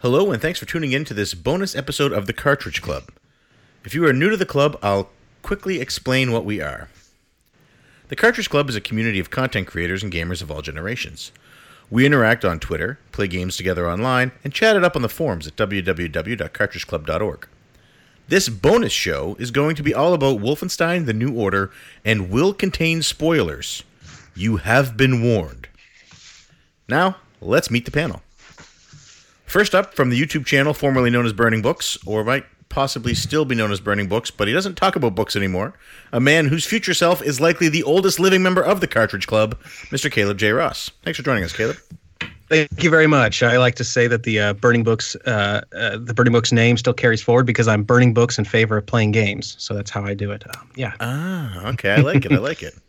Hello, and thanks for tuning in to this bonus episode of the Cartridge Club. If you are new to the club, I'll quickly explain what we are. The Cartridge Club is a community of content creators and gamers of all generations. We interact on Twitter, play games together online, and chat it up on the forums at www.cartridgeclub.org. This bonus show is going to be all about Wolfenstein The New Order and will contain spoilers. You have been warned. Now, let's meet the panel. First up, from the YouTube channel formerly known as Burning Books, or might possibly still be known as Burning Books, but he doesn't talk about books anymore, a man whose future self is likely the oldest living member of the Cartridge Club, Mr. Caleb J. Ross. Thanks for joining us, Caleb. Thank you very much. I like to say that the uh, Burning Books, uh, uh, the Burning Books name still carries forward because I'm burning books in favor of playing games. So that's how I do it. Um, yeah. Ah, okay. I like it. I like it.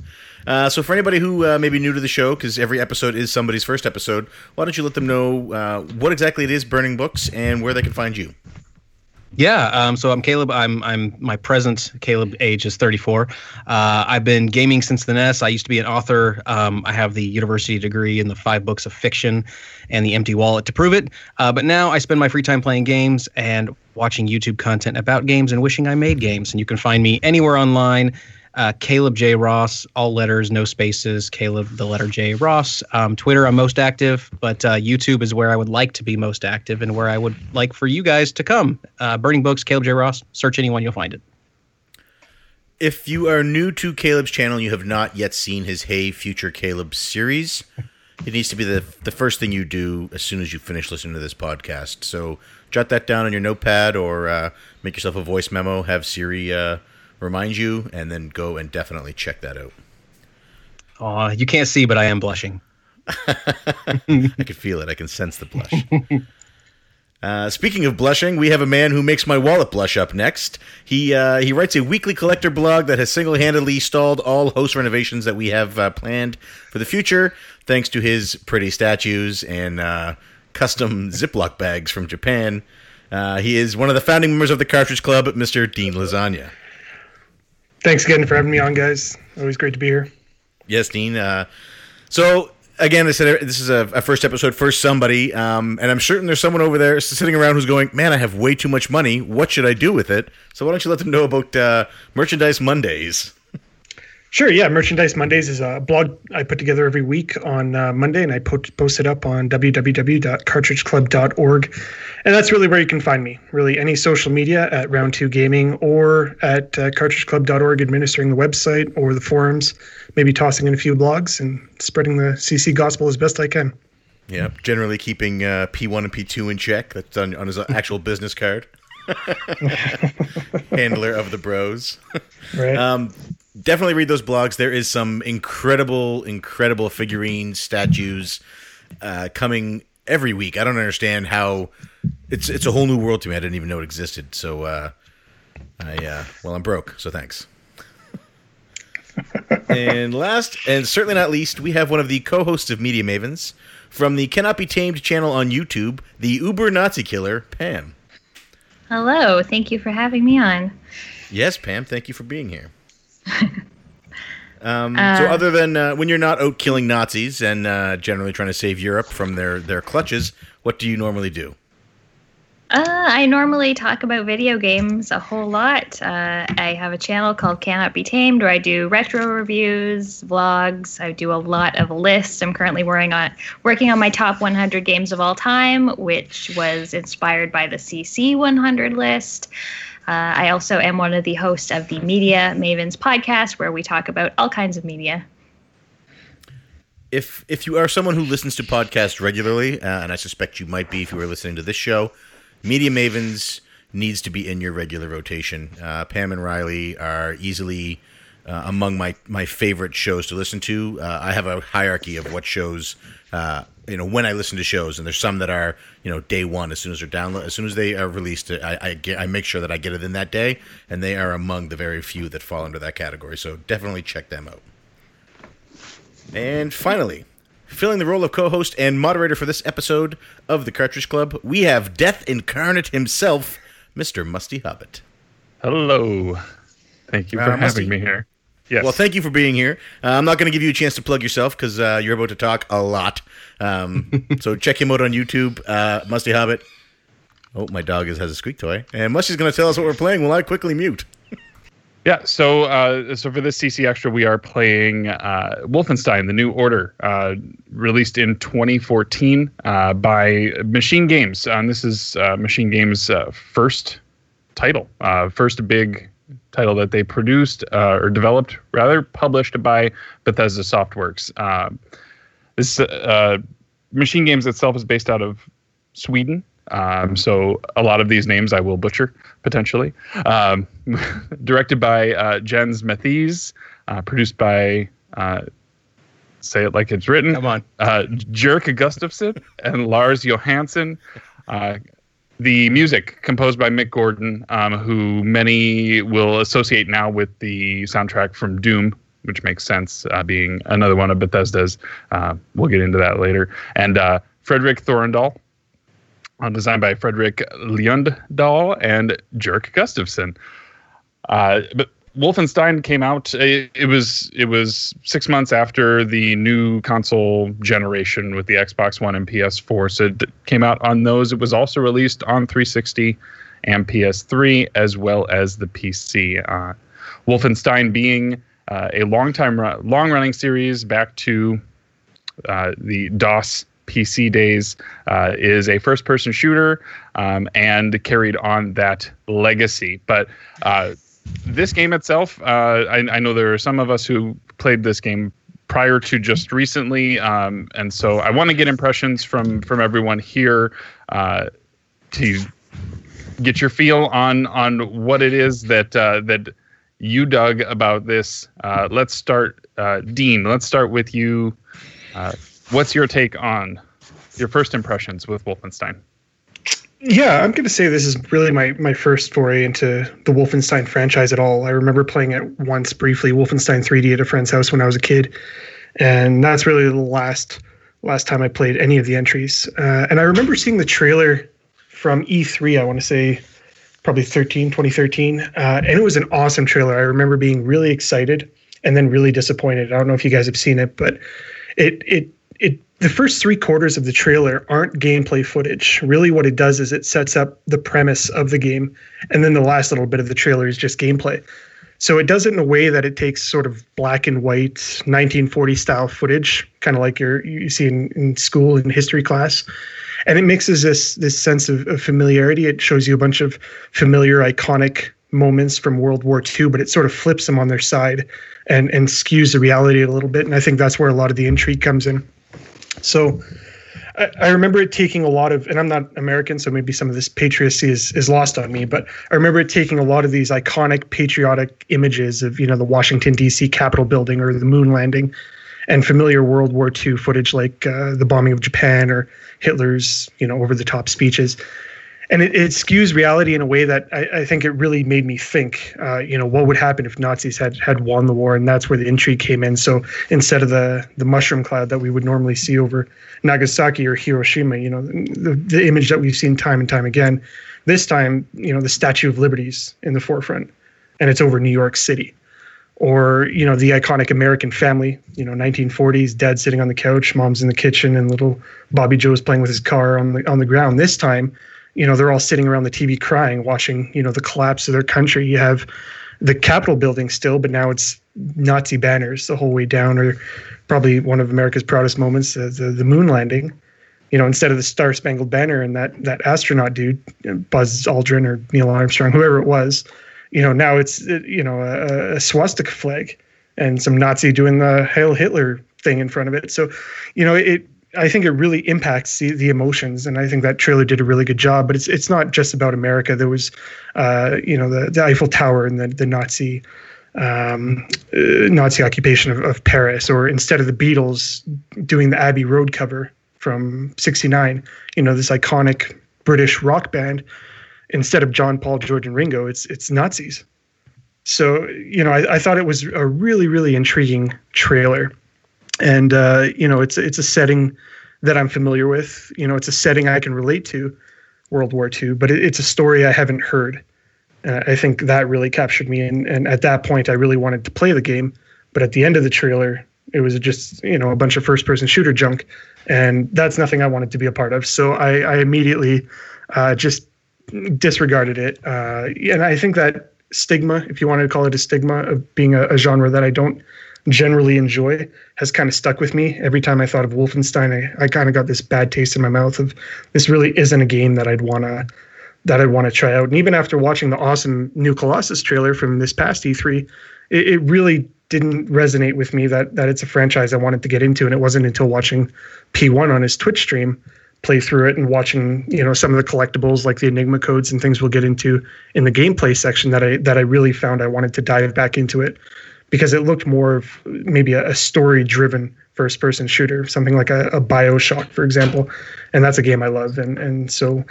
Uh, so, for anybody who uh, may be new to the show, because every episode is somebody's first episode, why don't you let them know uh, what exactly it is Burning Books and where they can find you? Yeah, um, so I'm Caleb. I'm I'm my present Caleb age is 34. Uh, I've been gaming since the NES. I used to be an author. Um, I have the university degree in the five books of fiction and the empty wallet to prove it. Uh, but now I spend my free time playing games and watching YouTube content about games and wishing I made games. And you can find me anywhere online uh, Caleb J. Ross, all letters, no spaces. Caleb, the letter J. Ross. Um, Twitter, I'm most active, but uh, YouTube is where I would like to be most active and where I would like for you guys to come. Uh, Burning Books, Caleb J. Ross. Search anyone, you'll find it. If you are new to Caleb's channel, and you have not yet seen his Hey Future Caleb series. It needs to be the the first thing you do as soon as you finish listening to this podcast. So jot that down on your notepad or uh, make yourself a voice memo. Have Siri uh, remind you, and then go and definitely check that out. Oh, you can't see, but I am blushing. I can feel it. I can sense the blush. Uh, speaking of blushing, we have a man who makes my wallet blush up next. He uh, he writes a weekly collector blog that has single handedly stalled all host renovations that we have uh, planned for the future, thanks to his pretty statues and uh, custom Ziploc bags from Japan. Uh, he is one of the founding members of the Cartridge Club, Mr. Dean Lasagna. Thanks again for having me on, guys. Always great to be here. Yes, Dean. Uh, so again, I said this is a, a first episode for somebody, um, and I'm certain there's someone over there sitting around who's going, "Man, I have way too much money. What should I do with it?" So why don't you let them know about uh, Merchandise Mondays? Sure, yeah. Merchandise Mondays is a blog I put together every week on uh, Monday, and I post, post it up on www.cartridgeclub.org. And that's really where you can find me. Really, any social media at Round 2 Gaming or at uh, cartridgeclub.org, administering the website or the forums, maybe tossing in a few blogs and spreading the CC gospel as best I can. Yeah, generally keeping uh, P1 and P2 in check. That's on, on his actual business card. Handler of the bros. Right. Um, definitely read those blogs. There is some incredible, incredible figurines, statues uh, coming every week. I don't understand how it's it's a whole new world to me. I didn't even know it existed. So uh, I uh, well, I'm broke. So thanks. and last, and certainly not least, we have one of the co-hosts of Media Mavens from the Cannot Be Tamed channel on YouTube, the Uber Nazi killer, Pam. Hello, thank you for having me on. Yes, Pam, thank you for being here. Um, uh, so, other than uh, when you're not out killing Nazis and uh, generally trying to save Europe from their, their clutches, what do you normally do? Uh, I normally talk about video games a whole lot. Uh, I have a channel called Cannot Be Tamed where I do retro reviews, vlogs. I do a lot of lists. I'm currently working on working on my top 100 games of all time, which was inspired by the CC 100 list. Uh, I also am one of the hosts of the Media Mavens podcast, where we talk about all kinds of media. If if you are someone who listens to podcasts regularly, uh, and I suspect you might be if you were listening to this show, Media Mavens needs to be in your regular rotation. Uh, Pam and Riley are easily uh, among my my favorite shows to listen to. Uh, I have a hierarchy of what shows uh, you know when I listen to shows, and there's some that are you know day one as soon as they're download as soon as they are released. I I, get, I make sure that I get it in that day, and they are among the very few that fall under that category. So definitely check them out. And finally, filling the role of co-host and moderator for this episode of the Cartridge Club, we have Death Incarnate himself, Mister Musty Hobbit. Hello. Thank you for uh, having Musty, me here. Yes. Well, thank you for being here. Uh, I'm not going to give you a chance to plug yourself because uh, you're about to talk a lot. Um, so check him out on YouTube, uh, Musty Hobbit. Oh, my dog is, has a squeak toy. And Musty's going to tell us what we're playing while I quickly mute. Yeah, so uh, so for this CC Extra, we are playing uh, Wolfenstein: The New Order, uh, released in 2014 uh, by Machine Games. and this is uh, Machine Games' uh, first title, first big title that they produced or developed, rather published by Bethesda Softworks. this Machine Games itself is based out of Sweden, um, so a lot of these names I will butcher potentially. Um, directed by uh, Jens Matthies, uh, produced by uh, say it like it's written. Come on, uh, Jerk Gustafsson and Lars Johansson. Uh, the music composed by Mick Gordon, um, who many will associate now with the soundtrack from Doom, which makes sense, uh, being another one of Bethesda's. Uh, we'll get into that later. And uh, Fredrik Thordendal, uh, designed by Fredrik Lunddahl and Jerk Gustafsson. Uh, but Wolfenstein came out. It, it, was it was six months after the new console generation with the Xbox One and PS4. So it came out on those. It was also released on 360 and PS3 as well as the PC. Uh, Wolfenstein being uh, a long time long running series back to uh, the DOS PC days, uh, is a first person shooter um, and carried on that legacy. But uh, this game itself, uh, I, I, know there are some of us who played this game prior to just recently, um, and so I want to get impressions from from everyone here uh, to get your feel on on what it is that uh, that you dug about this. Uh, let's start, Dean. Let's start with you. What's your take on your first impressions with Wolfenstein? Yeah, I'm going to say this is really my my first foray into the Wolfenstein franchise at all. I remember playing it once briefly, Wolfenstein 3D at a friend's house when I was a kid, and that's really the last last time I played any of the entries. Uh, and I remember seeing the trailer from E3. I want to say probably 13, 2013, uh, and it was an awesome trailer. I remember being really excited and then really disappointed. I don't know if you guys have seen it, but it it it the first three quarters of the trailer aren't gameplay footage. Really, what it does is it sets up the premise of the game, and then the last little bit of the trailer is just gameplay. So it does it in a way that it takes sort of black and white 1940 style footage, kind of like you you see in, in school in history class, and it mixes this this sense of, of familiarity. It shows you a bunch of familiar, iconic moments from World War II, but it sort of flips them on their side and and skews the reality a little bit. And I think that's where a lot of the intrigue comes in. So I, I, remember it taking a lot of, and I'm not American, so maybe some of this patriocy is, is lost on me, but I remember it taking a lot of these iconic patriotic images of, you know, the Washington, D.C. Capitol building or the moon landing and familiar World War II footage like uh, the bombing of Japan or Hitler's, you know, over the top speeches and it, it, skews reality in a way that I, I think it really made me think. Uh, you know, what would happen if Nazis had had won the war, and that's where the intrigue came in. So instead of the the mushroom cloud that we would normally see over Nagasaki or Hiroshima, you know, the the image that we've seen time and time again, this time, you know, the Statue of Liberty's in the forefront, and it's over New York City. Or you know the iconic American family, you know 1940s, dad sitting on the couch, mom's in the kitchen, and little Bobby Joe's playing with his car on the on the ground. This time, you know they're all sitting around the TV crying, watching you know the collapse of their country. You have the Capitol building still, but now it's Nazi banners the whole way down, or probably one of America's proudest moments, uh, the the moon landing. You know, instead of the Star Spangled Banner and that that astronaut dude, Buzz Aldrin or Neil Armstrong, whoever it was, you know, now it's you know a, a swastika flag and some Nazi doing the Hail Hitler thing in front of it. So, you know, it I think it really impacts the, the emotions, and I think that trailer did a really good job. But it's it's not just about America. There was, uh, you know, the, the Eiffel Tower and the the Nazi um, uh, Nazi occupation of, of Paris, or instead of the Beatles doing the Abbey Road cover from '69, you know, this iconic British rock band, instead of John, Paul, George, and Ringo, it's it's Nazis. So you know, I, I thought it was a really really intriguing trailer and uh, you know it's it's a setting that I'm familiar with. You know, it's a setting I can relate to, World War II, but it, it's a story I haven't heard. Uh, I think that really captured me, and, and at that point, I really wanted to play the game. But at the end of the trailer, it was just you know a bunch of first-person shooter junk, and that's nothing I wanted to be a part of. So I, I immediately uh, just disregarded it. Uh, and I think that stigma, if you wanted to call it a stigma of being a, a genre that I don't generally enjoy, has kind of stuck with me. Every time I thought of Wolfenstein, I, I kind of got this bad taste in my mouth of this really isn't a game that I'd want to that I'd want to try out. And even after watching the awesome new Colossus trailer from this past E3, it, it really didn't resonate with me that that it's a franchise I wanted to get into. And it wasn't until watching P1 on his Twitch stream play through it and watching you know some of the collectibles like the enigma codes and things we'll get into in the gameplay section that i that i really found i wanted to dive back into it because it looked more of maybe a, a story driven first person shooter something like a, a bioshock for example and that's a game i love and and so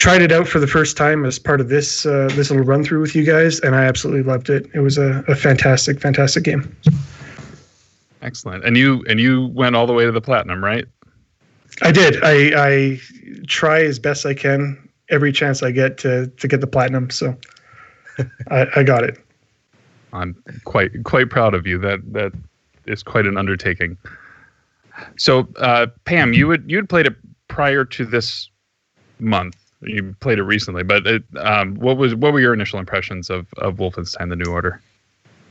tried it out for the first time as part of this uh, this little run through with you guys and i absolutely loved it it was a, a fantastic fantastic game excellent and you and you went all the way to the platinum right I did. I I try as best I can every chance I get to to get the platinum. So I, I got it. I'm quite quite proud of you. That that is quite an undertaking. So uh, Pam, you would you had played it prior to this month. You played it recently, but it, um, what was what were your initial impressions of of Wolfenstein: The New Order?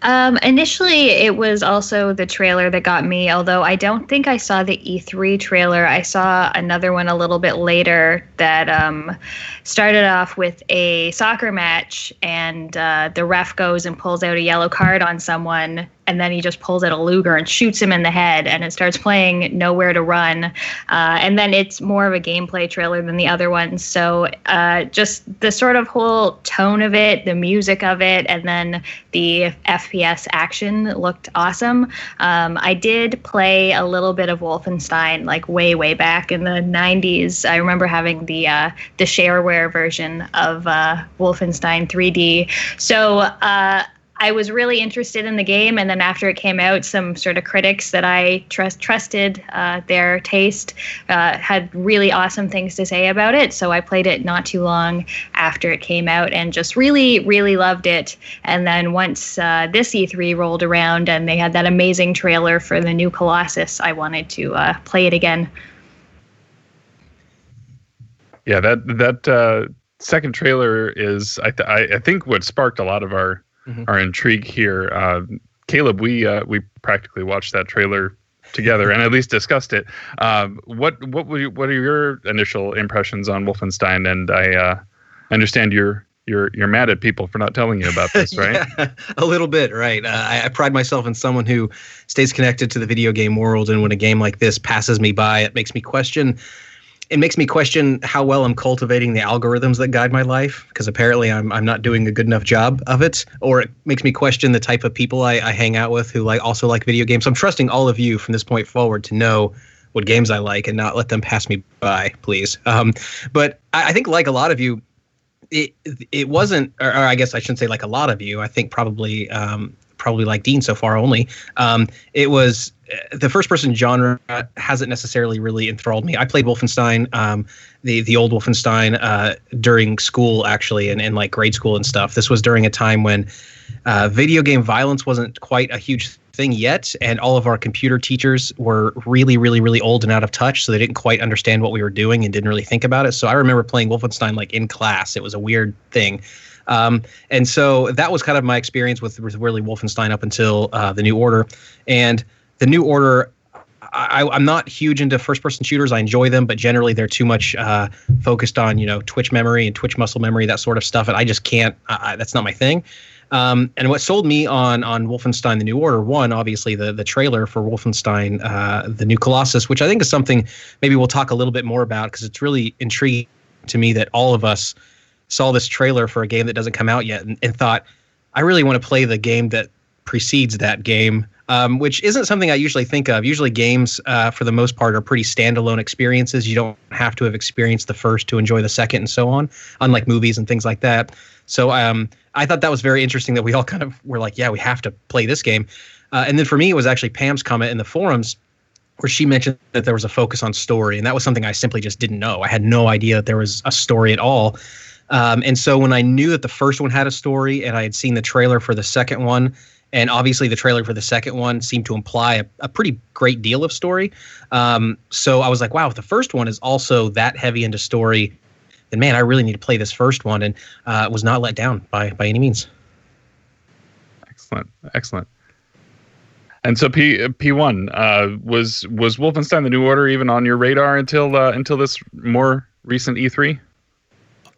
Um, initially, it was also the trailer that got me, although I don't think I saw the E3 trailer. I saw another one a little bit later that um, started off with a soccer match, and uh, the ref goes and pulls out a yellow card on someone, and then he just pulls out a Luger and shoots him in the head, and it starts playing Nowhere to Run. Uh, and then it's more of a gameplay trailer than the other ones. So uh, just the sort of whole tone of it, the music of it, and then the FPS action looked awesome. Um, I did play a little bit of Wolfenstein, like way, way back in the 90s. I remember having the uh, the shareware version of uh, Wolfenstein 3D. So uh, I was really interested in the game, and then after it came out, some sort of critics that I trust trusted uh, their taste uh, had really awesome things to say about it. So I played it not too long after it came out, and just really, really loved it. And then once uh, this E3 rolled around, and they had that amazing trailer for the new Colossus, I wanted to uh, play it again. Yeah, that that uh, second trailer is I, th- I I think what sparked a lot of our mm-hmm. our intrigue here. Uh, Caleb, we uh, we practically watched that trailer together and at least discussed it. Um, what what were you, what are your initial impressions on Wolfenstein? And I uh, understand you're you're you're mad at people for not telling you about this, right? yeah, a little bit, right? Uh, I, I, pride myself in someone who stays connected to the video game world, and when a game like this passes me by, it makes me question it makes me question how well I'm cultivating the algorithms that guide my life because apparently I'm I'm not doing a good enough job of it, or it makes me question the type of people I, I hang out with who like also like video games. So I'm trusting all of you from this point forward to know what games I like and not let them pass me by, please. Um, but I, I think like a lot of you, it it wasn't, or, or, I guess I shouldn't say like a lot of you. I think probably um, probably like Dean so far only. Um, it was the first person genre hasn't necessarily really enthralled me. I played Wolfenstein, um, the the old Wolfenstein, uh, during school actually, and, and like grade school and stuff. This was during a time when uh, video game violence wasn't quite a huge thing yet, and all of our computer teachers were really, really, really old and out of touch, so they didn't quite understand what we were doing and didn't really think about it. So I remember playing Wolfenstein like in class. It was a weird thing. Um, and so that was kind of my experience with, with really Wolfenstein up until uh, the New Order. And the New Order, I, am not huge into first-person shooters. I enjoy them, but generally they're too much uh, focused on you know Twitch memory and Twitch muscle memory, that sort of stuff, and I just can't. I, that's not my thing. Um, and what sold me on on Wolfenstein: The New Order, one obviously the the trailer for Wolfenstein: uh, The New Colossus, which I think is something maybe we'll talk a little bit more about because it's really intriguing to me that all of us saw this trailer for a game that doesn't come out yet and, and thought, I really want to play the game that precedes that game um, which isn't something I usually think of. Usually, games, uh, for the most part, are pretty standalone experiences. You don't have to have experienced the first to enjoy the second, and so on. Unlike movies and things like that. So, um, I thought that was very interesting that we all kind of were like, "Yeah, we have to play this game." Uh, and then for me, it was actually Pam's comment in the forums where she mentioned that there was a focus on story, and that was something I simply just didn't know. I had no idea that there was a story at all. Um, and so when I knew that the first one had a story, and I had seen the trailer for the second one and obviously the trailer for the second one seemed to imply a, a pretty great deal of story. Um, so I was like, wow, if the first one is also that heavy into story, then man, I really need to play this first one, and uh, was not let down by by any means. Excellent, excellent. And so P P one uh, was was Wolfenstein: The New Order even on your radar until uh, until this more recent E three?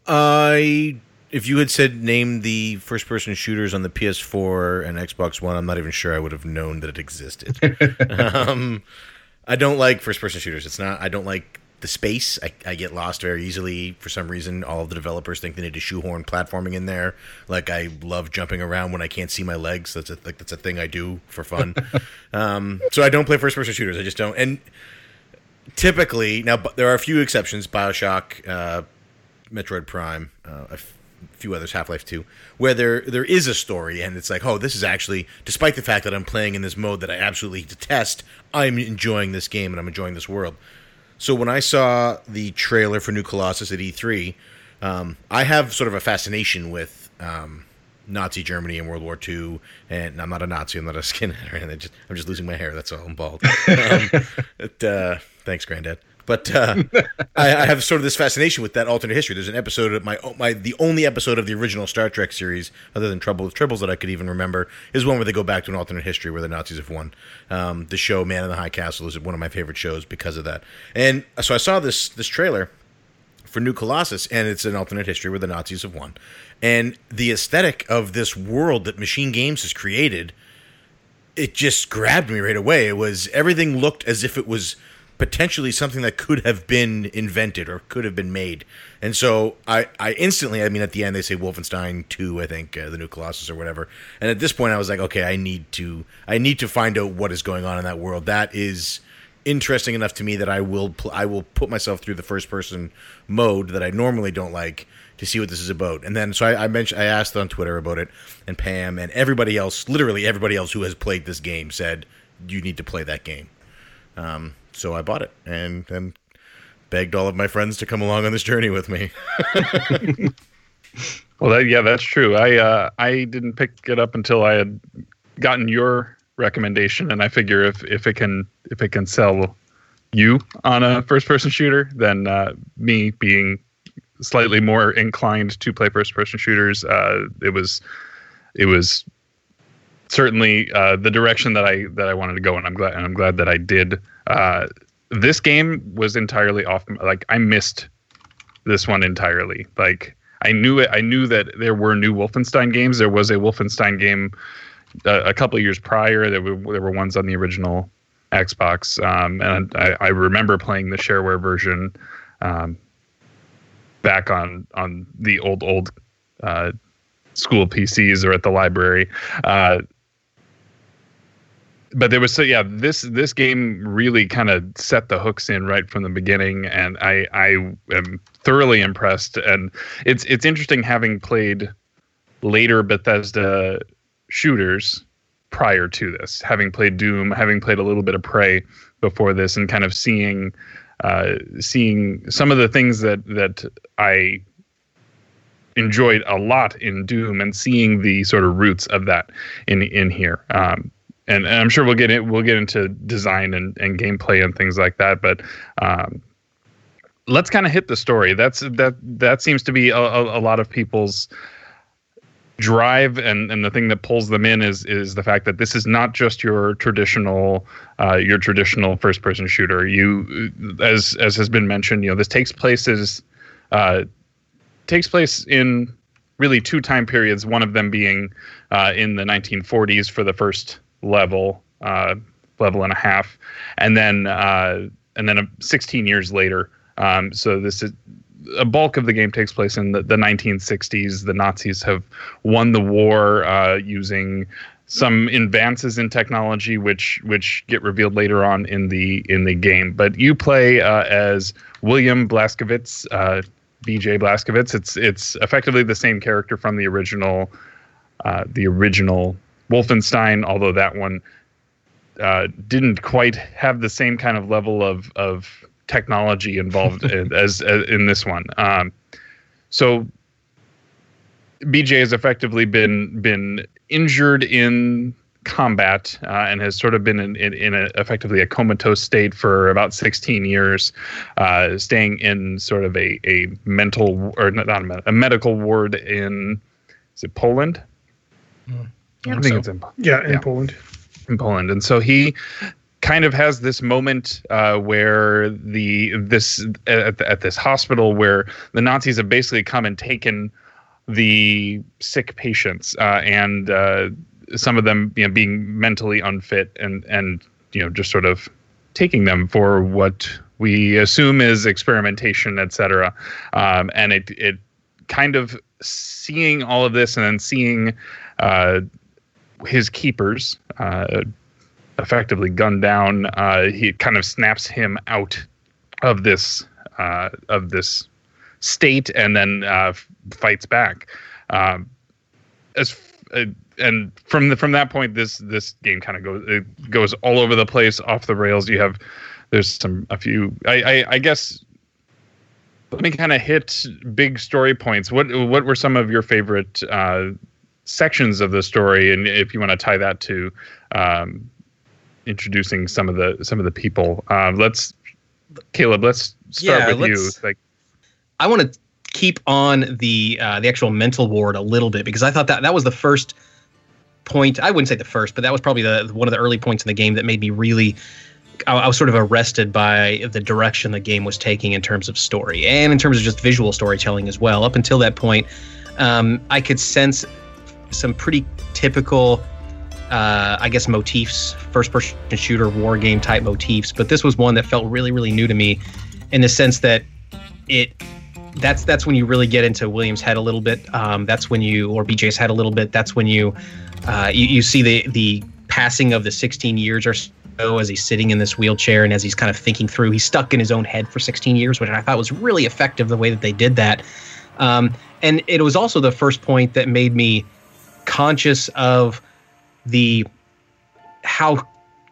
I if you had said name the first person shooters on the PS4 and Xbox One, I'm not even sure I would have known that it existed. um, I don't like first person shooters. It's not. I don't like the space. I, I get lost very easily for some reason. All of the developers think they need to shoehorn platforming in there. Like I love jumping around when I can't see my legs. That's a like that's a thing I do for fun. um, so I don't play first person shooters. I just don't. And typically now there are a few exceptions. Bioshock, uh, Metroid Prime, uh, a f- few others, Half Life Two, where there there is a story and it's like, oh, this is actually, despite the fact that I'm playing in this mode that I absolutely detest, I'm enjoying this game and I'm enjoying this world. So when I saw the trailer for New Colossus at E3, um, I have sort of a fascination with um, Nazi Germany in World War II, and I'm not a Nazi. I'm not a skinhead. Just, I'm just losing my hair. That's all. I'm bald. Um, but, uh, thanks, Granddad. But uh, I, I have sort of this fascination with that alternate history. There's an episode of my my the only episode of the original Star Trek series, other than Trouble with Tribbles, that I could even remember, is one where they go back to an alternate history where the Nazis have won. Um, the show Man in the High Castle is one of my favorite shows because of that. And so I saw this this trailer for New Colossus, and it's an alternate history where the Nazis have won. And the aesthetic of this world that Machine Games has created, it just grabbed me right away. It was everything looked as if it was potentially something that could have been invented or could have been made. And so I, I instantly, I mean, at the end they say Wolfenstein 2, I think, uh, the new Colossus or whatever. And at this point I was like, okay, I need to, I need to find out what is going on in that world. That is interesting enough to me that I will, pl- I will put myself through the first person mode that I normally don't like to see what this is about. And then, so I, I mentioned, I asked on Twitter about it and Pam and everybody else, literally everybody else who has played this game said, you need to play that game. Um, so I bought it and then begged all of my friends to come along on this journey with me. well, that, yeah, that's true. I uh, I didn't pick it up until I had gotten your recommendation, and I figure if if it can if it can sell you on a first person shooter, then uh, me being slightly more inclined to play first person shooters, uh, it was it was certainly uh, the direction that I that I wanted to go, and I'm glad and I'm glad that I did. Uh, this game was entirely off. Like I missed this one entirely. Like I knew it. I knew that there were new Wolfenstein games. There was a Wolfenstein game uh, a couple years prior. There were there were ones on the original Xbox, um, and I, I, remember playing the shareware version um, back on on the old old uh, school PCs or at the library. Uh, but there was so yeah this this game really kind of set the hooks in right from the beginning and i i am thoroughly impressed. And it's it's interesting having played later bethesda shooters prior to this having played doom having played a little bit of prey before this and kind of seeing uh, seeing some of the things that that i enjoyed a lot in doom and seeing the sort of roots of that in in here. Um, and, and I'm sure we'll get it. We'll get into design and, and gameplay and things like that. But um, let's kind of hit the story. That's that that seems to be a, a, lot of people's drive, and, and the thing that pulls them in is is the fact that this is not just your traditional uh, your traditional first person shooter. You as as has been mentioned, you know this takes place as uh, takes place in really two time periods. One of them being uh, in the 1940s for the first level, uh, level and a half, and then uh, and then a 16 years later. Um, so this is a bulk of the game takes place in the, the 1960s. The Nazis have won the war uh, using some advances in technology, which which get revealed later on in the in the game. But you play uh, as William Blazkowicz, uh, BJ Blazkowicz. It's it's effectively the same character from the original uh, the original Wolfenstein, although that one uh, didn't quite have the same kind of level of of technology involved as, as, in this one. Um, so BJ has effectively been been injured in combat uh, and has sort of been in, in, in a, effectively a comatose state for about 16 years, uh, staying in sort of a, a mental or not a, a medical ward in is it Poland? Yep. I think it's in Yeah, in Yeah. Poland. in Poland, and so he kind of has this moment uh, where the this at, at this hospital where the Nazis have basically come and taken the sick patients uh, and uh, some of them you know being mentally unfit and and you know just sort of taking them for what we assume is experimentation, etc. Um, and it it kind of seeing all of this and then seeing uh, his keepers uh, effectively gunned down. Uh, he kind of snaps him out of this uh, of this state and then uh, fights back. Um, as f- uh, and from the from that point, this this game kind of goes it goes all over the place, off the rails. You have there's some a few I I, I guess. Let me kind of hit big story points. What what were some of your favorite uh, sections of the story, and if you want to tie that to um, introducing some of the some of the people, um, let's Caleb. Let's start Yeah, with you. let's- Like, I want to keep on the uh, the actual mental ward a little bit because I thought that that was the first point. I wouldn't say the first, but that was probably the one of the early points in the game that made me really. I, I was sort of arrested by the direction the game was taking in terms of story and in terms of just visual storytelling as well. Up until that point, um, I could sense some pretty typical, uh, I guess, motifs, first-person shooter war game type motifs. But this was one that felt really, really new to me, in the sense that it that's that's when you really get into Williams' head a little bit. Um, that's when you or BJ's head a little bit. That's when you uh, you, you see the the passing of the 16 years or so as he's sitting in this wheelchair and as he's kind of thinking through. He's stuck in his own head for 16 years, which I thought was really effective the way that they did that. Um, and it was also the first point that made me conscious of the how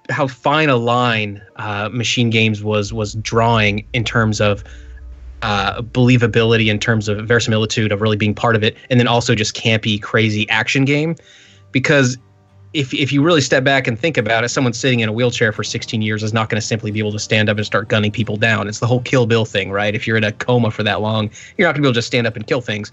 how fine a line uh, Machine Games was was drawing in terms of uh, believability, in terms of verisimilitude of really being part of it, and then also just campy, crazy action game. Because if if you really step back and think about it, someone sitting in a wheelchair for 16 years is not going to simply be able to stand up and start gunning people down. It's the whole Kill Bill thing, right? If you're in a coma for that long, you're not going to be able to just stand up and kill things.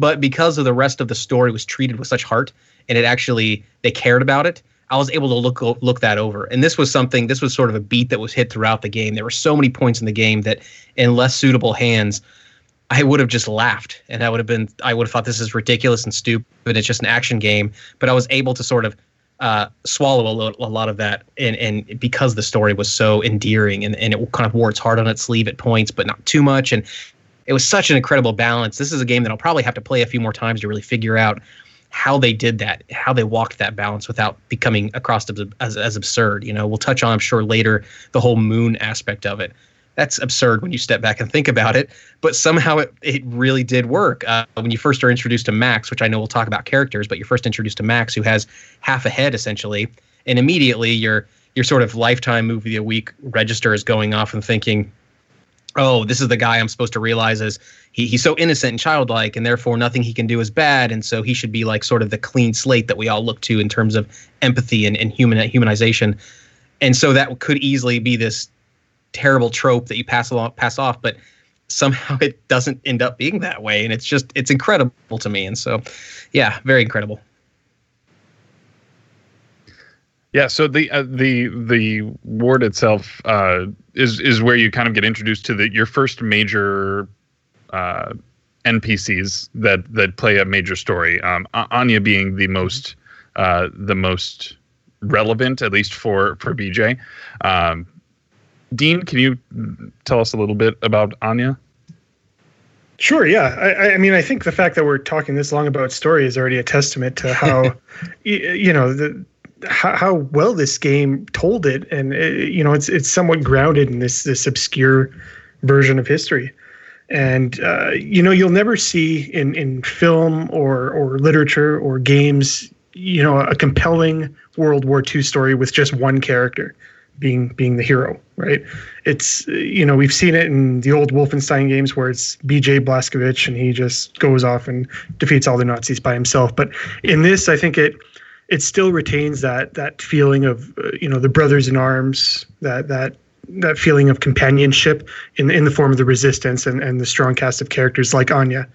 But because of the rest of the story was treated with such heart, and it actually they cared about it, I was able to look look that over. And this was something. This was sort of a beat that was hit throughout the game. There were so many points in the game that, in less suitable hands, I would have just laughed, and I would have been. I would have thought this is ridiculous and stupid. It's just an action game. But I was able to sort of uh, swallow a, lo- a lot of that, and and because the story was so endearing, and and it kind of wore its heart on its sleeve at points, but not too much, and it was such an incredible balance. This is a game that I'll probably have to play a few more times to really figure out how they did that, how they walked that balance without becoming across as, as, absurd. You know, we'll touch on, I'm sure, later the whole moon aspect of it. That's absurd when you step back and think about it, but somehow it, it really did work. Uh, when you first are introduced to Max, which I know we'll talk about characters, but you're first introduced to Max, who has half a head essentially, and immediately your your sort of lifetime movie the week register is going off and thinking, oh, this is the guy I'm supposed to realize is he, he's so innocent and childlike, and therefore nothing he can do is bad, and so he should be like sort of the clean slate that we all look to in terms of empathy and, and human humanization. And so that could easily be this terrible trope that you pass along pass off, but somehow it doesn't end up being that way, and it's just it's incredible to me. And so, yeah, very incredible. Yeah, so the uh, the the ward itself uh, is is where you kind of get introduced to the your first major uh, NPCs that that play a major story. Um, Anya being the most uh, the most relevant, at least for for BJ. Um, Dean, can you tell us a little bit about Anya? Sure. Yeah. I, I- mean, I think the fact that we're talking this long about story is already a testament to how, you know, the how, how well this game told it, and uh you know, it's it's somewhat grounded in this this obscure version of history. And uh, you know, you'll never see in in film or or literature or games, you know, a compelling World War II story with just one character being being the hero, right? It's uh, you know we've seen it in the old Wolfenstein games where it's B.J. Blazkowicz and he just goes off and defeats all the Nazis by himself. But in this, I think it it still retains that that feeling of uh, you know the brothers in arms, that that that feeling of companionship in in the form of the resistance and and the strong cast of characters like Anya.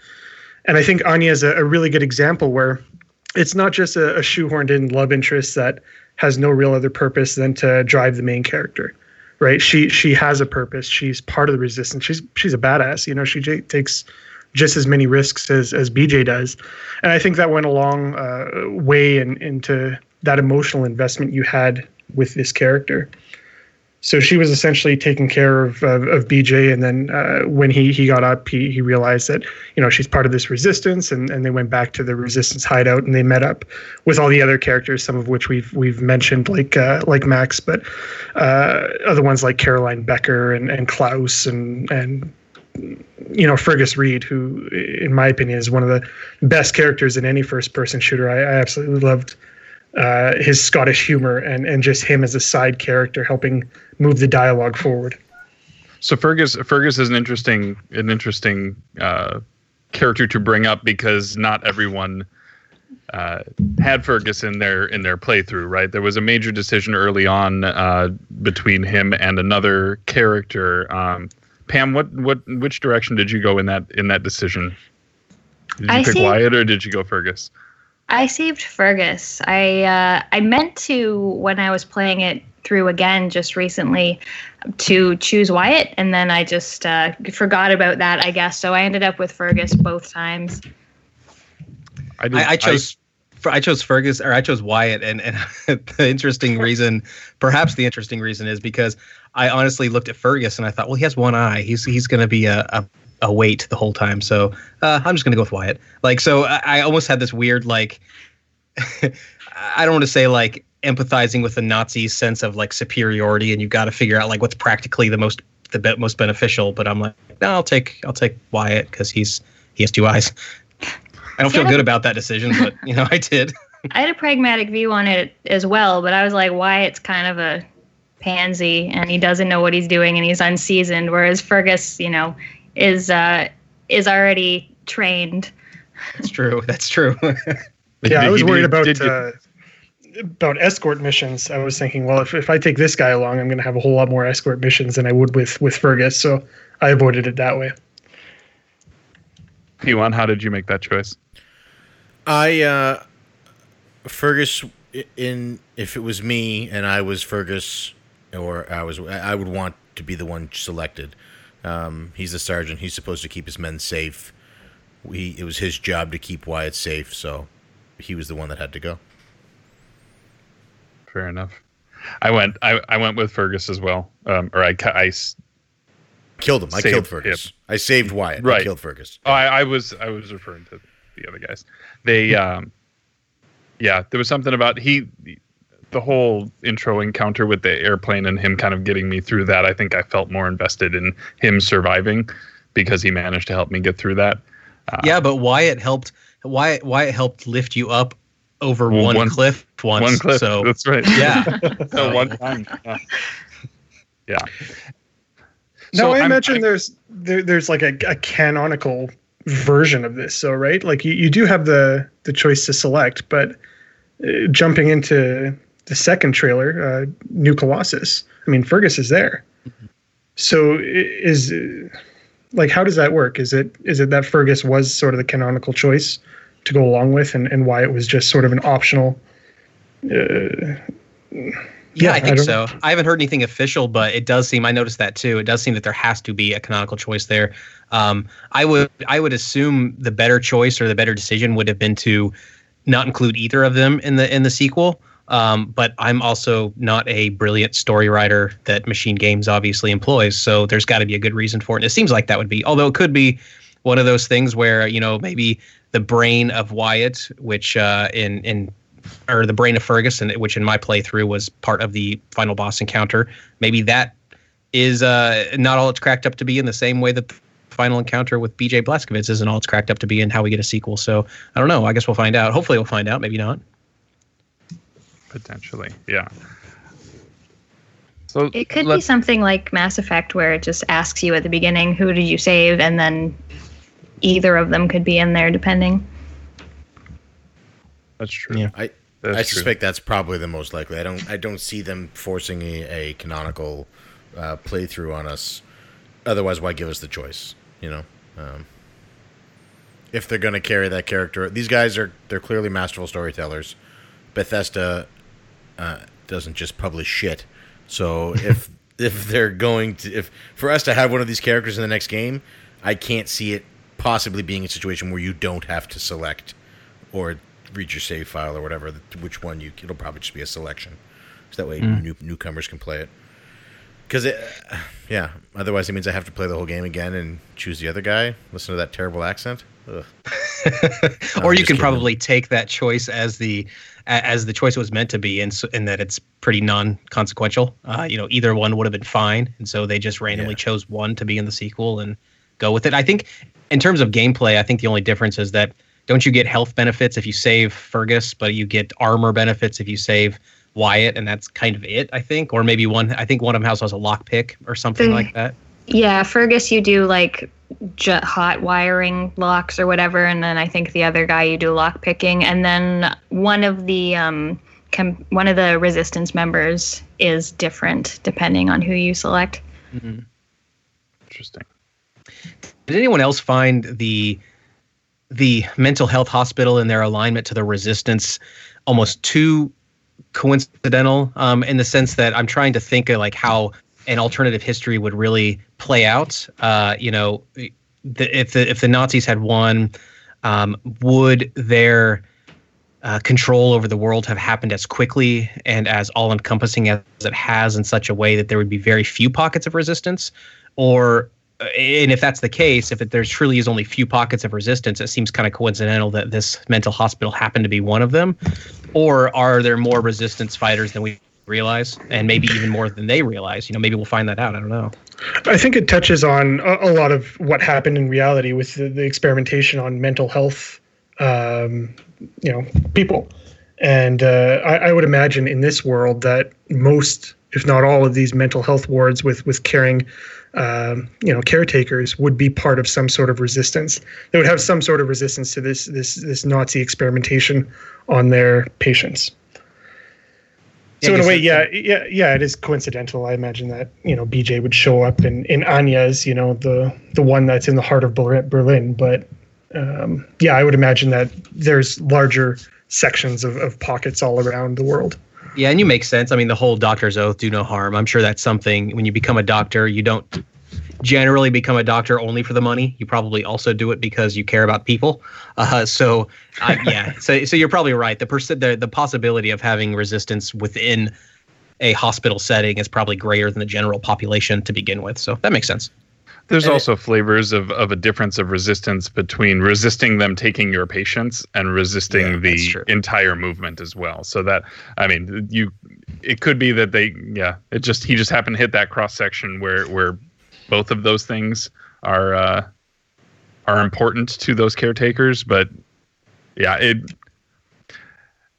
And I think Anya is a, a really good example where it's not just a, a shoehorned in love interest that has no real other purpose than to drive the main character right? She she has a purpose. She's part of the resistance. She's she's a badass you know? She j- takes just as many risks as as bj does and i think that went a long uh, way in, into that emotional investment you had with this character so she was essentially taking care of, of, of BJ. And then uh, when he, he got up, he, he realized that, you know, she's part of this resistance and, and they went back to the resistance hideout and they met up with all the other characters, some of which we've, we've mentioned like, uh, like Max, but uh, other ones like Caroline Becker and, and Klaus and, and, you know, Fergus Reed, who in my opinion is one of the best characters in any first person shooter. I, I absolutely loved uh, his Scottish humor and and just him as a side character helping move the dialogue forward. So Fergus Fergus is an interesting an interesting uh, character to bring up because not everyone uh, had Fergus in their in their playthrough. Right, there was a major decision early on uh, between him and another character. Um, Pam, what what which direction did you go in that in that decision? Did you I pick see- Wyatt or did you go Fergus? I saved Fergus. I uh, I meant to when I was playing it through again just recently to choose Wyatt, and then I just uh, forgot about that. I guess so. I ended up with Fergus both times. did, I, I chose I, I chose Fergus or I chose Wyatt, and and the interesting reason, perhaps the interesting reason, is because I honestly looked at Fergus and I thought, well, he has one eye. He's he's going to be a, a a weight the whole time. So uh, I'm just gonna go with Wyatt. Like, so I, I almost had this weird like, I don't want to say like empathizing with the Nazi sense of like superiority, and you've got to figure out like what's practically the most the be- most beneficial. But I'm like, no, I'll take I'll take Wyatt because he's he has two eyes. I don't feel Yeah. good about that decision, but you know I did. I had a pragmatic view on it as well, but I was like, Wyatt's kind of a pansy, and he doesn't know what he's doing, and he's unseasoned. Whereas Fergus, you know, is uh, is already trained. That's true. That's true. Yeah, I was worried did- about did you- uh, about escort missions. I was thinking, well, if, if I take this guy along, I'm going to have a whole lot more escort missions than I would with with Fergus. So I avoided it that way. P1, how did you make that choice? I uh Fergus in if it was me and I was Fergus or I was I would want to be the one selected. Um, he's the sergeant. He's supposed to keep his men safe. We it was his job to keep Wyatt safe, so he was the one that had to go. Fair enough. I went. I, I went with Fergus as well. Um, or I, I Killed him. I Saved killed Fergus. I saved Wyatt. I killed Fergus. Oh, I, I was I was referring to the other guys. They um yeah, there was something about he the whole intro encounter with the airplane and him kind of getting me through that. I think I felt more invested in him surviving because he managed to help me get through that. Uh, yeah, but why it helped. why why it helped lift you up over Well, one, one- cliff once. One clip. So That's right. yeah, So one time. Yeah. yeah. Now So I I'm- imagine I'm- there's there, there's like a, a canonical version of this, so right? Like you, you do have the the choice to select, but uh, jumping into the second trailer, uh, New Colossus. I mean, Fergus is there. So is like how does that work? Is it is it that Fergus was sort of the canonical choice to go along with, and and why it was just sort of an optional? Uh, Yeah, Yeah, I I think don't so. I haven't heard anything official, but it does seem. I noticed that too. It does seem that there has to be a canonical choice there. Um, I would, I would assume the better choice or the better decision would have been to not include either of them in the in the sequel. Um, but I'm also not a brilliant story writer that Machine Games obviously employs, so there's got to be a good reason for it. And it seems like that would be, although it could be one of those things where you know maybe the brain of Wyatt, which uh, in in or the brain of Ferguson, which in my playthrough was part of the final boss encounter. Maybe that is uh, not all it's cracked up to be in the same way that the final encounter with BJ Blazkowicz isn't all it's cracked up to be and how we get a sequel. So I don't know. I guess we'll find out. Hopefully we'll find out. Maybe not. Potentially. Yeah. So It could be something like Mass Effect, where it just asks you at the beginning, "Who did you save?" and then either of them could be in there, depending. That's true. Yeah. I That's I true. suspect that's probably the most likely. I don't. I don't see them forcing a, a canonical uh, playthrough on us. Otherwise, why give us the choice? You know, um, if they're going to carry that character, these guys are they're clearly masterful storytellers. Bethesda uh, doesn't just publish shit. So if if they're going to if for us to have one of these characters in the next game, I can't see it possibly being a situation where you don't have to select or read your save file or whatever which one you it'll probably just be a selection so that way new, newcomers can play it because it yeah otherwise it means i have to play the whole game again and choose the other guy listen to that terrible accent Ugh. or you can kidding. probably take that choice as the a- as the choice it was meant to be, and so, and that it's pretty non-consequential. Uh, you know, either one would have been fine, and so they just randomly Yeah. chose one to be in the sequel and go with it. I think, in terms of gameplay, I think the only difference is that don't you get health benefits if you save Fergus, but you get armor benefits if you save Wyatt, and that's kind of it. I think, or maybe one. I think one of them has a lockpick or something The- like that. Yeah, Fergus, you do like hot wiring locks or whatever, and then I think the other guy you do lock picking, and then one of the um, com- one of the resistance members is different depending on who you select. Interesting. Did anyone else find the the mental health hospital and their alignment to the resistance almost too coincidental um, in the sense that I'm trying to think of like how an alternative history would really play out. Uh, you know, the, if the if the Nazis had won, um, would their uh, control over the world have happened as quickly and as all encompassing as it has in such a way that there would be very few pockets of resistance? Or, uh, and if that's the case, if it, there truly is only few pockets of resistance, it seems kind of coincidental that this mental hospital happened to be one of them. Or are there more resistance fighters than we realize? And maybe even more than they realize? You know, maybe we'll find that out. I don't know. I think it touches on a, a lot of what happened in reality with the, the experimentation on mental health, um, you know, people. And uh, I, I would imagine in this world that most, if not all, of these mental health wards with with caring, um, you know, caretakers would be part of some sort of resistance. They would have some sort of resistance to this this this Nazi experimentation on their patients. So in a way, yeah, yeah, yeah, it is coincidental. I imagine that you know BJ would show up in in Anya's, you know, the the one that's in the heart of Berlin. But um, yeah, I would imagine that there's larger sections of, of pockets all around the world. Yeah, and you make sense. I mean, the whole doctor's oath, do no harm. I'm sure that's something when you become a doctor, you don't generally become a doctor only for the money. You probably also do it because you care about people. Uh, so, I, yeah, so so you're probably right. The, perc- the the possibility of having resistance within a hospital setting is probably greater than the general population to begin with. So that makes sense. There's And it- also flavors of, of a difference of resistance between resisting them taking your patients and resisting Yeah, the entire movement as well. So that I mean, you it could be that they yeah, it just he just happened to hit that cross section where where both of those things are uh, are important to those caretakers, but yeah, it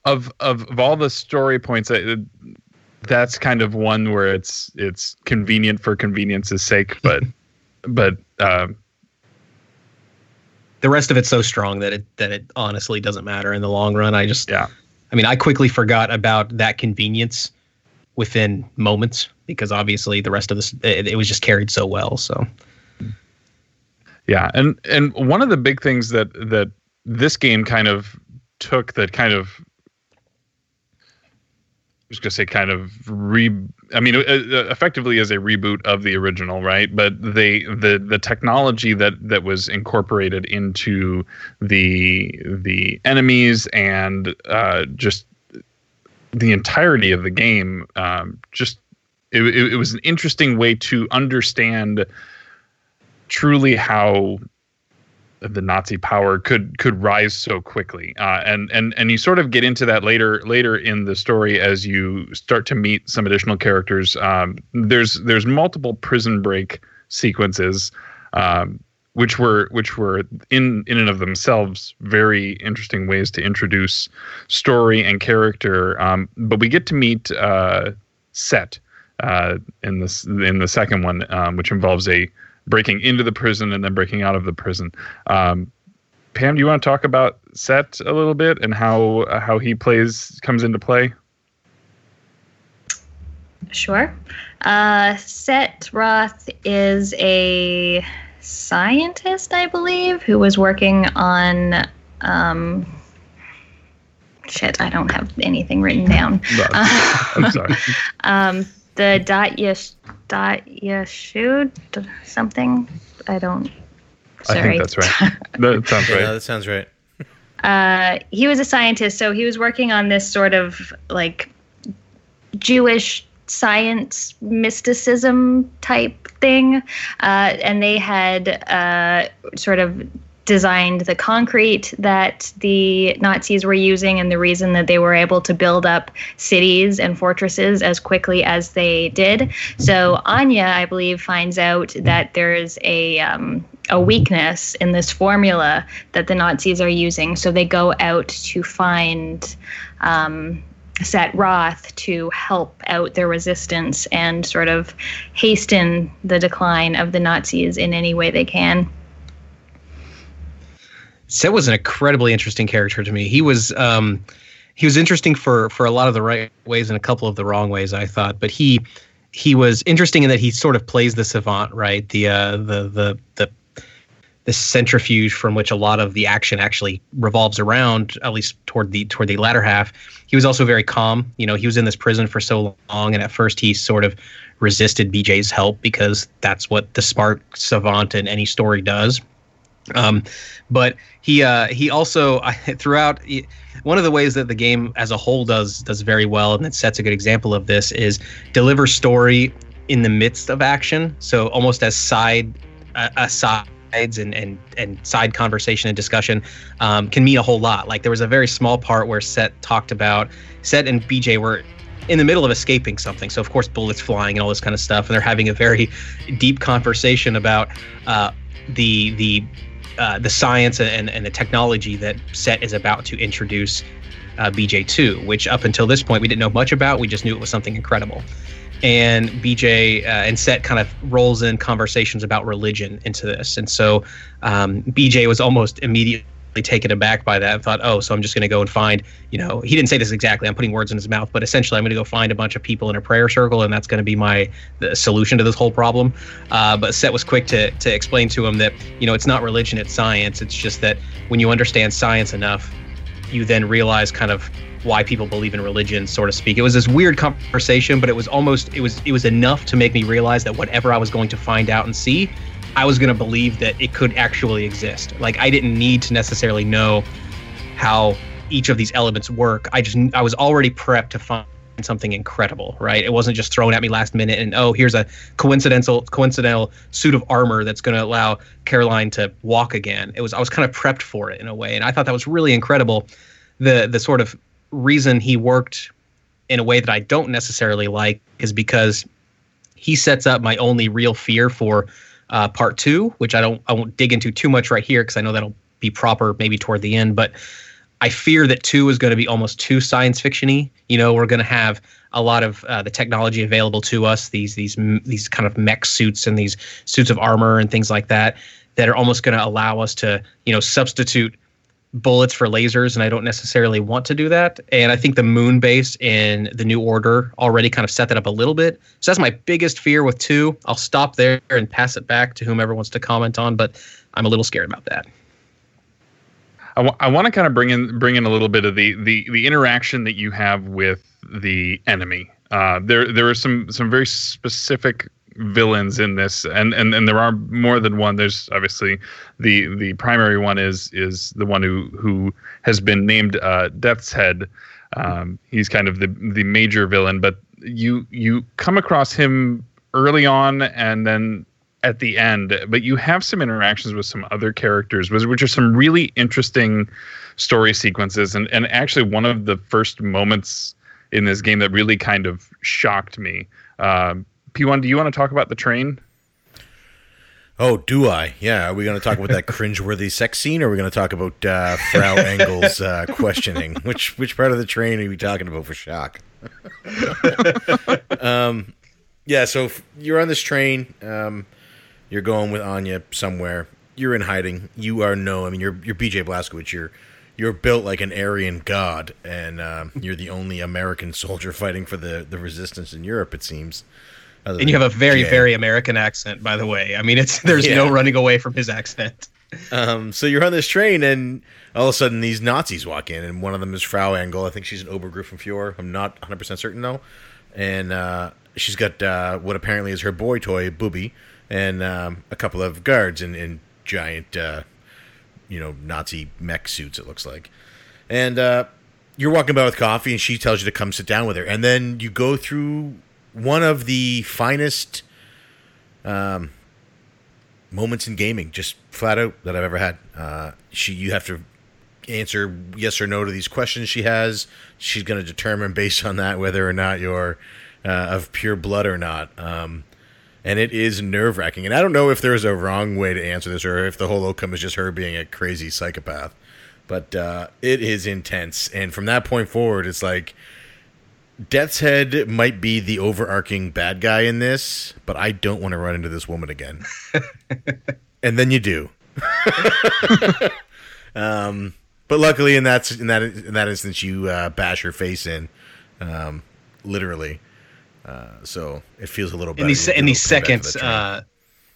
of of, of all the story points it, that's kind of one where it's it's convenient for convenience's sake, but but uh, The rest of it's so strong that it that it honestly doesn't matter in the long run. I just yeah, I mean, I quickly forgot about that convenience within moments because obviously the rest of this it, it was just carried so well. So yeah, and and one of the big things that that this game kind of took that kind of I was gonna say kind of re. I mean, effectively as a reboot of the original, right? But they the the technology that that was incorporated into the the enemies and uh, just the entirety of the game, um, just it, it, it was an interesting way to understand truly how the Nazi power could could rise so quickly, uh, and and and you sort of get into that later later in the story as you start to meet some additional characters. Um, there's there's multiple prison break sequences, um, which were which were in in and of themselves very interesting ways to introduce story and character. Um, but we get to meet uh, Set uh, in this in the second one, um, which involves a breaking into the prison and then breaking out of the prison. Um, Pam, do you want to talk about Set a little bit and how how he plays comes into play? Sure. Uh, Set Roth is a scientist, I believe, who was working on. Um, shit, I don't have anything written down. No, I'm sorry. Um, the dot yes Da'at Yichud something. I don't. I Sorry. think that's right. That sounds Yeah, right. that sounds right. uh, he was a scientist, so he was working on this sort of like Jewish science mysticism type thing, uh, and they had uh, sort of designed the concrete that the Nazis were using, and the reason that they were able to build up cities and fortresses as quickly as they did. So Anya, I believe, finds out that there's a um, a weakness in this formula that the Nazis are using. So they go out to find um, Set Roth to help out their resistance and sort of hasten the decline of the Nazis in any way they can. Set was an incredibly interesting character to me. He was um, he was interesting for for a lot of the right ways and a couple of the wrong ways, I thought. But he he was interesting in that he sort of plays the savant, right? The uh, the the the the centrifuge from which a lot of the action actually revolves around, at least toward the toward the latter half. He was also very calm. You know, he was in this prison for so long, and at first he sort of resisted BJ's help because that's what the smart savant in any story does. Um, but he uh, he also throughout one of the ways that the game as a whole does does very well, and it sets a good example of this, is deliver story in the midst of action. So almost as side uh, asides and and and side conversation and discussion um, can mean a whole lot. Like there was a very small part where Set talked about Set and BJ were in the middle of escaping something. So of course bullets flying and all this kind of stuff, and they're having a very deep conversation about uh, the the uh, the science and, and the technology that Set is about to introduce uh, BJ2, which up until this point we didn't know much about. We just knew it was something incredible. And BJ uh, and Set kind of rolls in conversations about religion into this. And so um, BJ was almost immediately taken aback by that and thought, oh, so I'm just going to go and find, you know, he didn't say this exactly. I'm putting words in his mouth, but essentially I'm going to go find a bunch of people in a prayer circle and that's going to be my solution to this whole problem. Uh, but Set was quick to, to explain to him that, you know, it's not religion, it's science. It's just that when you understand science enough, you then realize kind of why people believe in religion, so to speak. It was this weird conversation, but it was almost it was it was enough to make me realize that whatever I was going to find out and see, I was going to believe that it could actually exist. Like I didn't need to necessarily know how each of these elements work. I just I was already prepped to find something incredible, right? It wasn't just thrown at me last minute and oh, here's a coincidental coincidental suit of armor that's going to allow Caroline to walk again. It was I was kind of prepped for it in a way, and I thought that was really incredible. The the sort of reason he worked in a way that I don't necessarily like is because he sets up my only real fear for uh, part two, which I don't I won't dig into too much right here because I know that'll be proper maybe toward the end, but I fear that two is going to be almost too science fictiony. You know, we're going to have a lot of uh, the technology available to us these these these kind of mech suits and these suits of armor and things like that that are almost going to allow us to you know substitute bullets for lasers and I don't necessarily want to do that. And I think the moon base in the new order already kind of set that up a little bit. So that's my biggest fear with 2. I'll stop there and pass it back to whomever wants to comment on, but I'm a little scared about that. I, w- I want to kind of bring in bring in a little bit of the the the interaction that you have with the enemy. Uh, there there are some some very specific villains in this, and and and there are more than one. There's obviously the the primary one is is the one who who has been named uh, Deathshead. Um, he's kind of the the major villain, but you you come across him early on, and then at the end, but you have some interactions with some other characters, which are some really interesting story sequences. And and actually, one of the first moments in this game that really kind of shocked me. Um, P1, do you want to talk about the train? Oh, do I? Yeah. Are we going to talk about that cringeworthy sex scene, or are we going to talk about uh, Frau Engel's uh, questioning? Which which part of the train are we talking about for shock? um, yeah. So you're on this train. Um, you're going with Anya somewhere. You're in hiding. You are no. I mean, you're you're BJ Blazkowicz. You're you're built like an Aryan god, and uh, you're the only American soldier fighting for the the resistance in Europe. It seems. And you have a very, Jay. very American accent, by the way. I mean, it's there's no running away from his accent. Um, so you're on this train, and all of a sudden these Nazis walk in, and one of them is Frau Engel. I think she's an Obergruppenführer. I'm not 100 percent certain though. And uh, she's got uh, what apparently is her boy toy, Bubi, and um, a couple of guards in, in giant, uh, you know, Nazi mech suits. It looks like, and uh, you're walking by with coffee, and she tells you to come sit down with her, and then you go through one of the finest um, moments in gaming, just flat out that I've ever had. Uh, she, you have to answer yes or no to these questions she has. She's going to determine based on that whether or not you're uh, of pure blood or not. Um, and it is nerve wracking. And I don't know if there's a wrong way to answer this or if the whole outcome is just her being a crazy psychopath. But uh, it is intense. And from that point forward, it's like Deathshead might be the overarching bad guy in this, but I don't want to run into this woman again. and then you do. um, but luckily, in that in that in that instance, you uh, bash her face in, um, literally. Uh, so it feels a little better. In the se- You in the don't come back to second, the uh,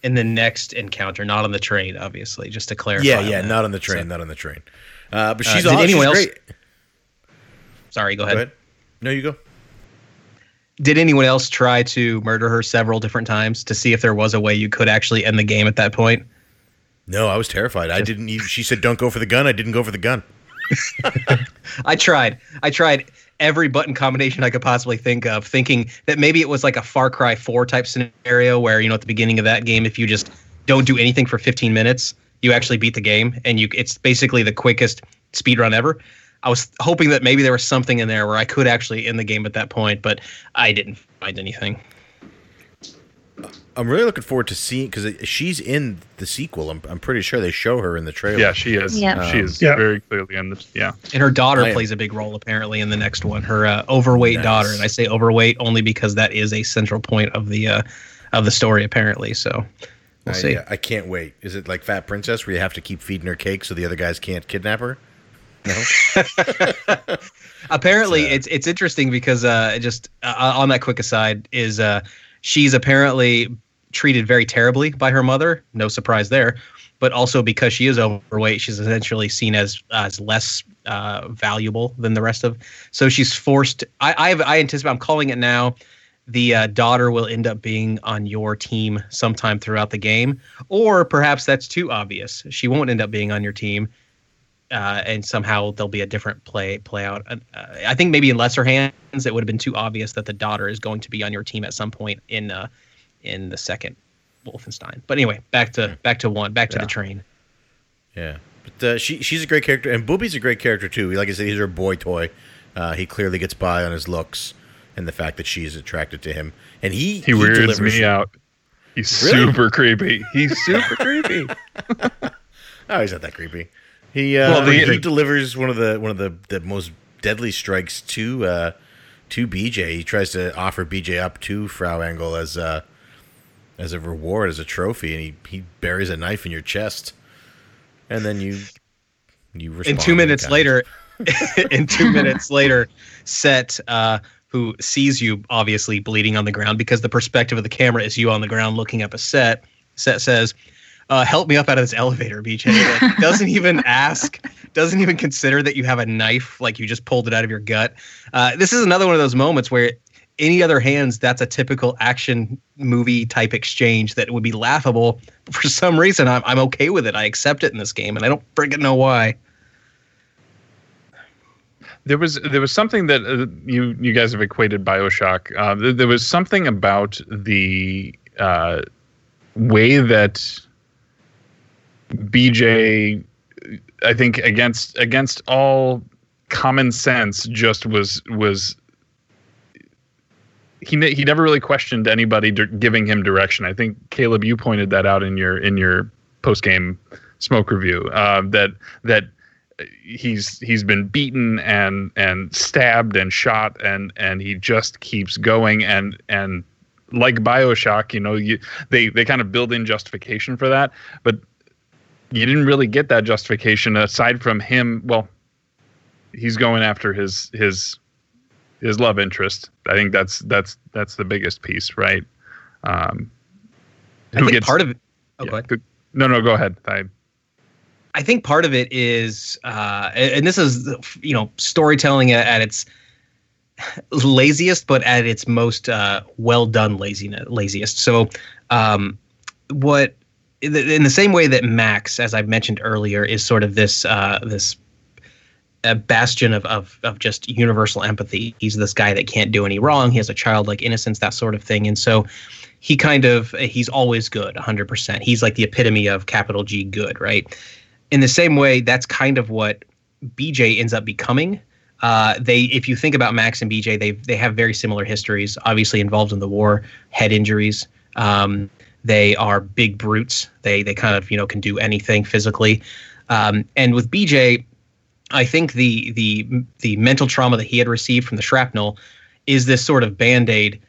in the next encounter, not on the train, obviously, just to clarify. yeah, yeah, that. not on the train, So- not on the train. Uh, but Uh, she's did aw- anyone she's else- great. Sorry, go Go ahead. ahead. No, you go. Did anyone else try to murder her several different times to see if there was a way you could actually end the game at that point? No, I was terrified. I didn't. Even, she said, "Don't go for the gun." I didn't go for the gun. I tried. I tried every button combination I could possibly think of, thinking that maybe it was like a Far Cry 4 type scenario where, you know, at the beginning of that game, if you just don't do anything for 15 minutes, you actually beat the game and you it's basically the quickest speed run ever. I was hoping that maybe there was something in there where I could actually end the game at that point, but I didn't find anything. I'm really looking forward to seeing because she's in the sequel. I'm, I'm pretty sure they show her in the trailer. Yeah, she is. Yeah. She is Yeah. very clearly in the yeah. And her daughter I plays a big role apparently in the next one. Her uh, overweight Nice. daughter, and I say overweight only because that is a central point of the uh, of the story apparently. So we'll I, see. uh, I can't wait. Is it like Fat Princess where you have to keep feeding her cake so the other guys can't kidnap her? No. Apparently, It's, uh, it's it's interesting because uh, just uh, on that quick aside is uh, she's apparently treated very terribly by her mother. No surprise there. But also because she is overweight, she's essentially seen as as less uh, valuable than the rest of. So she's forced. I I, have, I anticipate. I'm calling it now. The uh, daughter will end up being on your team sometime throughout the game, or perhaps that's too obvious. She won't end up being on your team uh, and somehow there'll be a different play play out. Uh, I think maybe in lesser hands, it would have been too obvious that the daughter is going to be on your team at some point in uh, in the second Wolfenstein. But anyway, back to back to one, back to Yeah. the train. Yeah, but uh, she she's a great character, and Bubi's a great character too. Like I said, he's her boy toy. Uh, he clearly gets by on his looks and the fact that she's attracted to him, and he He, weirds delivers- me out. He's Really? super creepy. He's super creepy. Oh, he's not that creepy. He uh, Well, the- he delivers one of the one of the, the most deadly strikes to uh, to BJ. He tries to offer BJ up to Frau Engel as uh, as a reward, as a trophy, and he, he buries a knife in your chest, and then you you respond. And two minutes kind later, and two minutes later, Set, uh, who sees you obviously bleeding on the ground because the perspective of the camera is you on the ground looking up a Set. Set says, uh, "Help me up out of this elevator, BJ." Like, doesn't even ask, doesn't even consider that you have a knife, like you just pulled it out of your gut. Uh, this is another one of those moments where. Any other hands, that's a typical action movie type exchange that would be laughable. But for some reason, I'm, I'm okay with it. I accept it in this game, and I don't friggin' know why. There was there was something that uh, you you guys have equated Bioshock. Uh, there, there was something about the uh, way that BJ, I think against against all common sense, just was was. He, he never really questioned anybody giving him direction. I think Caleb, you pointed that out in your in your post game smoke review. Uh, that that he's he's been beaten and and stabbed and shot and and he just keeps going and and like BioShock, you know, you they they kind of build in justification for that, but you didn't really get that justification aside from him. Well, he's going after his his his love interest. I think that's that's that's the biggest piece, right? Um, I think part of it. Oh, yeah, no, no, go ahead. I, I think part of it is, uh, and this is you know storytelling at, at its laziest, but at its most uh, well done laziness, laziest. So, um, what in the same way that Max, as I mentioned earlier, is sort of this uh, this a bastion of, of of just universal empathy. He's this guy that can't do any wrong. He has a childlike innocence, that sort of thing. And so he kind of he's always good, 100%. He's like the epitome of capital G good, right? In the same way, that's kind of what BJ ends up becoming. Uh, they, if you think about Max and BJ, they they have very similar histories. Obviously involved in the war, head injuries. Um, they are big brutes. They they kind of you know can do anything physically. Um, and with BJ, I think the the the mental trauma that he had received from the shrapnel is this sort of band-aid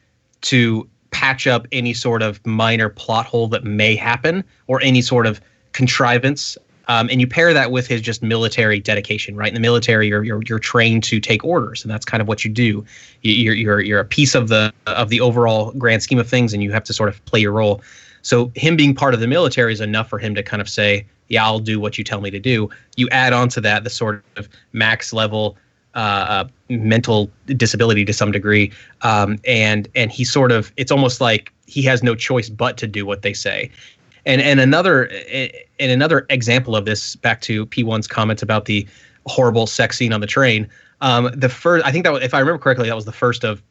to patch up any sort of minor plot hole that may happen or any sort of contrivance um, and you pair that with his just military dedication, right? In the military, you're, you're you're trained to take orders, and that's kind of what you do. You're you're you're a piece of the of the overall grand scheme of things, and you have to sort of play your role. So him being part of the military is enough for him to kind of say, "Yeah, I'll do what you tell me to do." You add on to that the sort of max level uh, uh, mental disability to some degree, um, and and he sort of it's almost like he has no choice but to do what they say. And and another and another example of this, back to P1's comments about the horrible sex scene on the train. Um, the first, I think that was, if I remember correctly, that was the first of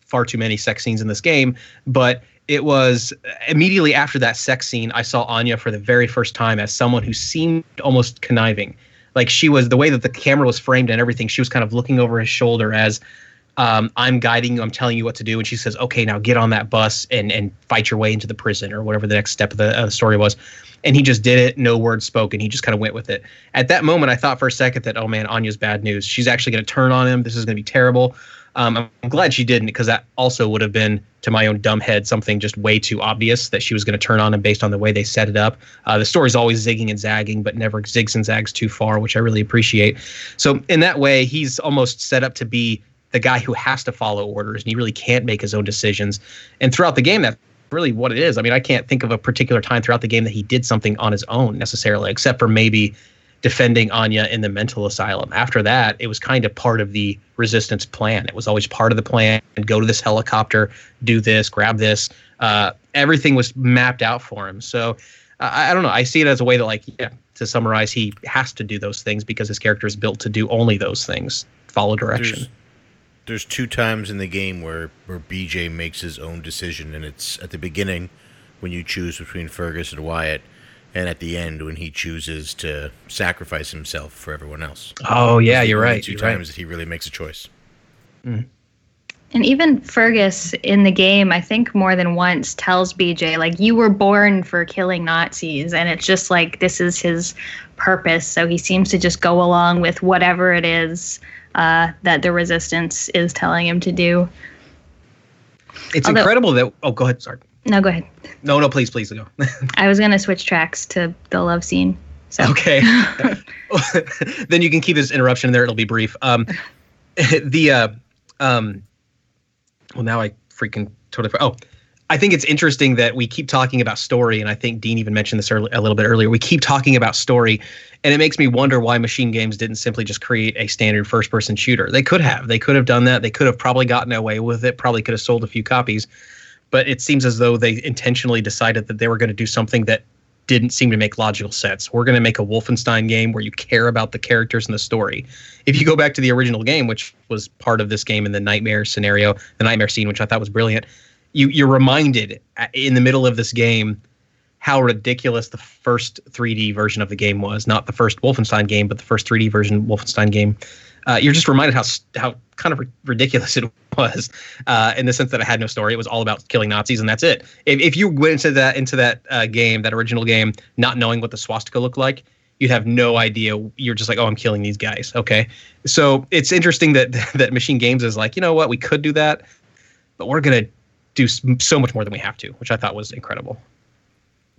far too many sex scenes in this game. But it was immediately after that sex scene, I saw Anya for the very first time as someone who seemed almost conniving. Like she was the way that the camera was framed and everything. She was kind of looking over his shoulder as um, I'm guiding you, I'm telling you what to do. And she says, okay, now get on that bus and, and fight your way into the prison or whatever the next step of the, uh, story was. And he just did it, no words spoken. He just kind of went with it. At that moment, I thought for a second that, oh man, Anya's bad news. She's actually going to turn on him. This is going to be terrible. Um, I'm glad she didn't because that also would have been, to my own dumb head, something just way too obvious that she was going to turn on him based on the way they set it up. Uh, the story's always zigging and zagging, but never zigs and zags too far, which I really appreciate. So in that way, he's almost set up to be the guy who has to follow orders and he really can't make his own decisions. And throughout the game, that's really what it is. I mean, I can't think of a particular time throughout the game that he did something on his own necessarily, except for maybe defending Anya in the mental asylum. After that, it was kind of part of the resistance plan. It was always part of the plan. Go to this helicopter, do this, grab this. Uh, everything was mapped out for him. So I, I don't know. I see it as a way that, like, yeah, to summarize, he has to do those things because his character is built to do only those things, follow direction. There's, there's two times in the game where where BJ makes his own decision, and it's at the beginning when you choose between Fergus and Wyatt, and at the end when he chooses to sacrifice himself for everyone else. Oh yeah, you're right. 2 you're times right. that he really makes a choice. Mm. And even Fergus in the game, I think more than once tells BJ, like, you were born for killing Nazis. And it's just like, this is his purpose. So he seems to just go along with whatever it is uh, that the resistance is telling him to do. It's Although- incredible that. Oh, go ahead. Sorry. No, go ahead. No, no, please, please go. I was going to switch tracks to the love scene. So. Okay. then you can keep this interruption there. It'll be brief. Um, the uh, um, well, now I freaking totally. Oh, I think it's interesting that we keep talking about story, and I think Dean even mentioned this early, a little bit earlier. We keep talking about story, and it makes me wonder why Machine Games didn't simply just create a standard first-person shooter. They could have. They could have done that. They could have probably gotten away with it. Probably could have sold a few copies, but it seems as though they intentionally decided that they were going to do something that didn't seem to make logical sense. We're going to make a Wolfenstein game where you care about the characters and the story. If you go back to the original game, which was part of this game in the nightmare scenario, the nightmare scene, which I thought was brilliant, you you're reminded uh, in the middle of this game how ridiculous the first 3D version of the game was. Not the first Wolfenstein game, but the first 3D version Wolfenstein game. Uh, you're just reminded how how kind of ridiculous it was uh, in the sense that it had no story. It was all about killing Nazis, and that's it. If, if you went into that into that uh, game, that original game, not knowing what the swastika looked like, you'd have no idea. You're just like, oh, I'm killing these guys. Okay, so it's interesting that that Machine Games is like, you know what, we could do that, but we're gonna do so much more than we have to, which I thought was incredible.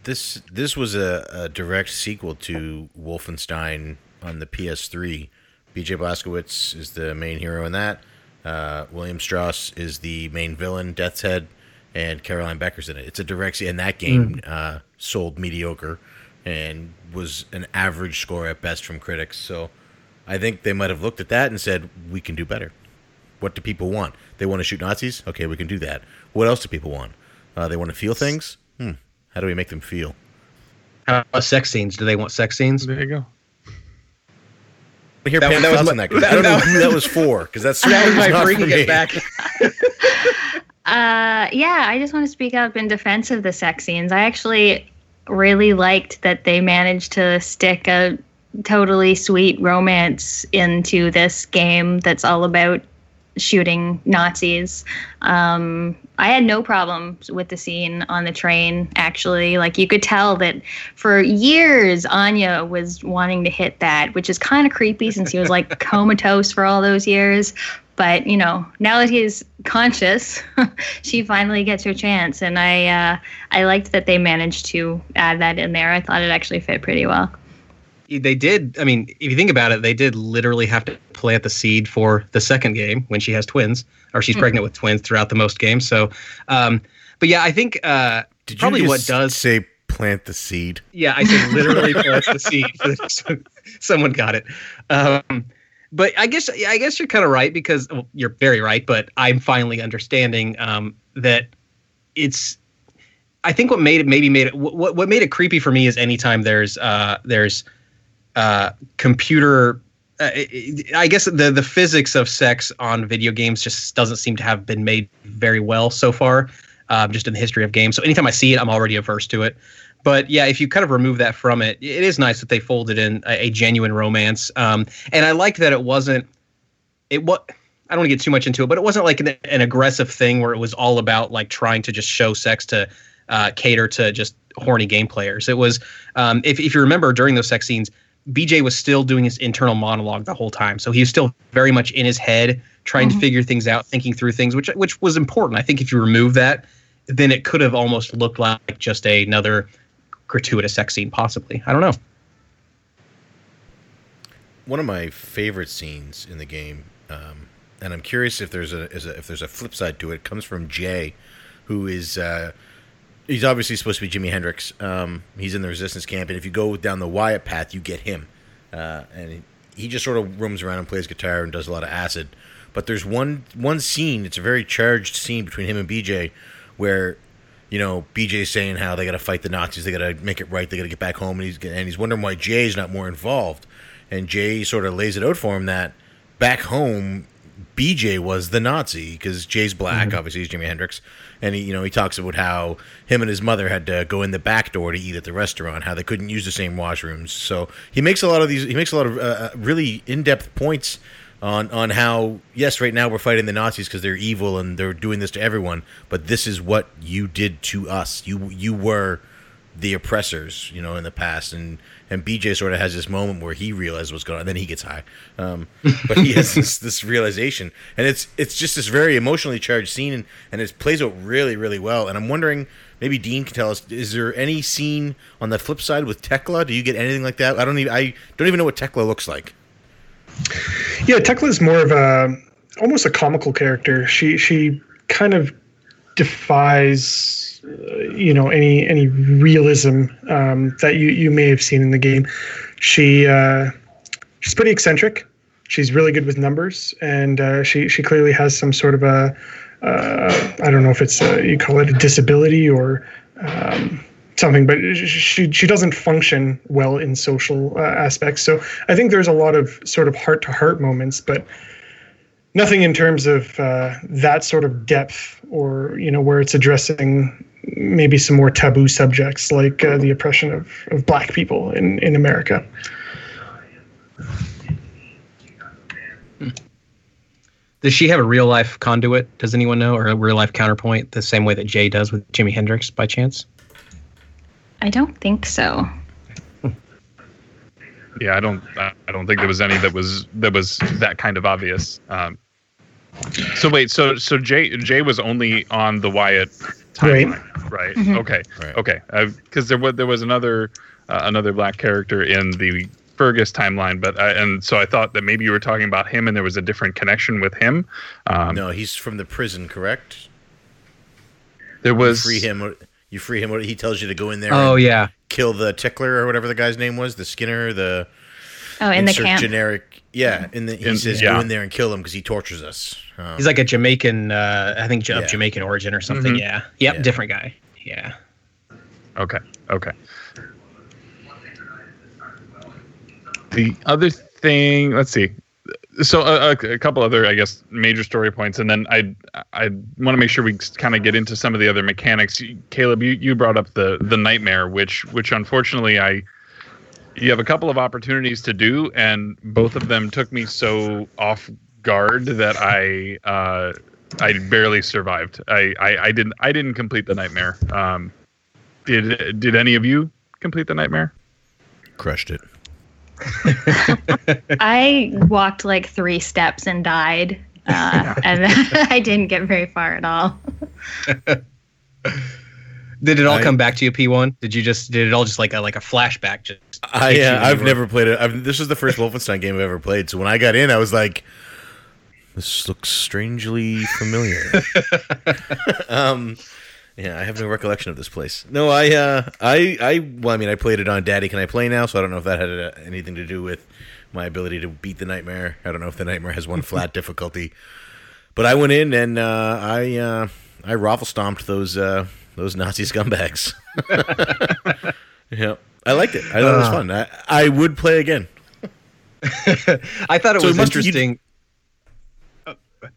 This this was a, a direct sequel to Wolfenstein on the PS3 B.J. Blazkowicz is the main hero in that. Uh, William Strauss is the main villain, Deathshead, and Caroline Becker's in it. It's a direct, and that game uh, sold mediocre and was an average score at best from critics. So I think they might have looked at that and said, we can do better. What do people want? They want to shoot Nazis? Okay, we can do that. What else do people want? Uh, they want to feel things? Hmm. How do we make them feel? How about sex scenes? Do they want sex scenes? There you go. I hear That- Pam's that was thoughts my- on that. 'cause that- I don't know who that was for because that's That was not my for bringing me. it back. Uh, yeah, I just want to speak up in defense of the sex scenes. I actually really liked that they managed to stick a totally sweet romance into this game that's all about shooting Nazis. Um, I had no problems with the scene on the train, actually. Like, you could tell that for years, Anya was wanting to hit that, which is kind of creepy since he was like comatose for all those years. But, you know, now that he's conscious, she finally gets her chance. And I, uh, I liked that they managed to add that in there. I thought it actually fit pretty well. They did. I mean, if you think about it, they did literally have to plant the seed for the second game when she has twins, or she's pregnant with twins throughout the most games. So, um, but yeah, I think uh, Did probably you what does say plant the seed? Yeah, I said literally plant the seed. For the next one. Someone got it. Um, but I guess I guess you're kind of right because well, you're very right. But I'm finally understanding um, that it's. I think what made it maybe made it what what made it creepy for me is anytime there's uh, there's uh, computer. Uh, I guess the the physics of sex on video games just doesn't seem to have been made very well so far, um, just in the history of games. So anytime I see it, I'm already averse to it but yeah, if you kind of remove that from it, it is nice that they folded in a, a genuine romance. Um, and I like that it wasn't. It what I don't want to get too much into it, but it wasn't like an, an aggressive thing where it was all about like trying to just show sex to uh, cater to just horny game players. It was, um, if if you remember during those sex scenes, BJ was still doing his internal monologue the whole time, so he was still very much in his head, trying to figure things out, thinking through things, which which was important. I think if you remove that, then it could have almost looked like just another gratuitous sex scene, possibly. I don't know. One of my favorite scenes in the game, um, and I'm curious if there's a, is a if there's a flip side to it. Comes from Jay, who is uh, he's obviously supposed to be Jimi Hendrix. Um, he's in the resistance camp, and if you go down the Wyatt path, you get him, uh, and he, just sort of roams around and plays guitar and does a lot of acid. But there's one one scene. It's a very charged scene between him and BJ, where you know BJ's saying how they got to fight the Nazis, they got to make it right, they got to get back home, and he's and he's wondering why Jay's not more involved. And Jay sort of lays it out for him that back home BJ was the Nazi because Jay's black, obviously he's Jimi Hendrix, and he you know he talks about how him and his mother had to go in the back door to eat at the restaurant, how they couldn't use the same washrooms. So he makes a lot of these, he makes a lot of uh, really in depth points on on how yes, right now we're fighting the Nazis because they're evil and they're doing this to everyone, but this is what you did to us. You you were the oppressors, you know, in the past, and and BJ sort of has this moment where he realizes what's going on, and then he gets high, um, but he has this, this realization, and it's it's just this very emotionally charged scene, and, and it plays out really really well, and I'm wondering maybe Dean can tell us, is there any scene on the flip side with Tekla? Do you get anything like that? I don't even I don't even know what Tekla looks like. Yeah, Tekla is more of a almost a comical character. She she kind of defies you know any any realism um, that you you may have seen in the game. She uh, she's pretty eccentric. She's really good with numbers, and uh, she she clearly has some sort of a uh, I don't know if it's a, you call it a disability or um, something, but she she doesn't function well in social uh, aspects. So I think there's a lot of sort of heart to heart moments, but nothing in terms of uh, that sort of depth or you know where it's addressing maybe some more taboo subjects like uh, the oppression of, of black people in, in America. Does she have a real life conduit? Does anyone know, or a real life counterpoint, the same way that Jay does with Jimi Hendrix, by chance? I don't think so. Yeah, I don't. I I don't think there was any that was that was that kind of obvious. Um, so wait, so so Jay Jay was only on the Wyatt timeline, right? Mhm. Okay, Right. okay. Because there was there was another uh, another black character in the Fergus timeline, but I, and so I thought that maybe you were talking about him, and there was a different connection with him. Um, no, he's from the prison, correct? there You was free him. You free him. He tells you to go in there. Oh and yeah. kill the tickler or whatever the guy's name was, the Skinner, the Oh, in the camp. generic. Yeah, and the he In- says yeah. go in there and kill him because he tortures us. Um, He's like a Jamaican, uh, I think, J- Yeah. Jamaican origin or something. Mhm. Yeah. Yep. Yeah. Different guy. Yeah. Okay. Okay. The other thing, let's see. So a, a, a couple other, I guess, major story points, and then I I want to make sure we kind of get into some of the other mechanics. Caleb, you, you brought up the the nightmare, which which unfortunately I you have a couple of opportunities to do, and both of them took me so off guard that I uh, I barely survived. I, I, I didn't I didn't complete the nightmare. Um, did did any of you complete the nightmare? crushed it. I walked like three steps and died. Uh, and I didn't get very far at all. Did it all I- come back to you, P1? Did you just did it all just like a like a flashback? Just I uh, I've never played it. I've, this is the first Wolfenstein game I've ever played. So when I got in, I was like, "This looks strangely familiar." um, yeah, I have no recollection of this place. No, I, uh, I, I. Well, I mean, I played it on Daddy Can I Play Now, so I don't know if that had uh, anything to do with my ability to beat the nightmare. I don't know if the nightmare has one flat difficulty, but I went in and uh, I, uh, I raffle stomped those uh, those Nazi scumbags. yeah, I liked it. I thought it was Uh. fun. I, I would play again. I thought it So it was must- you- interesting.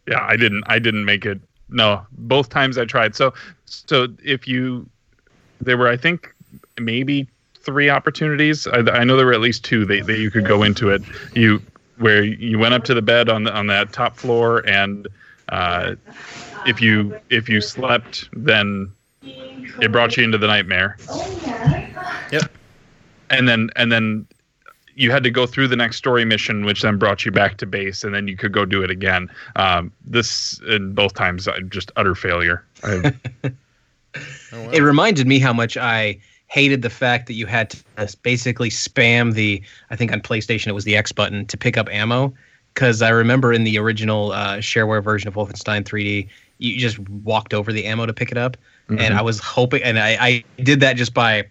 Yeah, I didn't I didn't make it. No, both times I tried. So so if you there were I think maybe three opportunities. I, I know there were at least two that, that you could go into it. You where you went up to the bed on the, on that top floor and uh, if you if you slept then it brought you into the nightmare. Yep. And then and then you had to go through the next story mission, which then brought you back to base, and then you could go do it again. Um, this in both times, uh, just utter failure. I, Oh, wow. It reminded me how much I hated the fact that you had to basically spam the I think on PlayStation it was the X button to pick up ammo because I remember in the original uh, shareware version of Wolfenstein 3D you just walked over the ammo to pick it up and I was hoping and I, I did that just by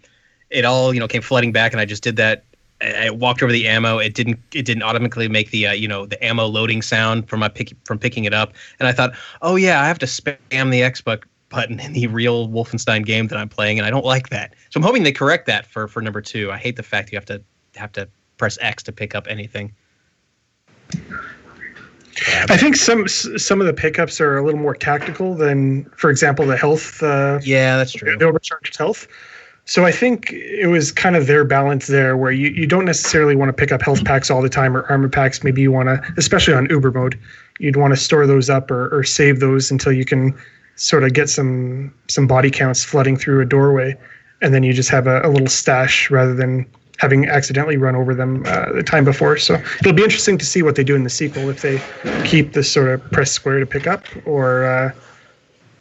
it all you know came flooding back and I just did that I walked over the ammo. It didn't. It didn't automatically make the uh, you know the ammo loading sound from my pick from picking it up. And I thought, oh yeah, I have to spam the X button in the real Wolfenstein game that I'm playing, and I don't like that. So I'm hoping they correct that for for number two. I hate the fact you have to have to press X to pick up anything. I think some some of the pickups are a little more tactical than, for example, the health. Uh, Yeah, that's true. the overcharged health. So I think it was kind of their balance there, where you, you don't necessarily want to pick up health packs all the time or armor packs. Maybe you want to, especially on Uber mode, you'd want to store those up or, or save those until you can sort of get some some body counts flooding through a doorway, and then you just have a, a little stash rather than having accidentally run over them uh, the time before. So it'll be interesting to see what they do in the sequel if they keep this sort of press square to pick up or. Uh,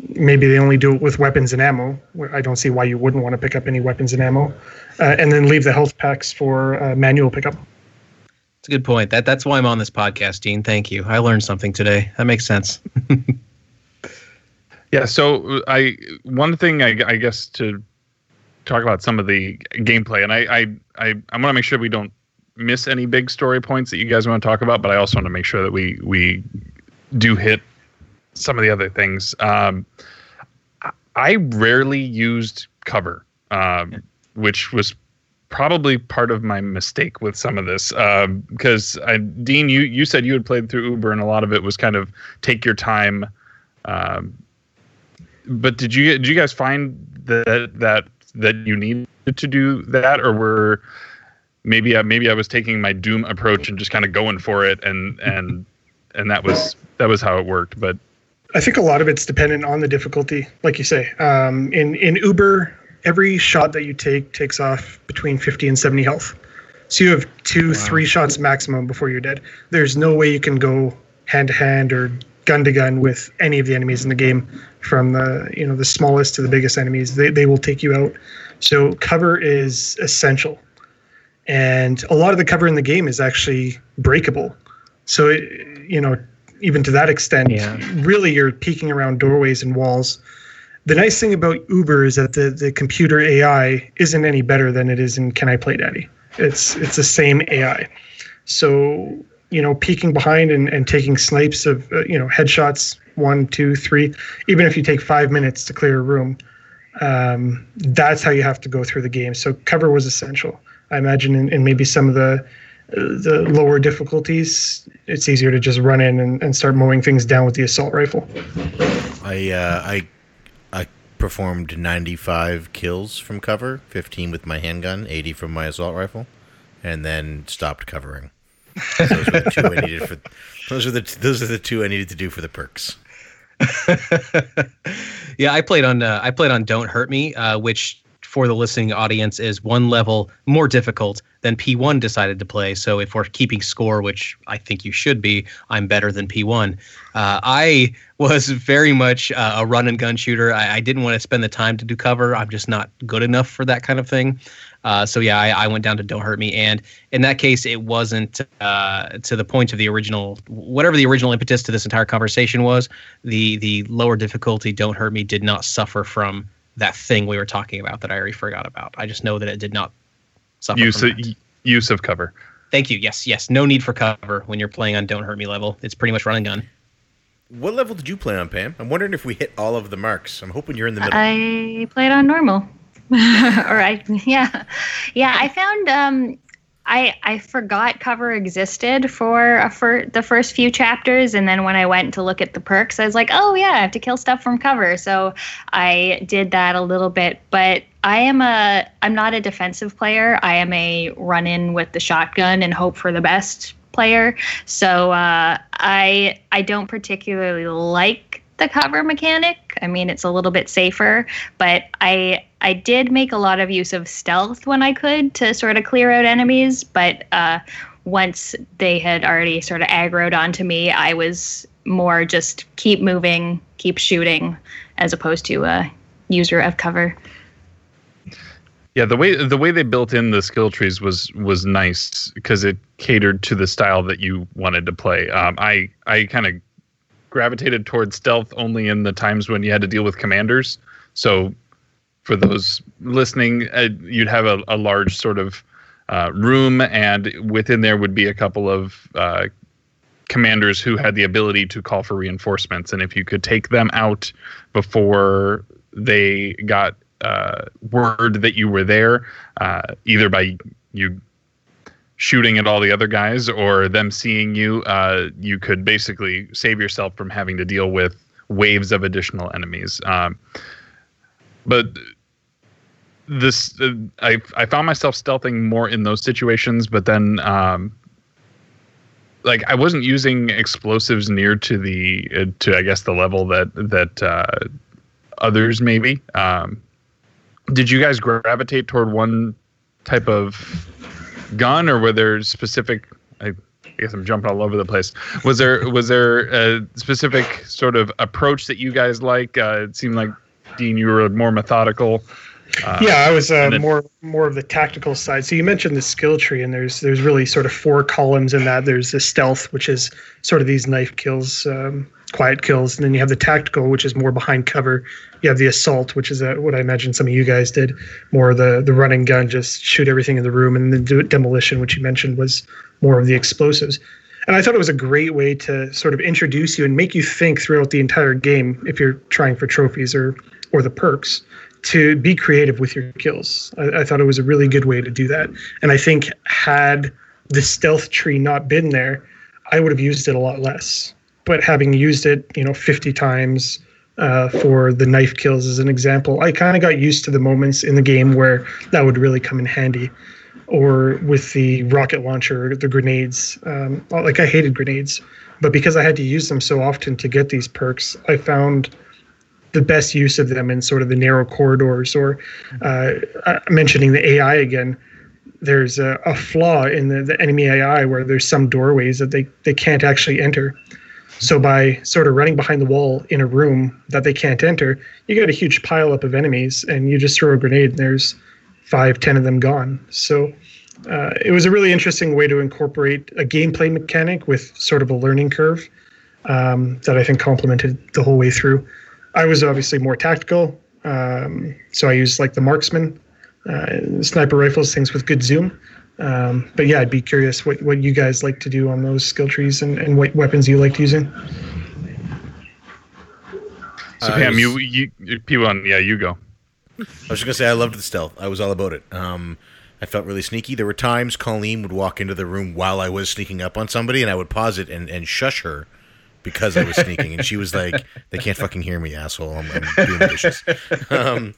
maybe they only do it with weapons and ammo. I don't see why you wouldn't want to pick up any weapons and ammo, uh, and then leave the health packs for uh, manual pickup. It's a good point. That that's why I'm on this podcast, Dean. Thank you. I learned something today. That makes sense. yeah. So I one thing I, I guess to talk about some of the gameplay, and I I I, I want to make sure we don't miss any big story points that you guys want to talk about, but I also want to make sure that we we do hit some of the other things. Um, I- rarely used cover, um, which was probably part of my mistake with some of this. Um, because I, Dean, you you said you had played through Uber, and a lot of it was kind of take your time. Um, but did you did you guys find that that that you needed to do that, or were maybe I, maybe I was taking my Doom approach and just kind of going for it, and and and that was that was how it worked. But I think a lot of it's dependent on the difficulty, like you say. Um, in in Uber, every shot that you take takes off between 50 and 70 health. So you have two, three shots maximum before you're dead. There's no way you can go hand to hand or gun to gun with any of the enemies in the game, from the you know the smallest to the biggest enemies. They they will take you out. So cover is essential. and a lot of the cover in the game is actually breakable. So, it, you know, even to that extent, Yeah. really you're peeking around doorways and walls. The nice thing about Uber is that the, the computer AI isn't any better than it is in Can I Play Daddy? It's it's the same AI. So, you know, peeking behind and, and taking snipes of, uh, you know, headshots, one, two, three, even if you take five minutes to clear a room, um, that's how you have to go through the game. So cover was essential. I imagine in, in maybe some of the the lower difficulties, it's easier to just run in and, and start mowing things down with the assault rifle. I uh, I I performed 95 kills from cover, 15 with my handgun, 80 from my assault rifle, and then stopped covering. Those are the two I needed for. Those are the those are the two I needed to do for the perks. yeah, I played on uh, I played on Don't Hurt Me, uh, which for the listening audience is one level more difficult than P1 decided to play. So if we're keeping score, which I think you should be, I'm better than P1. Uh, I was very much uh, a run and gun shooter. I, I didn't want to spend the time to do cover. I'm just not good enough for that kind of thing. Uh, so yeah, I, I went down to Don't Hurt Me, and in that case, it wasn't uh, to the point of the original, whatever the original impetus to this entire conversation was. The the lower difficulty Don't Hurt Me did not suffer from that thing we were talking about that I already forgot about. I just know that it did not suffer. Use from of, that. use of cover. Thank you. Yes, yes. No need for cover when you're playing on Don't Hurt Me level. It's pretty much run and gun. What level did you play on, Pam? I'm wondering if we hit all of the marks. I'm hoping you're in the middle. I played on normal. or I yeah. Yeah, I found um I I forgot cover existed for a for the first few chapters and then when I went to look at the perks I was like, "Oh yeah, I have to kill stuff from cover." So I did that a little bit, but I am a I'm not a defensive player. I am a run in with the shotgun and hope for the best player. So uh, I I don't particularly like the cover mechanic. I mean, it's a little bit safer, but I I did make a lot of use of stealth when I could to sort of clear out enemies. But uh, once they had already sort of aggroed onto me, I was more just keep moving, keep shooting, as opposed to a user of cover. Yeah, the way the way they built in the skill trees was was nice because it catered to the style that you wanted to play. Um, I I kind of gravitated towards stealth only in the times when you had to deal with commanders. So for those listening, uh, you'd have a, a large sort of uh, room, and within there would be a couple of uh, commanders who had the ability to call for reinforcements. And if you could take them out before they got uh, word that you were there, uh, either by you shooting at all the other guys or them seeing you, uh, you could basically save yourself from having to deal with waves of additional enemies. Um, but this, uh, I I found myself stealthing more in those situations, but then. Um, like I wasn't using explosives near to the uh, to I guess the level that that uh, others maybe. Um, did you guys gravitate toward one type of gun, or were there specific? I, I guess I'm jumping all over the place. Was there was there a specific sort of approach that you guys like? Uh, it seemed like Dean, you were more methodical. Uh, yeah, I was uh, then- more more of the tactical side. So you mentioned the skill tree, and there's there's really sort of four columns in that. There's the stealth, which is sort of these knife kills, um, quiet kills, and then you have the tactical, which is more behind cover. You have the assault, which is what I imagine some of you guys did, more the the running gun, just shoot everything in the room, and then do demolition, which you mentioned was more of the explosives. And I thought it was a great way to sort of introduce you and make you think throughout the entire game if you're trying for trophies or or the perks to be creative with your kills. I, I thought it was a really good way to do that. And I think had the stealth tree not been there, I would have used it a lot less. But having used it, you know, 50 times uh, for the knife kills as an example, I kind of got used to the moments in the game where that would really come in handy. Or with the rocket launcher, the grenades. Um, like I hated grenades, but because I had to use them so often to get these perks, I found the best use of them in sort of the narrow corridors or uh, uh, mentioning the AI again. There's a, a flaw in the, the enemy AI where there's some doorways that they, they can't actually enter. So by sort of running behind the wall in a room that they can't enter, you get a huge pile up of enemies and you just throw a grenade and there's five, ten of them gone. So uh, it was a really interesting way to incorporate a gameplay mechanic with sort of a learning curve um, that I think complemented the whole way through. I was obviously more tactical, um, so I used like the marksman, uh, sniper rifles, things with good zoom. Um, but yeah, I'd be curious what, what you guys like to do on those skill trees and, and what weapons you liked using. So Uh, Pam, it you you P1, yeah, you go. I was just gonna say I loved the stealth. I was all about it. Um, I felt really sneaky. There were times Colleen would walk into the room while I was sneaking up on somebody, and I would pause it and, and shush her because I was sneaking, and she was like, "They can't fucking hear me, asshole. I'm, I'm doing the dishes." Um,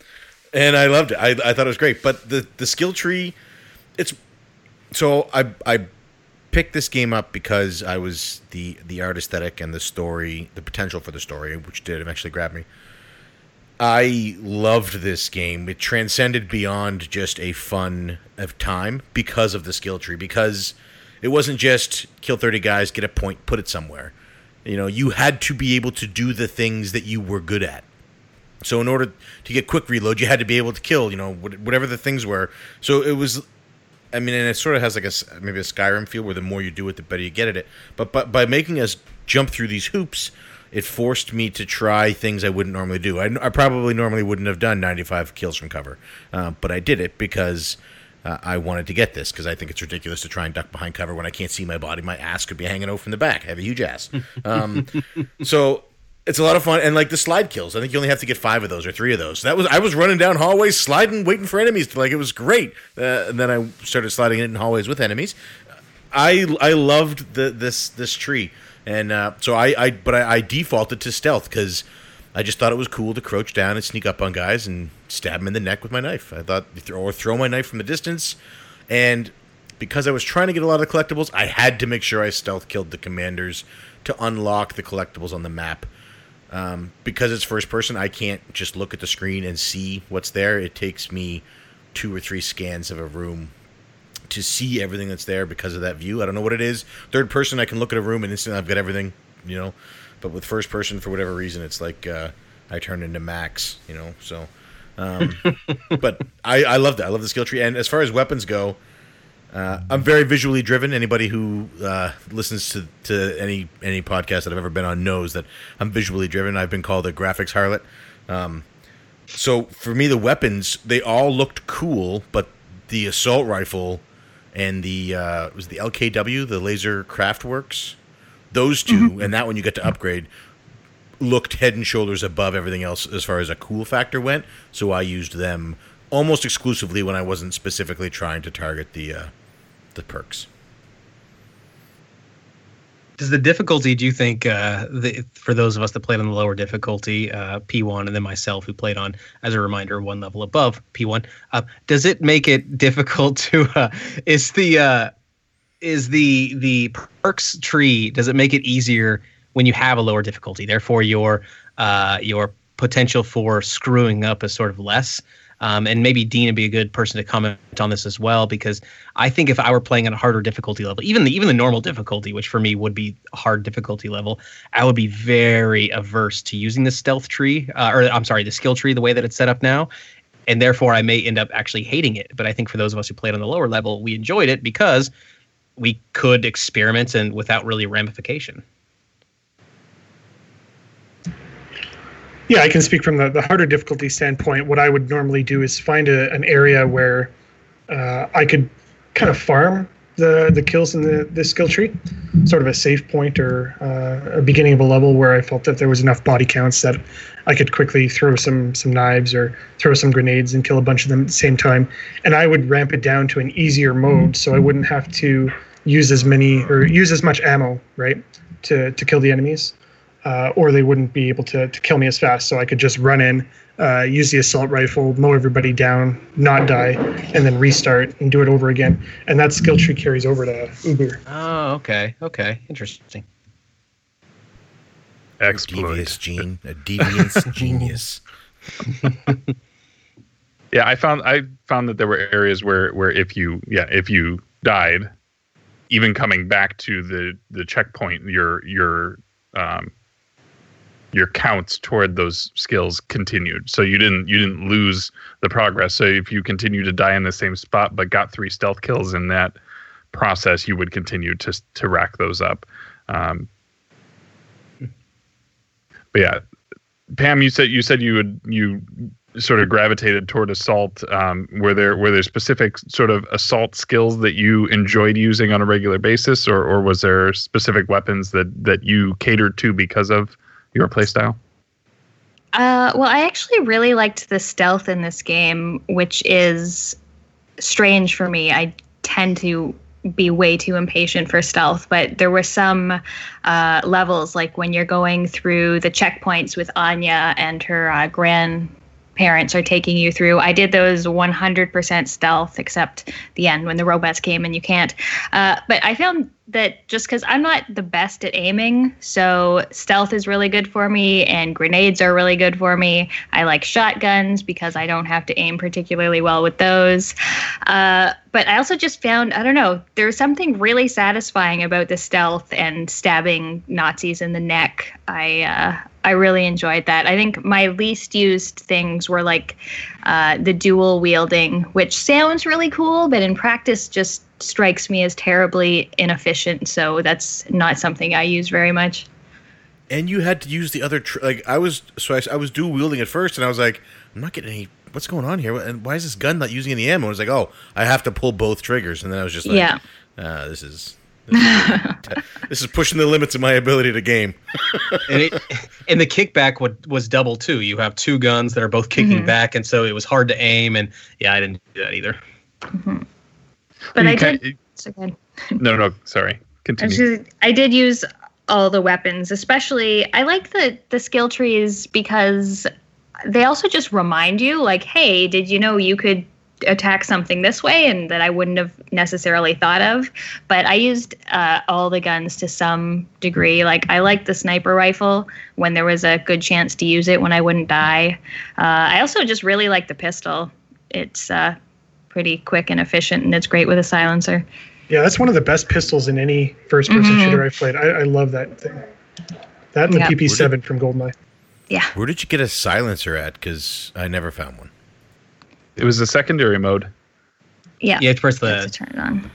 and I loved it. I, I thought it was great. But the the skill tree, it's so I I picked this game up because I was the the art aesthetic and the story, the potential for the story, which did eventually grab me. I loved this game. It transcended beyond just a fun of time because of the skill tree. Because it wasn't just kill thirty guys, get a point, put it somewhere. You know, you had to be able to do the things that you were good at. So in order to get quick reload, you had to be able to kill. You know, whatever the things were. So it was. I mean, and it sort of has like a maybe a Skyrim feel where the more you do it, the better you get at it. But but by making us jump through these hoops, it forced me to try things I wouldn't normally do. I, I probably normally wouldn't have done 95 kills from cover, uh, but I did it because uh, I wanted to get this because I think it's ridiculous to try and duck behind cover when I can't see my body. My ass could be hanging out from the back. I have a huge ass. Um, so it's a lot of fun and like the slide kills. I think you only have to get five of those or three of those. That was I was running down hallways, sliding, waiting for enemies. Like it was great. Uh, and then I started sliding in hallways with enemies. I I loved the this this tree, and uh, so I, I but I, I defaulted to stealth because I just thought it was cool to crouch down and sneak up on guys and stab them in the neck with my knife. I thought or throw my knife from the distance, and because I was trying to get a lot of collectibles, I had to make sure I stealth killed the commanders to unlock the collectibles on the map. Um, because it's first person, I can't just look at the screen and see what's there. It takes me two or three scans of a room to see everything that's there because of that view. I don't know what it is. Third person, I can look at a room and instantly I've got everything, you know. But with first person, for whatever reason, it's like uh, I turn into Max, you know. So, um, but I, I love that. I love the skill tree. And as far as weapons go, uh, I'm very visually driven. Anybody who uh, listens to, to any any podcast that I've ever been on knows that I'm visually driven. I've been called a graphics harlot. Um, so for me, the weapons they all looked cool, but the assault rifle and the uh, was it the LKW, the Laser Craftworks, those 2 and that one you get to upgrade looked head and shoulders above everything else as far as a cool factor went. So I used them almost exclusively when I wasn't specifically trying to target the uh, the perks. Does the difficulty, do you think, uh, the, for those of us that played on the lower difficulty, uh, P1, and then myself who played on, as a reminder, one level above P1, uh, does it make it difficult to? Uh, is the uh, is the the perks tree? Does it make it easier when you have a lower difficulty? Therefore, your uh, your potential for screwing up is sort of less. Um, and maybe Dean would be a good person to comment on this as well, because I think if I were playing at a harder difficulty level, even the even the normal difficulty, which for me would be hard difficulty level, I would be very averse to using the stealth tree, uh, or I'm sorry, the skill tree, the way that it's set up now, and therefore I may end up actually hating it. But I think for those of us who played on the lower level, we enjoyed it because we could experiment and without really ramification. Yeah, I can speak from the, the harder difficulty standpoint. What I would normally do is find a, an area where uh, I could kind of farm the, the kills in the, the skill tree, sort of a safe point or uh, a beginning of a level where I felt that there was enough body counts that I could quickly throw some some knives or throw some grenades and kill a bunch of them at the same time. And I would ramp it down to an easier mode so I wouldn't have to use as many or use as much ammo, right, to, to kill the enemies uh, or they wouldn't be able to, to kill me as fast. So I could just run in, uh, use the assault rifle, mow everybody down, not die, and then restart and do it over again. And that skill tree carries over to Uber. Oh, okay, okay, interesting. Exploit. Devious gene, a devious genius. Yeah, I found I found that there were areas where where if you yeah if you died, even coming back to the the checkpoint, your your um, your counts toward those skills continued. So you didn't you didn't lose the progress. So if you continue to die in the same spot but got three stealth kills in that process, you would continue to to rack those up. Um, but yeah, Pam, you said you said you would you sort of gravitated toward assault. Um, were there were there specific sort of assault skills that you enjoyed using on a regular basis, or or was there specific weapons that that you catered to because of your playstyle? Uh, well, I actually really liked the stealth in this game, which is strange for me. I tend to be way too impatient for stealth, but there were some uh, levels, like when you're going through the checkpoints with Anya and her uh, grandparents are taking you through. I did those 100% stealth, except the end when the robots came and you can't. Uh, but I found that just because I'm not the best at aiming, so stealth is really good for me, and grenades are really good for me. I like shotguns because I don't have to aim particularly well with those. Uh, but I also just found, I don't know, there's something really satisfying about the stealth and stabbing Nazis in the neck. I uh, I really enjoyed that. I think my least used things were like uh, the dual wielding, which sounds really cool, but in practice just strikes me as terribly inefficient. So that's not something I use very much. And you had to use the other tr- like I was so I, I was dual wielding at first, and I was like, I'm not getting any. What's going on here? And why is this gun not using any ammo? I was like, oh, I have to pull both triggers, and then I was just like, Yeah. uh, this is. This is, pushing the limits of my ability to game. and it and the kickback would, was double too. You have two guns that are both kicking Mhm. back, and so it was hard to aim. And yeah, I didn't do that either. But You I did. Good. No, no, sorry. I, Continue. I did use all the weapons, especially I like the the skill trees because they also just remind you, like, hey, did you know you could attack something this way and that I wouldn't have necessarily thought of. But I used uh, all the guns to some degree. Like I liked the sniper rifle when there was a good chance to use it when I wouldn't die. Uh, I also just really like the pistol. It's uh, pretty quick and efficient, and it's great with a silencer. Yeah, that's one of the best pistols in any first-person Mhm. shooter I've played. I, I love that thing. That and the Yeah. PP7 from Goldeneye. Yeah. Where did you get a silencer at? Because I never found one. It was a secondary mode. Yeah. You have to press To the turn it on.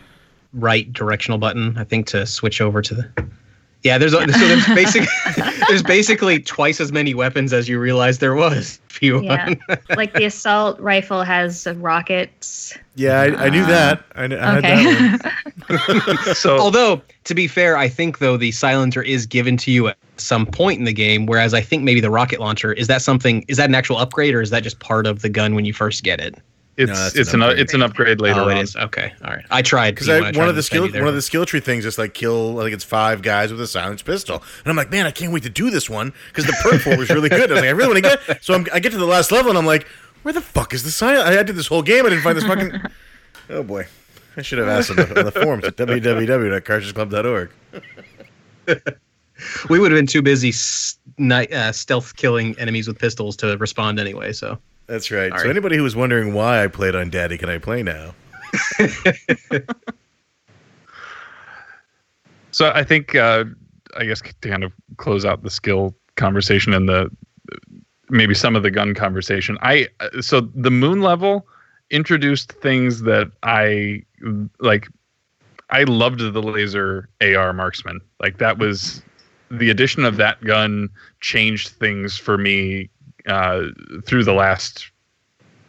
right directional button, I think, to switch over to the. Yeah, there's a- so there's basic there's basically twice as many weapons as you realize there was. If you Yeah. like the assault rifle has rockets. Yeah, I, I knew Ah. that. I, kn- I had that Okay. one. So Although to be fair, I think though the silencer is given to you at some point in the game, whereas I think maybe the rocket launcher is that something is that an actual upgrade or is that just part of the gun when you first get it? It's that's it's an an, upgrade. it's an upgrade later oh, on. it is. Okay, all right. I tried Because Pete, I when I one of the skill one of the skill tree things is like kill. I think it's five guys with a silenced pistol, and I'm like, man, I can't wait to do this one because the perk for it was really good. I was like, I really want to get. So I'm, I get to the last level, and I'm like, where the fuck is the silence? I did this whole game, I didn't find this fucking. Oh boy, I should have asked on the, on the forums at www.cartridgeclub.org. we would have been too busy s- ni- uh, stealth killing enemies with pistols to respond anyway. So That's right. So anybody who was wondering why I played on Daddy, can I play now? So I think uh, I guess to kind of close out the skill conversation and the maybe some of the gun conversation. I so the moon level introduced things that I like. I loved the laser AR marksman. Like that was the addition of that gun changed things for me uh, through the last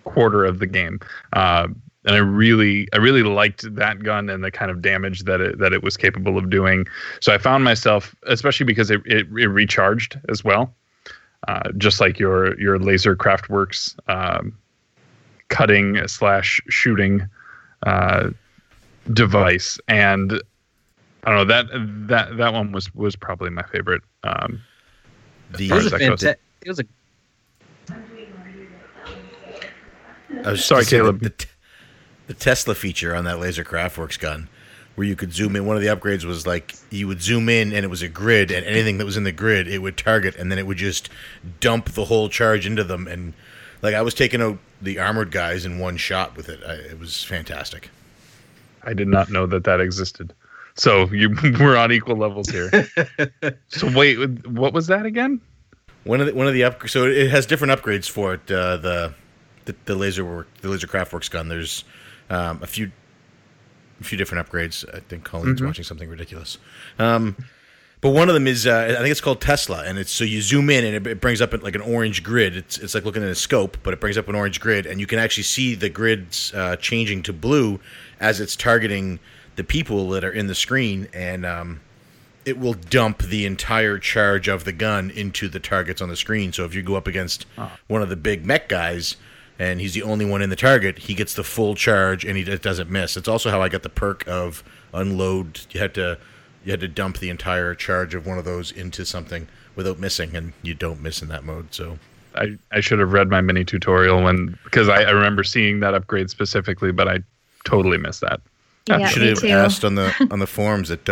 quarter of the game. Uh, and I really, I really liked that gun and the kind of damage that it that it was capable of doing. So I found myself, especially because it it, it recharged as well, uh, just like your your laser craftworks um, cutting slash shooting uh, device, and I don't know that that that one was was probably my favorite. Um, The it was a that fanta- it was a I was Sorry, just gonna say Caleb. The, the, the Tesla feature on that Laser Craftworks gun, where you could zoom in. One of the upgrades was like you would zoom in, and it was a grid, and anything that was in the grid, it would target, and then it would just dump the whole charge into them. And like I was taking out the armored guys in one shot with it. I, it was fantastic. I did not know that that existed. So you we're on equal levels here. so wait, what was that again? One of the one of the up so it has different upgrades for it. Uh, the, the the laser work the laser craftworks gun. There's um, a few a few different upgrades. I think Colleen's Mhm. watching something ridiculous. Um, but one of them is uh, I think it's called Tesla, and it's so you zoom in and it, it brings up like an orange grid. It's it's like looking at a scope, but it brings up an orange grid, and you can actually see the grids uh, changing to blue as it's targeting the people that are in the screen, and um, it will dump the entire charge of the gun into the targets on the screen. So if you go up against one of the big mech guys and he's the only one in the target, he gets the full charge and he it doesn't miss. It's also how I got the perk of unload. You had to you had to dump the entire charge of one of those into something without missing, and you don't miss in that mode. So I, I should have read my mini tutorial when because I, I remember seeing that upgrade specifically, but I totally missed that. Yeah, you should me have too. asked on the on the forums at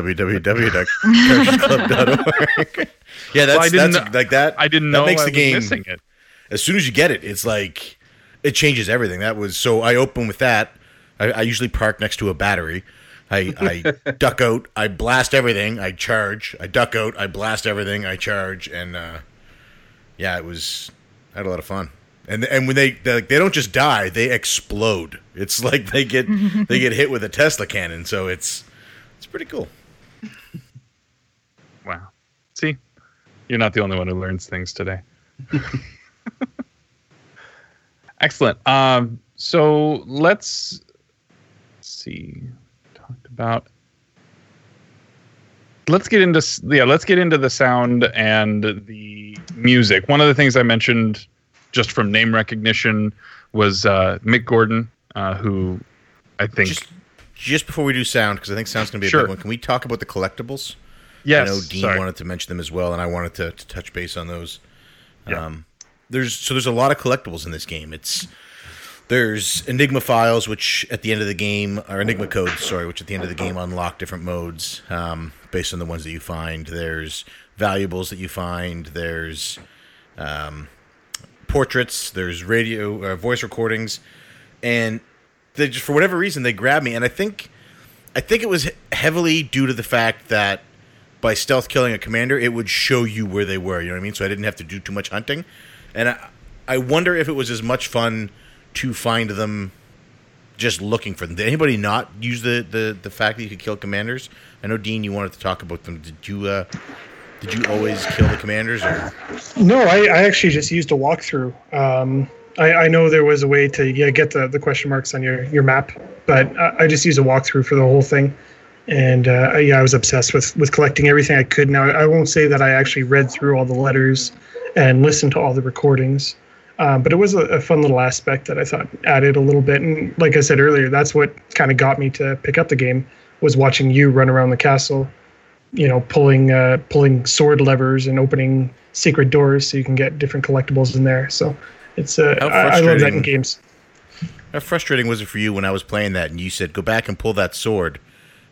www.cartridgeclub.org. yeah, that's Well, that's know- like that. I didn't that know makes I the was game missing it. as soon as you get it, it's like it changes everything. That was so I open with that. I, I usually park next to a battery. I, I duck out, I blast everything, I charge. I duck out, I blast everything, I charge, and uh, yeah, it was. I had a lot of fun. And and when they they, they don't just die, they explode. It's like they get they get hit with a Tesla cannon. So it's it's pretty cool. Wow. See, you're not the only one who learns things today. Excellent. Um, so let's see. Talked about. Let's get into yeah. Let's get into the sound and the music. One of the things I mentioned, just from name recognition, was uh, Mick Gordon, uh, who I think Just just before we do sound, because I think sound's gonna be a Sure. big one. Can we talk about the collectibles? yes. I know Dean sorry. wanted to mention them as well, and I wanted to, to touch base on those. Yeah. Um, there's so there's a lot of collectibles in this game. It's there's Enigma files, which at the end of the game, or Enigma codes, sorry, which at the end of the game unlock different modes um, based on the ones that you find. There's valuables that you find. There's um, portraits. There's radio, uh, voice recordings, and they just for whatever reason they grabbed me, and I think I think it was heavily due to the fact that by stealth killing a commander, it would show you where they were. You know what I mean? So I didn't have to do too much hunting, and I, I wonder if it was as much fun to find them just looking for them. Did anybody not use the, the, the fact that you could kill commanders? I know Dean, you wanted to talk about them. Did you uh, did you always kill the commanders? Or No, I, I actually just used a walkthrough. Um, I, I know there was a way to yeah get the, the question marks on your, your map, but I, I just used a walkthrough for the whole thing. And uh, yeah, I was obsessed with, with collecting everything I could. Now, I won't say that I actually read through all the letters and listen to all the recordings, um, but it was a, a fun little aspect that I thought added a little bit. And like I said earlier, that's what kind of got me to pick up the game was watching you run around the castle you know, pulling uh, pulling sword levers and opening secret doors so you can get different collectibles in there. So it's uh, I, I love that in games. how frustrating was it for you when I was playing that and you said go back and pull that sword,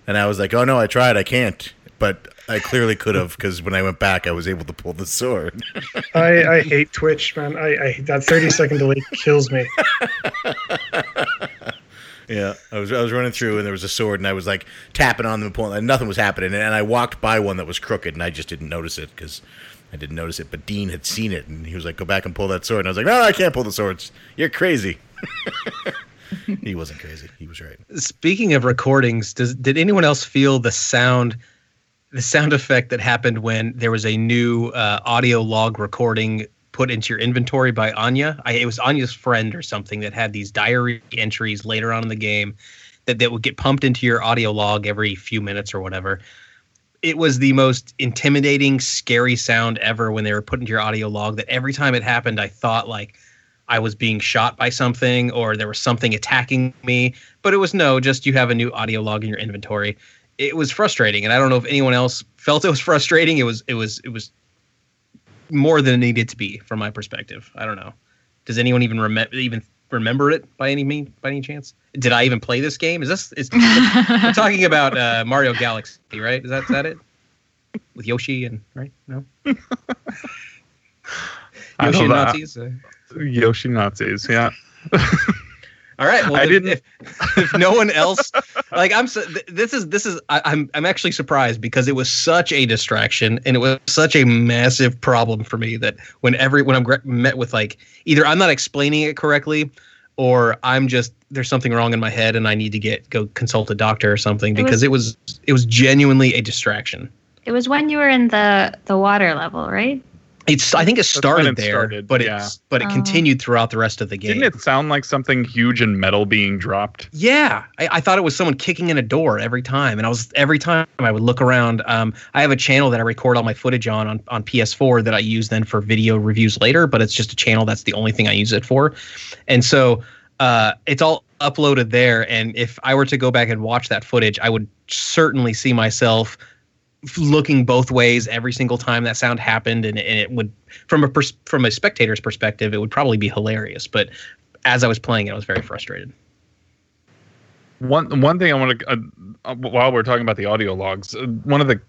and I was like, oh no, I tried, I can't, but I clearly could have because when I went back, I was able to pull the sword. I, I hate Twitch, man. I, I that thirty second delay kills me. Yeah, I was I was running through and there was a sword and I was like tapping on them and pulling and nothing was happening and I walked by one that was crooked and I just didn't notice it because I didn't notice it. But Dean had seen it and he was like, "Go back and pull that sword." And I was like, "No, I can't pull the swords. You're crazy." he wasn't crazy. He was right. Speaking of recordings, does did anyone else feel the sound, the sound effect that happened when there was a new uh, audio log recording put into your inventory by Anya? I, it was Anya's friend or something that had these diary entries later on in the game that that would get pumped into your audio log every few minutes or whatever. It was the most intimidating, scary sound ever when they were put into your audio log. That every time it happened, I thought like I was being shot by something or there was something attacking me. But it was no, just you have a new audio log in your inventory. It was frustrating, and I don't know if anyone else felt it was frustrating. It was it was it was more than it needed to be from my perspective. I don't know. Does anyone even remember even remember it by any mean by any chance? Did I even play this game? Is this is we're talking about uh, Mario Galaxy, right? Is that is that it? With Yoshi and right? No. Yoshi know and. Nazis. Uh, Yoshi Nazis, yeah. All right. Well, I if, didn't- If, if no one else, like I'm, this is this is I, I'm I'm actually surprised because it was such a distraction and it was such a massive problem for me that when every when I'm gre- met with like either I'm not explaining it correctly, or I'm just there's something wrong in my head and I need to get go consult a doctor or something It was- because it was it was genuinely a distraction. It was when you were in the the water level, right? It's I think it started it there, started, but yeah. it's but it Oh. continued throughout the rest of the game. Didn't it sound like something huge and metal being dropped? Yeah, I, I thought it was someone kicking in a door every time, and I was every time I would look around. Um, I have a channel that I record all my footage on, on on PS4 that I use then for video reviews later, but it's just a channel that's the only thing I use it for, and so uh, it's all uploaded there. And if I were to go back and watch that footage, I would certainly see myself looking both ways every single time that sound happened, and, and it would from a pers- from a spectator's perspective, it would probably be hilarious, but as I was playing it, I was very frustrated. One one thing I want to uh, uh, while we're talking about the audio logs, uh, one of the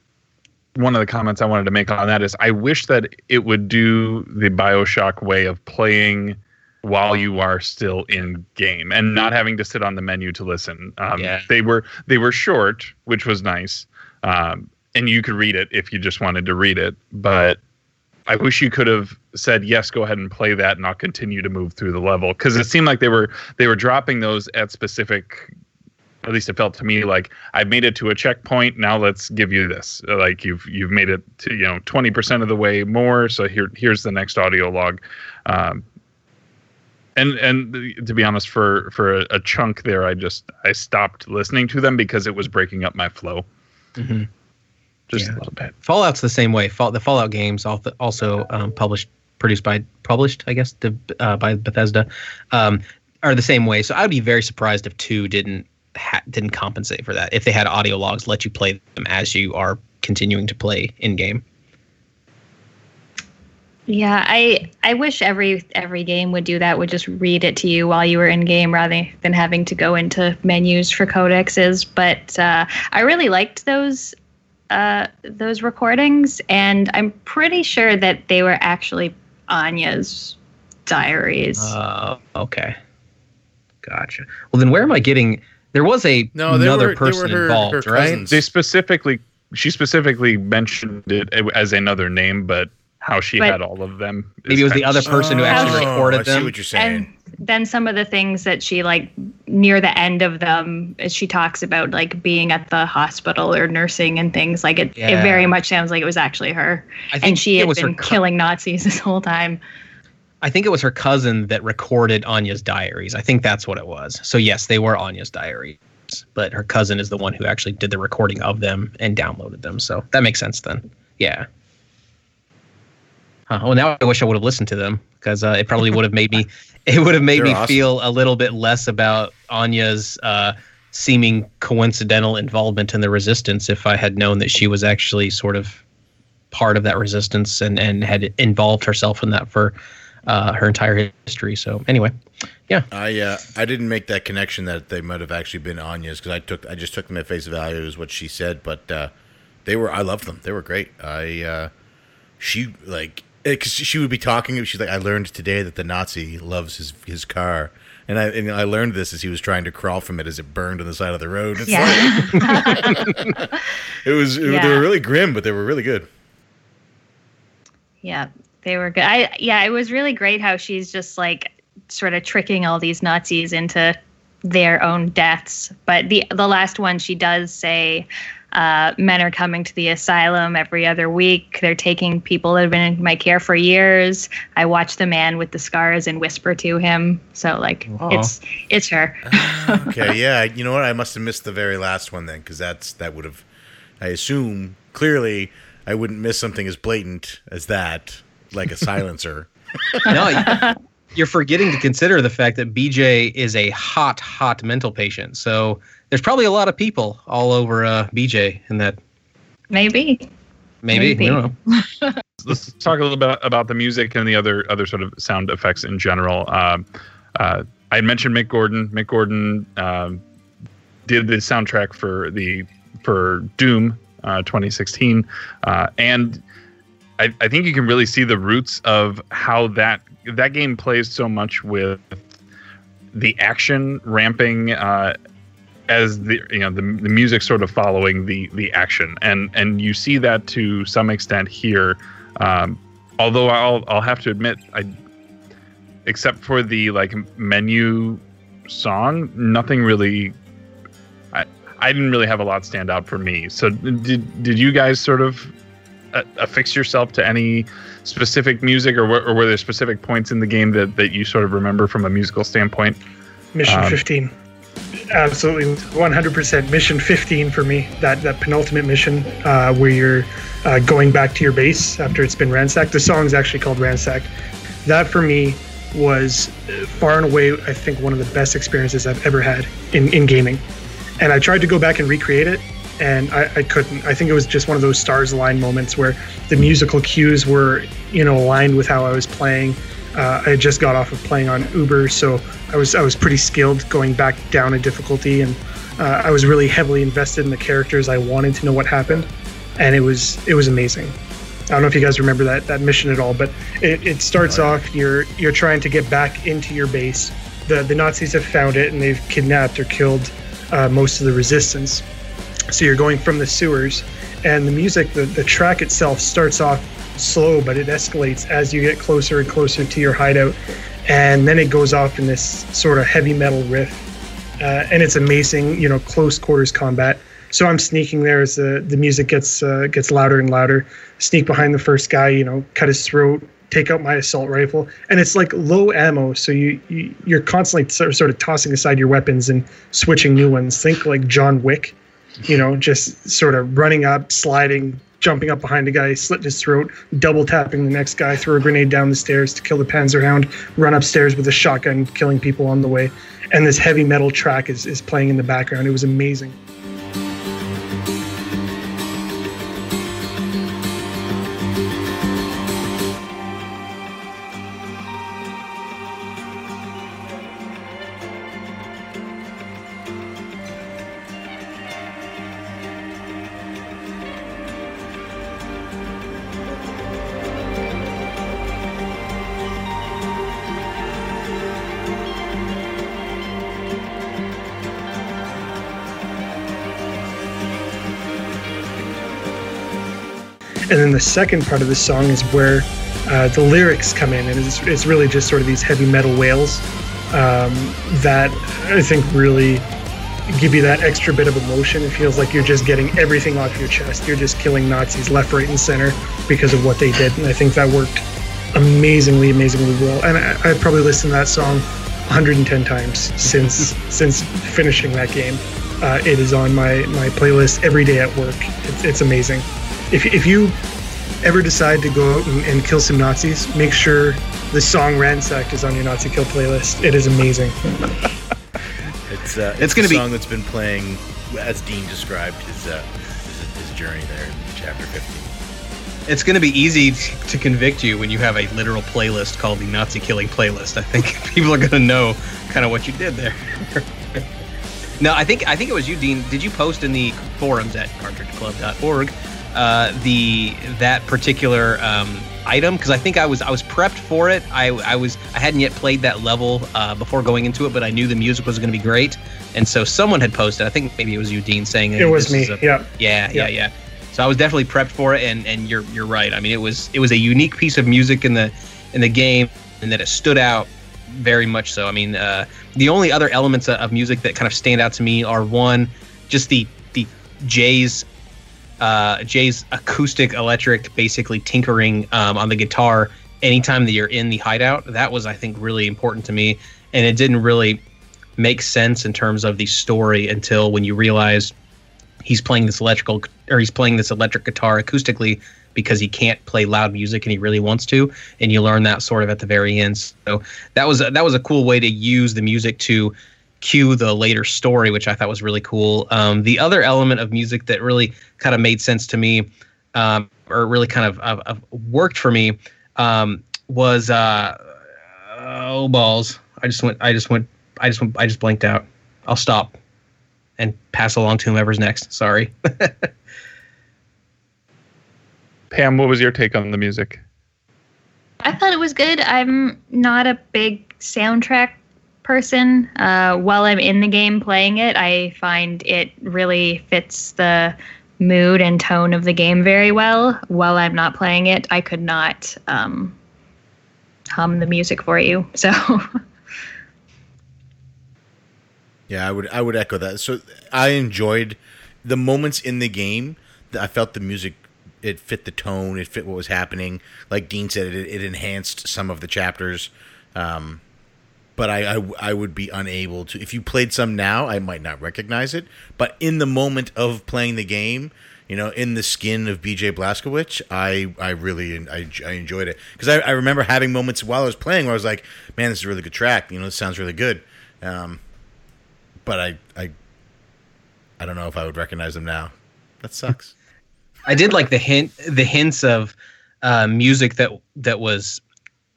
one of the comments I wanted to make on that is I wish that it would do the BioShock way of playing while you are still in game and not having to sit on the menu to listen. Um, Yeah. They were they were short, which was nice, um, and you could read it if you just wanted to read it. But I wish you could have said yes, go ahead and play that, and I'll continue to move through the level because it seemed like they were they were dropping those at specific at least it felt to me like I've made it to a checkpoint. Now let's give you this. Like you've you've made it to you know twenty percent of the way more. So here here's the next audio log. Um, and and to be honest, for for a, chunk there, I just I stopped listening to them because it was breaking up my flow Mm-hmm. Just Yeah. a little bit. Fallout's the same way. Fall, the Fallout games also um, published, produced by, published, I guess, the, uh, by Bethesda, um, are the same way. So I would be very surprised if two didn't ha- didn't compensate for that. If they had audio logs, let you play them as you are continuing to play in game. Yeah, I I wish every every game would do that. Would just read it to you while you were in game, rather than having to go into menus for codexes. But uh, I really liked those uh, those recordings, and I'm pretty sure that they were actually Anya's diaries. Uh, okay, gotcha. Well, then where am I getting? There was a No, they another were, person her, involved, her right? They specifically she specifically mentioned it as another name, but how she But- had all of them. Maybe it was the other person who actually Oh, recorded I see them. what you're saying. and then some of the things that she like near the end of them as she talks about like being at the hospital or nursing and things like it, it very much sounds like it was actually her I think and she had was been cou- killing nazis this whole time I think it was her cousin that recorded Anya's diaries. I think that's what it was. So yes, they were Anya's diaries, but her cousin is the one who actually did the recording of them and downloaded them. So that makes sense then. Yeah. Huh. Well, now I wish I would have listened to them because uh, it probably would have made me. It would have made They're me awesome. feel a little bit less about Anya's uh, seeming coincidental involvement in the resistance if I had known that she was actually sort of part of that resistance and and had involved herself in that for uh, her entire history. So anyway, yeah. I uh, I didn't make that connection that they might have actually been Anya's because I took I just took them at face value as what she said, but uh, they were I loved them. They were great. I uh, she like Eh, because she would be talking. She's like, I learned today that the Nazi loves his his car. And I, and I learned this as he was trying to crawl from it as it burned on the side of the road. It's like- yeah it was it- they were really grim, but they were really good. yeah they were good i yeah it was really great how she's just like sort of tricking all these nazis into their own deaths but the the last one she does say uh, men are coming to the asylum every other week. They're taking people that have been in my care for years. I watch the man with the scars and whisper to him. So like Aw. it's it's her. okay, yeah. You know what? I must have missed the very last one then, because that's that would have. I assume clearly I wouldn't miss something as blatant as that, like a silencer. no, you- you're forgetting to consider the fact that BJ is a hot, hot mental patient. So there's probably a lot of people all over uh, BJ in that. Maybe. Maybe, Maybe. Don't know. let's talk a little bit about the music and the other other sort of sound effects in general. Um, uh, I had mentioned Mick Gordon. Mick Gordon um, did the soundtrack for the for Doom uh, 2016, uh, and I, I think you can really see the roots of how that that game plays so much with the action ramping uh, as the you know the, the music sort of following the the action. And and you see that to some extent here. Um, although I'll I'll have to admit I except for the like menu song nothing really I I didn't really have a lot stand out for me. So did did you guys sort of uh, affix yourself to any specific music or, were- or were there specific points in the game that, that you sort of remember from a musical standpoint? Mission Um, 15. Absolutely, 100% mission 15 for me. That that penultimate mission uh, where you're uh, going back to your base after it's been ransacked. The song is actually called Ransacked. That for me was uh, far and away, I think, one of the best experiences I've ever had in, in gaming. And I tried to go back and recreate it, and I, I couldn't. I think it was just one of those stars aligned moments where the musical cues were, you know, aligned with how I was playing. Uh, I had just got off of playing on Uber, so I was I was pretty skilled going back down a difficulty, and uh, I was really heavily invested in the characters. I wanted to know what happened, and it was it was amazing. I don't know if you guys remember that that mission at all, but it, it starts off you're you're trying to get back into your base. The the Nazis have found it and they've kidnapped or killed uh, most of the resistance. So you're going from the sewers, and the music, the, the track itself starts off slow, but it escalates as you get closer and closer to your hideout, and then it goes off in this sort of heavy metal riff, uh, and it's amazing. You know, close quarters combat. So I'm sneaking there as the the music gets uh, gets louder and louder. Sneak behind the first guy, you know, cut his throat, take out my assault rifle, and it's like low ammo, so you, you you're constantly sort of, sort of tossing aside your weapons and switching new ones. Think like John Wick, you know, just sort of running up, sliding, jumping up behind a guy, slit his throat, double tapping the next guy, throw a grenade down the stairs to kill the Panzerhound, run upstairs with a shotgun, killing people on the way. And this heavy metal track is, is playing in the background. It was amazing. And then the second part of the song is where uh, the lyrics come in, and it's, it's really just sort of these heavy metal wails um, that I think really give you that extra bit of emotion. It feels like you're just getting everything off your chest. You're just killing Nazis left, right, and center because of what they did, and I think that worked amazingly, amazingly well. And I, I've probably listened to that song 110 times since since finishing that game. Uh, it is on my my playlist every day at work. It's, it's amazing. If if you ever decide to go out and, and kill some Nazis, make sure the song "Ransacked" is on your Nazi kill playlist. It is amazing. It's uh, It's gonna a be- song that's been playing as Dean described his uh, his, his journey there in chapter 15. It's going to be easy to convict you when you have a literal playlist called the Nazi killing playlist. I think people are going to know kind of what you did there. no, I think I think it was you, Dean. Did you post in the forums at cartridgeclub.org uh, the that particular um, item? Because I think I was I was prepped for it. I I was I hadn't yet played that level uh, before going into it, but I knew the music was going to be great, and so someone had posted. I think maybe it was you, Dean, saying It was me. a- Yeah. yeah, yeah, Yeah. yeah. So I was definitely prepped for it, and and you're you're right. I mean, it was it was a unique piece of music in the in the game, and that it stood out very much so. I mean, uh, the only other elements of, of music that kind of stand out to me are one, just the the J's uh, J's acoustic electric, basically tinkering um, on the guitar anytime that you're in the hideout. That was, I think, really important to me, and it didn't really make sense in terms of the story until when you realize he's playing this electrical or he's playing this electric guitar acoustically because he can't play loud music and he really wants to. And you learn that sort of at the very end. So that was a, that was a cool way to use the music to cue the later story which i thought was really cool um, the other element of music that really kind of made sense to me um, or really kind of, of, of worked for me um, was uh, oh balls i just went i just went i just went i just blanked out i'll stop and pass along to whomever's next. Sorry. Pam, what was your take on the music? I thought it was good. I'm not a big soundtrack person. Uh, while I'm in the game playing it, I find it really fits the mood and tone of the game very well. While I'm not playing it, I could not um, hum the music for you. So. Yeah, I would I would echo that. So I enjoyed the moments in the game. that I felt the music it fit the tone, it fit what was happening. Like Dean said, it, it enhanced some of the chapters. Um, but I, I I would be unable to. If you played some now, I might not recognize it. But in the moment of playing the game, you know, in the skin of BJ Blazkowicz, I I really I, I enjoyed it because I, I remember having moments while I was playing where I was like, man, this is a really good track. You know, this sounds really good. Um, but I I I don't know if I would recognize them now. That sucks. I did like the hint, the hints of uh, music that that was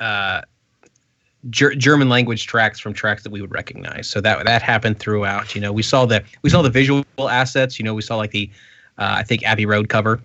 uh, ger- German language tracks from tracks that we would recognize. So that that happened throughout. You know, we saw the we saw the visual assets. You know, we saw like the uh, I think Abbey Road cover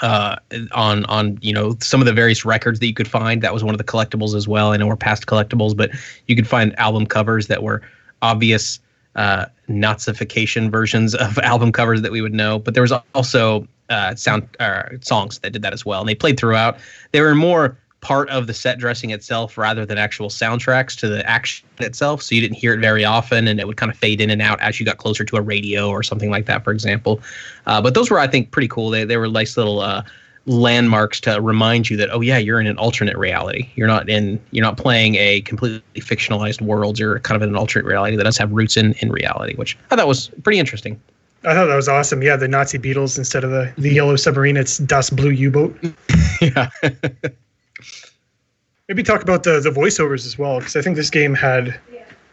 uh, on on you know some of the various records that you could find. That was one of the collectibles as well. I know we're past collectibles, but you could find album covers that were obvious uh, Nazification versions of album covers that we would know. But there was also uh, sound uh, songs that did that as well, and they played throughout. They were more part of the set dressing itself rather than actual soundtracks to the action itself. So you didn't hear it very often, and it would kind of fade in and out as you got closer to a radio or something like that, for example. Uh, but those were, I think, pretty cool. They they were nice little uh, landmarks to remind you that oh yeah you're in an alternate reality you're not in you're not playing a completely fictionalized world you're kind of in an alternate reality that does have roots in in reality which i thought was pretty interesting I thought that was awesome. Yeah, the Nazi Beatles instead of the, the yellow submarine, it's Das Blue U-boat. yeah Maybe talk about the the voiceovers as well, because I think this game had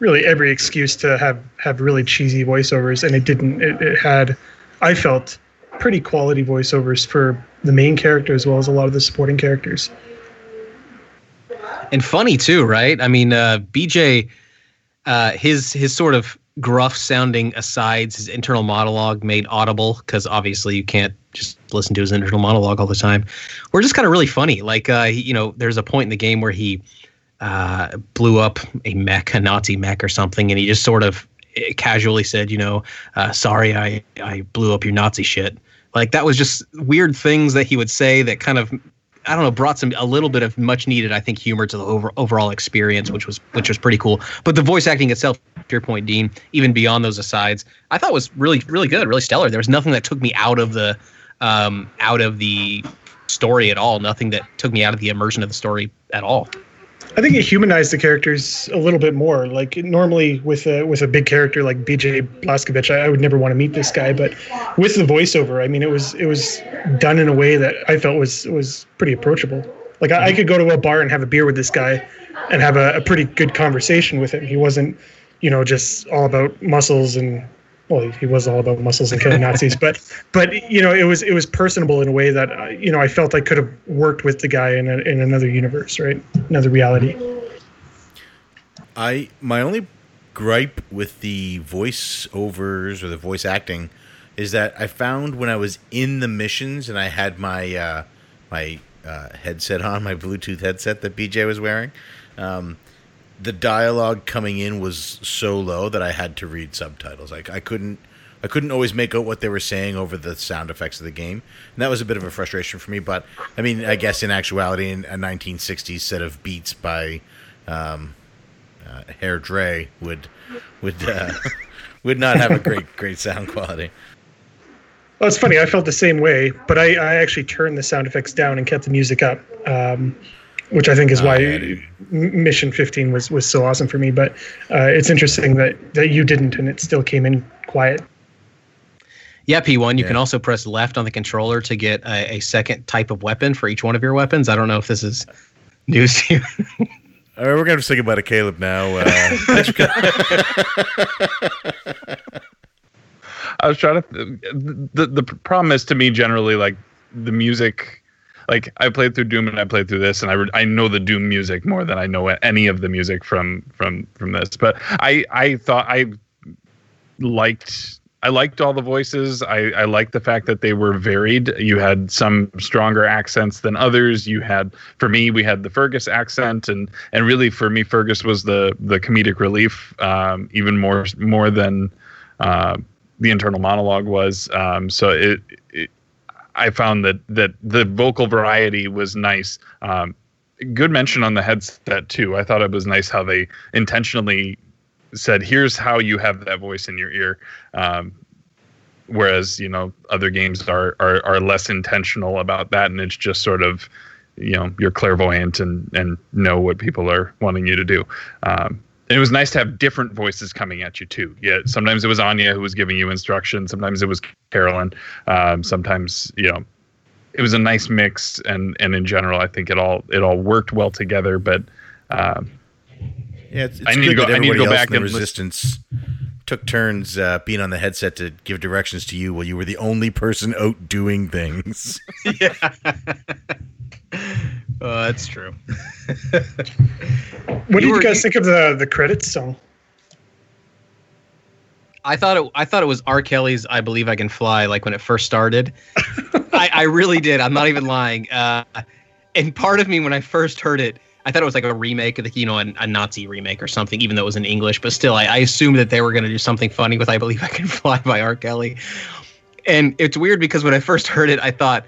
really every excuse to have have really cheesy voiceovers, and it didn't. It, it had, I felt, pretty quality voiceovers for the main character as well as a lot of the supporting characters. and funny too right i mean uh bj uh his his sort of gruff sounding asides his internal monologue made audible because obviously you can't just listen to his internal monologue all the time we're just kind of really funny. Like uh you know there's a point in the game where he uh blew up a mech a nazi mech or something and he just sort of eh, casually said you know uh sorry i i blew up your nazi shit. Like that was just weird things that he would say that kind of I don't know, brought some a little bit of much needed, I think, humor to the over, overall experience, which was which was pretty cool. But the voice acting itself, to your point, Dean, even beyond those asides, I thought was really really good, really stellar. There was nothing that took me out of the um, out of the story at all. Nothing that took me out of the immersion of the story at all. I think it humanized the characters a little bit more. Like normally with a with a big character like BJ Blazkowicz, I, I would never want to meet this guy. But with the voiceover, I mean, it was it was done in a way that I felt was was pretty approachable. Like I, I could go to a bar and have a beer with this guy, and have a, a pretty good conversation with him. He wasn't, you know, just all about muscles and well, he was all about muscles and killing Nazis, but but you know, it was it was personable in a way that uh, you know I felt I could have worked with the guy in a, in another universe, right, another reality. I my only gripe with the voiceovers or the voice acting is that I found when I was in the missions and I had my uh, my uh, headset on, my Bluetooth headset that BJ was wearing, um, the dialogue coming in was so low that I had to read subtitles. Like I couldn't I couldn't always make out what they were saying over the sound effects of the game, and that was a bit of a frustration for me. But I mean, I guess in actuality, in a 1960s set of beats by um, uh, Herr Dre would would uh, would not have a great great sound quality. Well, it's funny. I felt the same way, but I, I actually turned the sound effects down and kept the music up, um, which I think is Oh, why yeah, Mission 15 was was so awesome for me. But uh, it's interesting that that you didn't, and it still came in quiet. Yeah, P1. You Yeah. can also press left on the controller to get a, a second type of weapon for each one of your weapons. I don't know if this is news to you. All right, we're gonna think about it, Caleb. Now, uh, I was trying to. Th- the the problem is to me generally like the music. Like I played through Doom and I played through this, and I re- I know the Doom music more than I know any of the music from from from this. But I I thought I liked I liked all the voices. I, I liked the fact that they were varied. You had some stronger accents than others. You had, for me, we had the Fergus accent, and and really for me, Fergus was the the comedic relief, um, even more more than uh, the internal monologue was. Um, so it, it, I found that that the vocal variety was nice. Um, good mention on the headset too. I thought it was nice how they intentionally said, "Here's how you have that voice in your ear." Um, whereas you know other games are, are are less intentional about that, and it's just sort of you know you're clairvoyant and and know what people are wanting you to do. Um, it was nice to have different voices coming at you too. Yeah, sometimes it was Anya who was giving you instruction. Sometimes it was Carolyn. Um, sometimes you know it was a nice mix, and and in general, I think it all it all worked well together. But um, Yeah, it's, it's I need to go- that I need to go back in the and listen- resistance took turns uh, being on the headset to give directions to you while you were the only person out doing things. yeah. Oh, that's true. What did You you guys think of the the credits song? I thought it. I thought it was R. Kelly's "I Believe I Can Fly." Like when it first started, I, I really did. I'm not even lying. Uh, and part of me, when I first heard it, I thought it was like a remake of the, you know, a, a Nazi remake or something, even though it was in English. But still, I, I assumed that they were going to do something funny with "I Believe I Can Fly" by R. Kelly. And it's weird because when I first heard it, I thought,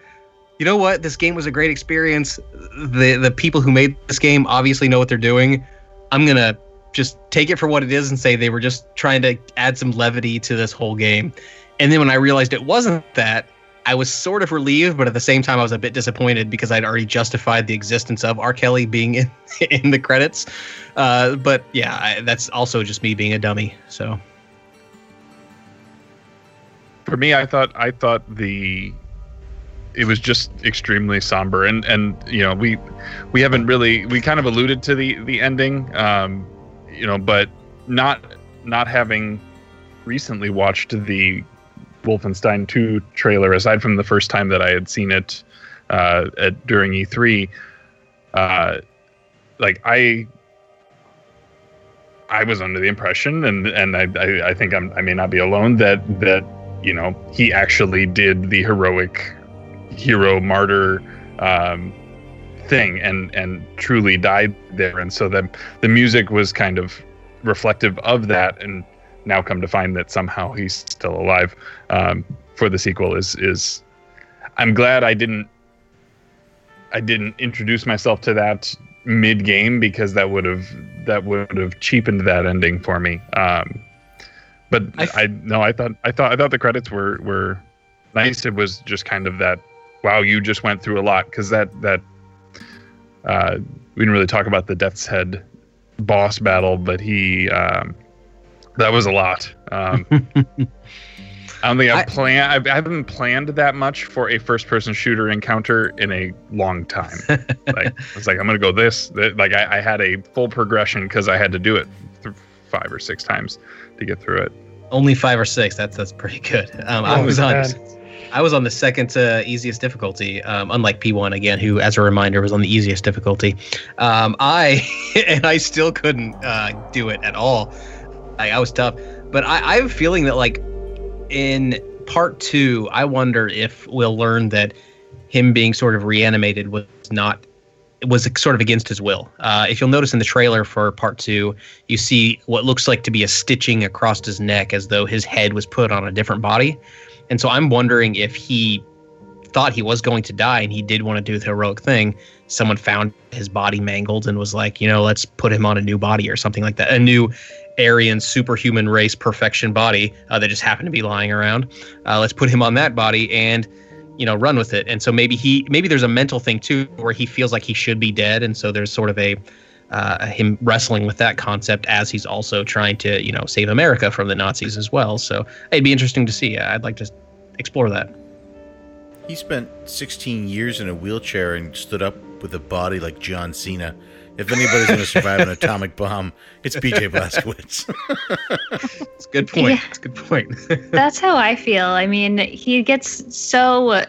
you know what, this game was a great experience. The the people who made this game obviously know what they're doing. I'm gonna just take it for what it is and say they were just trying to add some levity to this whole game. And then when I realized it wasn't that, I was sort of relieved, but at the same time, I was a bit disappointed because I'd already justified the existence of R. Kelly being in, in the credits. Uh, but yeah, I, that's also just me being a dummy. So for me, I thought I thought the it was just extremely somber, and and you know we we haven't really we kind of alluded to the the ending, um, you know, but not not having recently watched the Wolfenstein 2 trailer, aside from the first time that I had seen it uh, at during E3, uh, like I I was under the impression, and and I I, I think I'm, I may not be alone that that you know he actually did the heroic hero martyr um, thing and and truly died there, and so that the music was kind of reflective of that, and now come to find that somehow he's still alive um, for the sequel is is I'm glad I didn't I didn't introduce myself to that mid game because that would have that would have cheapened that ending for me. Um, but I no, I thought I thought I thought the credits were were nice. It was just kind of that wow, you just went through a lot because that that uh, we didn't really talk about the Deathshead boss battle, but he um, that was a lot. Um, I don't think I've I- planned. I haven't planned that much for a first-person shooter encounter in a long time. like it's like I'm gonna go this. that- Like I, I had a full progression because I had to do it th- five or six times to get through it. only five or six. That's that's pretty good. Um, I Oh, was on. I was on the second uh, easiest difficulty, um, unlike P1 again, who, as a reminder, was on the easiest difficulty. Um, I and I still couldn't uh, do it at all. I, I was tough, but I, I have a feeling that like in part two, I wonder if we'll learn that him being sort of reanimated was not was sort of against his will. Uh, if you'll notice in the trailer for part two, you see what looks like to be a stitching across his neck, as though his head was put on a different body. And so I'm wondering if he thought he was going to die and he did want to do the heroic thing. Someone found his body mangled and was like, you know, let's put him on a new body or something like that. A new Aryan superhuman race perfection body uh, that just happened to be lying around. Uh, let's put him on that body and, you know, run with it. And so maybe he, maybe there's a mental thing too where he feels like he should be dead. And so there's sort of a, uh, him wrestling with that concept as he's also trying to, you know, save America from the Nazis as well. So it'd be interesting to see. I'd like to explore that. He spent 16 years in a wheelchair and stood up with a body like John Cena. If anybody's going to survive an atomic bomb, it's BJ Blazkowicz. It's a good point. Yeah. It's a good point. That's how I feel. I mean, he gets so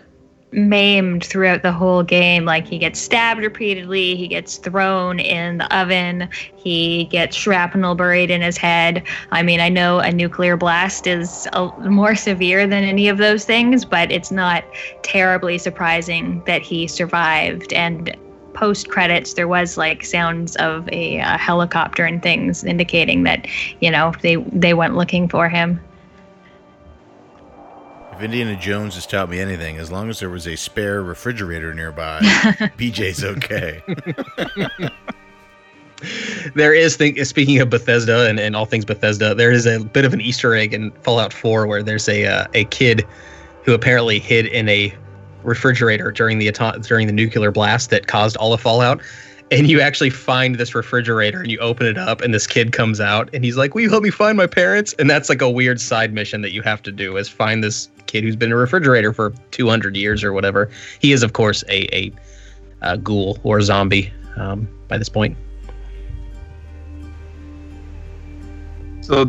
maimed throughout the whole game. Like he gets stabbed repeatedly, he gets thrown in the oven, he gets shrapnel buried in his head. I mean, I know a nuclear blast is a, more severe than any of those things, but it's not terribly surprising that he survived. And post credits, there was like sounds of a, a helicopter and things indicating that you know they they went looking for him. If Indiana Jones has taught me anything, as long as there was a spare refrigerator nearby, BJ's okay. there is think speaking of Bethesda and, and all things Bethesda, there is a bit of an Easter egg in Fallout 4 where there's a uh, a kid who apparently hid in a refrigerator during the during the nuclear blast that caused all of Fallout. And you actually find this refrigerator and you open it up and this kid comes out and he's like, "Will you help me find my parents?" And that's like a weird side mission that you have to do is find this kid who's been in a refrigerator for 200 years or whatever. He is of course a a, a ghoul or a zombie um, by this point. So,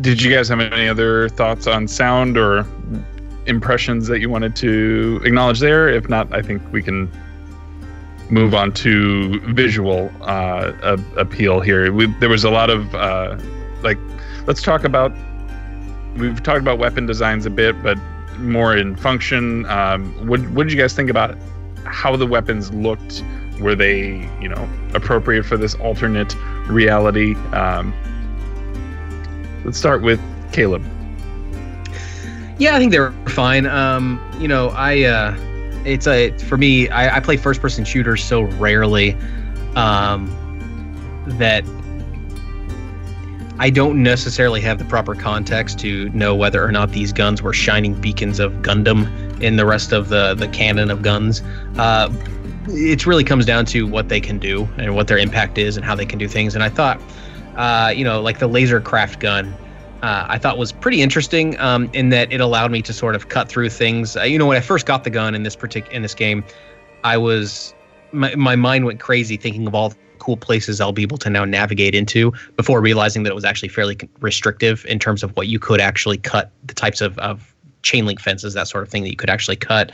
did you guys have any other thoughts on sound or impressions that you wanted to acknowledge there? If not, I think we can move on to visual uh, appeal here. We, there was a lot of uh, like, let's talk about. We've talked about weapon designs a bit, but more in function. Um, what what did you guys think about how the weapons looked? Were they, you know, appropriate for this alternate reality? Um, let's start with Caleb. Yeah, I think they were fine. Um, you know, I uh, it's a for me. I, I play first person shooters so rarely um, that I don't necessarily have the proper context to know whether or not these guns were shining beacons of Gundam in the rest of the the canon of guns. Uh, it really comes down to what they can do and what their impact is and how they can do things. And I thought, uh, you know, like the laser craft gun uh, I thought was pretty interesting um, in that it allowed me to sort of cut through things. Uh, you know, when I first got the gun in this particular in this game, I was my, my mind went crazy thinking of all the cool places I'll be able to now navigate into before realizing that it was actually fairly restrictive in terms of what you could actually cut, the types of, of chain link fences, that sort of thing that you could actually cut.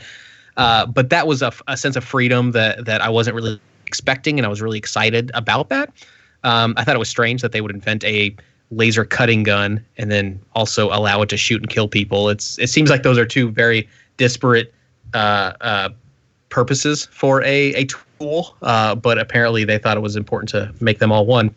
Uh, but that was a, a, sense of freedom that that I wasn't really expecting, and I was really excited about that. Um, I thought it was strange that they would invent a laser cutting gun and then also allow it to shoot and kill people. It's it seems like those are two very disparate uh, uh, purposes for a a tool, uh, but apparently they thought it was important to make them all one.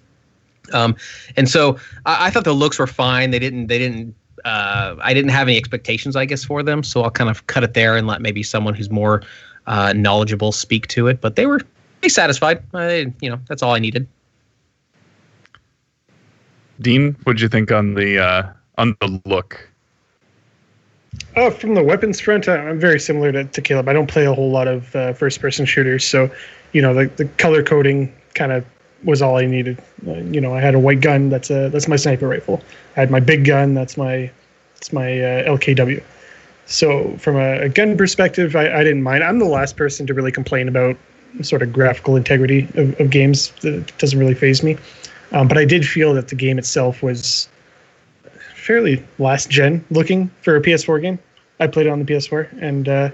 Um, and so I, I, thought the looks were fine. They didn't they didn't. Uh, I didn't have any expectations, I guess, for them. So I'll kind of cut it there and let maybe someone who's more uh, knowledgeable speak to it. But they were pretty satisfied. I, you know, that's all I needed. Dean, what'd you think on the uh, on the look? Uh, from the weapons front, I'm very similar to, to Caleb. I don't play a whole lot of uh, first person shooters, so you know the, the color coding kind of was all I needed. Uh, you know, I had a white gun. That's a that's my sniper rifle. I had my big gun. That's my that's my uh, LKW. So from a, a gun perspective, I, I, didn't mind. I'm the last person to really complain about sort of graphical integrity of, of games. That doesn't really phase me. Um, but I did feel that the game itself was fairly last gen looking for a PS4 game. I played it on the PS4, and uh,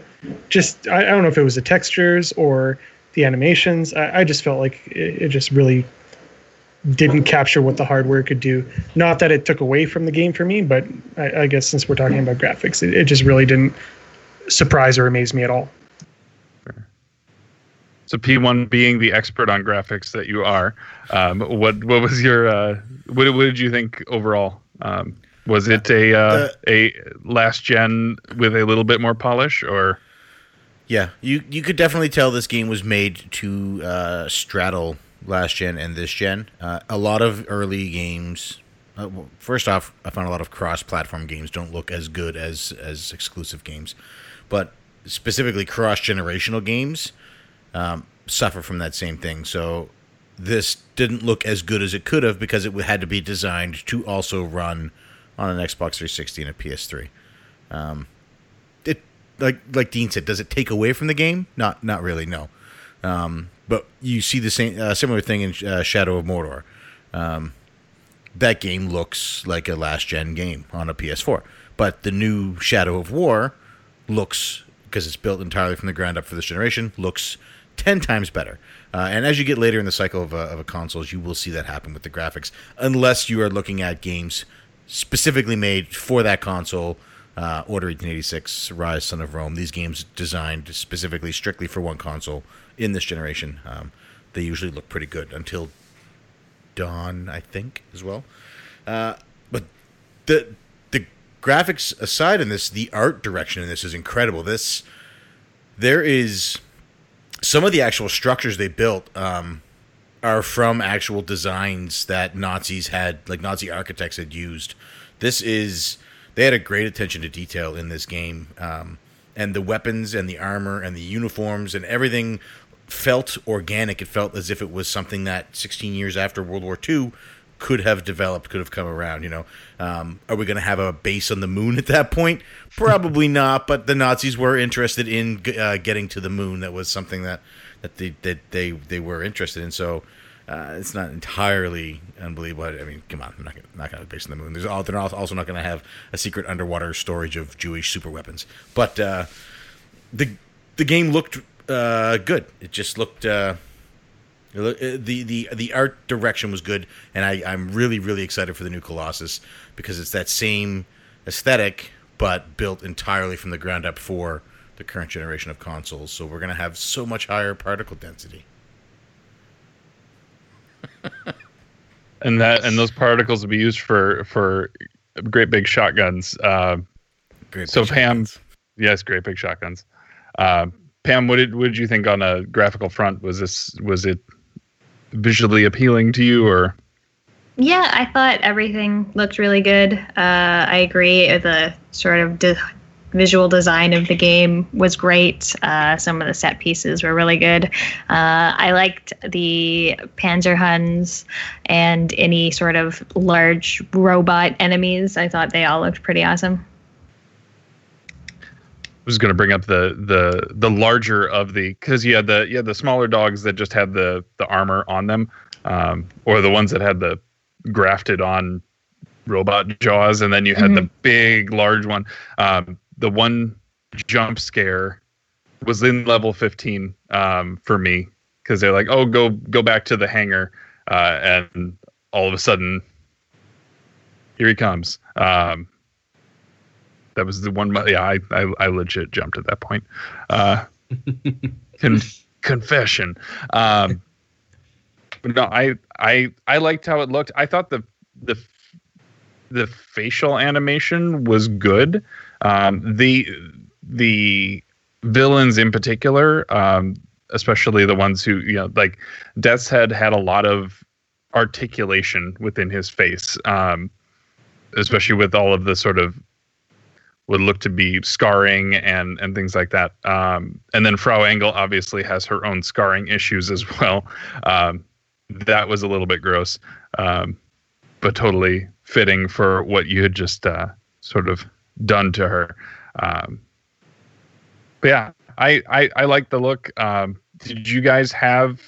just I, I, don't know if it was the textures or the animations. I, I just felt like it, it, just really didn't capture what the hardware could do. Not that it took away from the game for me, but I, I guess since we're talking about graphics, it, it just really didn't surprise or amaze me at all. So P1 being the expert on graphics that you are, um, what what was your uh, what, what did you think overall? Um, was it a uh, a last gen with a little bit more polish or? Yeah, you you could definitely tell this game was made to uh, straddle last gen and this gen. Uh, a lot of early games. Uh, well, first off, I found a lot of cross-platform games don't look as good as as exclusive games, but specifically cross-generational games um, suffer from that same thing. So this didn't look as good as it could have because it had to be designed to also run on an Xbox 360 and a PS3. Um, it like like Dean said, does it take away from the game? Not not really. No. Um, but you see the same uh, similar thing in uh, Shadow of Mordor. Um, that game looks like a last gen game on a PS4, but the new Shadow of War looks because it's built entirely from the ground up for this generation, looks 10 times better. Uh, and as you get later in the cycle of a, of a consoles, you will see that happen with the graphics, unless you are looking at games specifically made for that console. Uh, Order 1886, Ryse, Son of Rome. These games designed specifically, strictly for one console in this generation. Um, they usually look pretty good until Dawn, I think, as well. Uh, but the the graphics aside in this, the art direction in this is incredible. This there is some of the actual structures they built um, are from actual designs that Nazis had, like Nazi architects had used. This is they had a great attention to detail in this game, um, and the weapons and the armor and the uniforms and everything felt organic. It felt as if it was something that 16 years after World War II could have developed, could have come around. You know, um, are we going to have a base on the moon at that point? Probably not. But the Nazis were interested in uh, getting to the moon. That was something that that they that they they were interested in. So. Uh, it's not entirely unbelievable. I mean, come on, I'm not gonna, not going to base on the moon. There's all, they're also not going to have a secret underwater storage of Jewish super weapons. But uh, the the game looked uh, good. It just looked uh, the the the art direction was good, and I I'm really really excited for the new Colossus because it's that same aesthetic but built entirely from the ground up for the current generation of consoles. So we're gonna have so much higher particle density. and that and those particles will be used for for great big shotguns. Uh, great. so Pam, shotguns. yes, great big shotguns. Uh, Pam, what did what did you think on a graphical front? Was this was it visually appealing to you, or? Yeah, I thought everything looked really good. Uh, I agree. The sort of de- visual design of the game was great. Uh, some of the set pieces were really good. Uh, I liked the Panzerhunds and any sort of large robot enemies. I thought they all looked pretty awesome was going to bring up the the the larger of the because you had the you had the smaller dogs that just had the the armor on them, um, or the ones that had the grafted on robot jaws, and then you had mm-hmm. the big large one. Um, the one jump scare was in level 15 um, for me because they're like, oh, go go back to the hangar, uh, and all of a sudden, here he comes. Um, that was the one. Yeah, I I, I legit jumped at that point. Uh, con- confession. Um, but no, I I I liked how it looked. I thought the the the facial animation was good. Um, the the villains in particular, um, especially the ones who you know, like Deathshead had a lot of articulation within his face, um, especially with all of the sort of would look to be scarring and and things like that. Um, and then Frau Engel obviously has her own scarring issues as well. Um, that was a little bit gross, um, but totally fitting for what you had just uh, sort of done to her. Um, but yeah, I I, I like the look. Um, did you guys have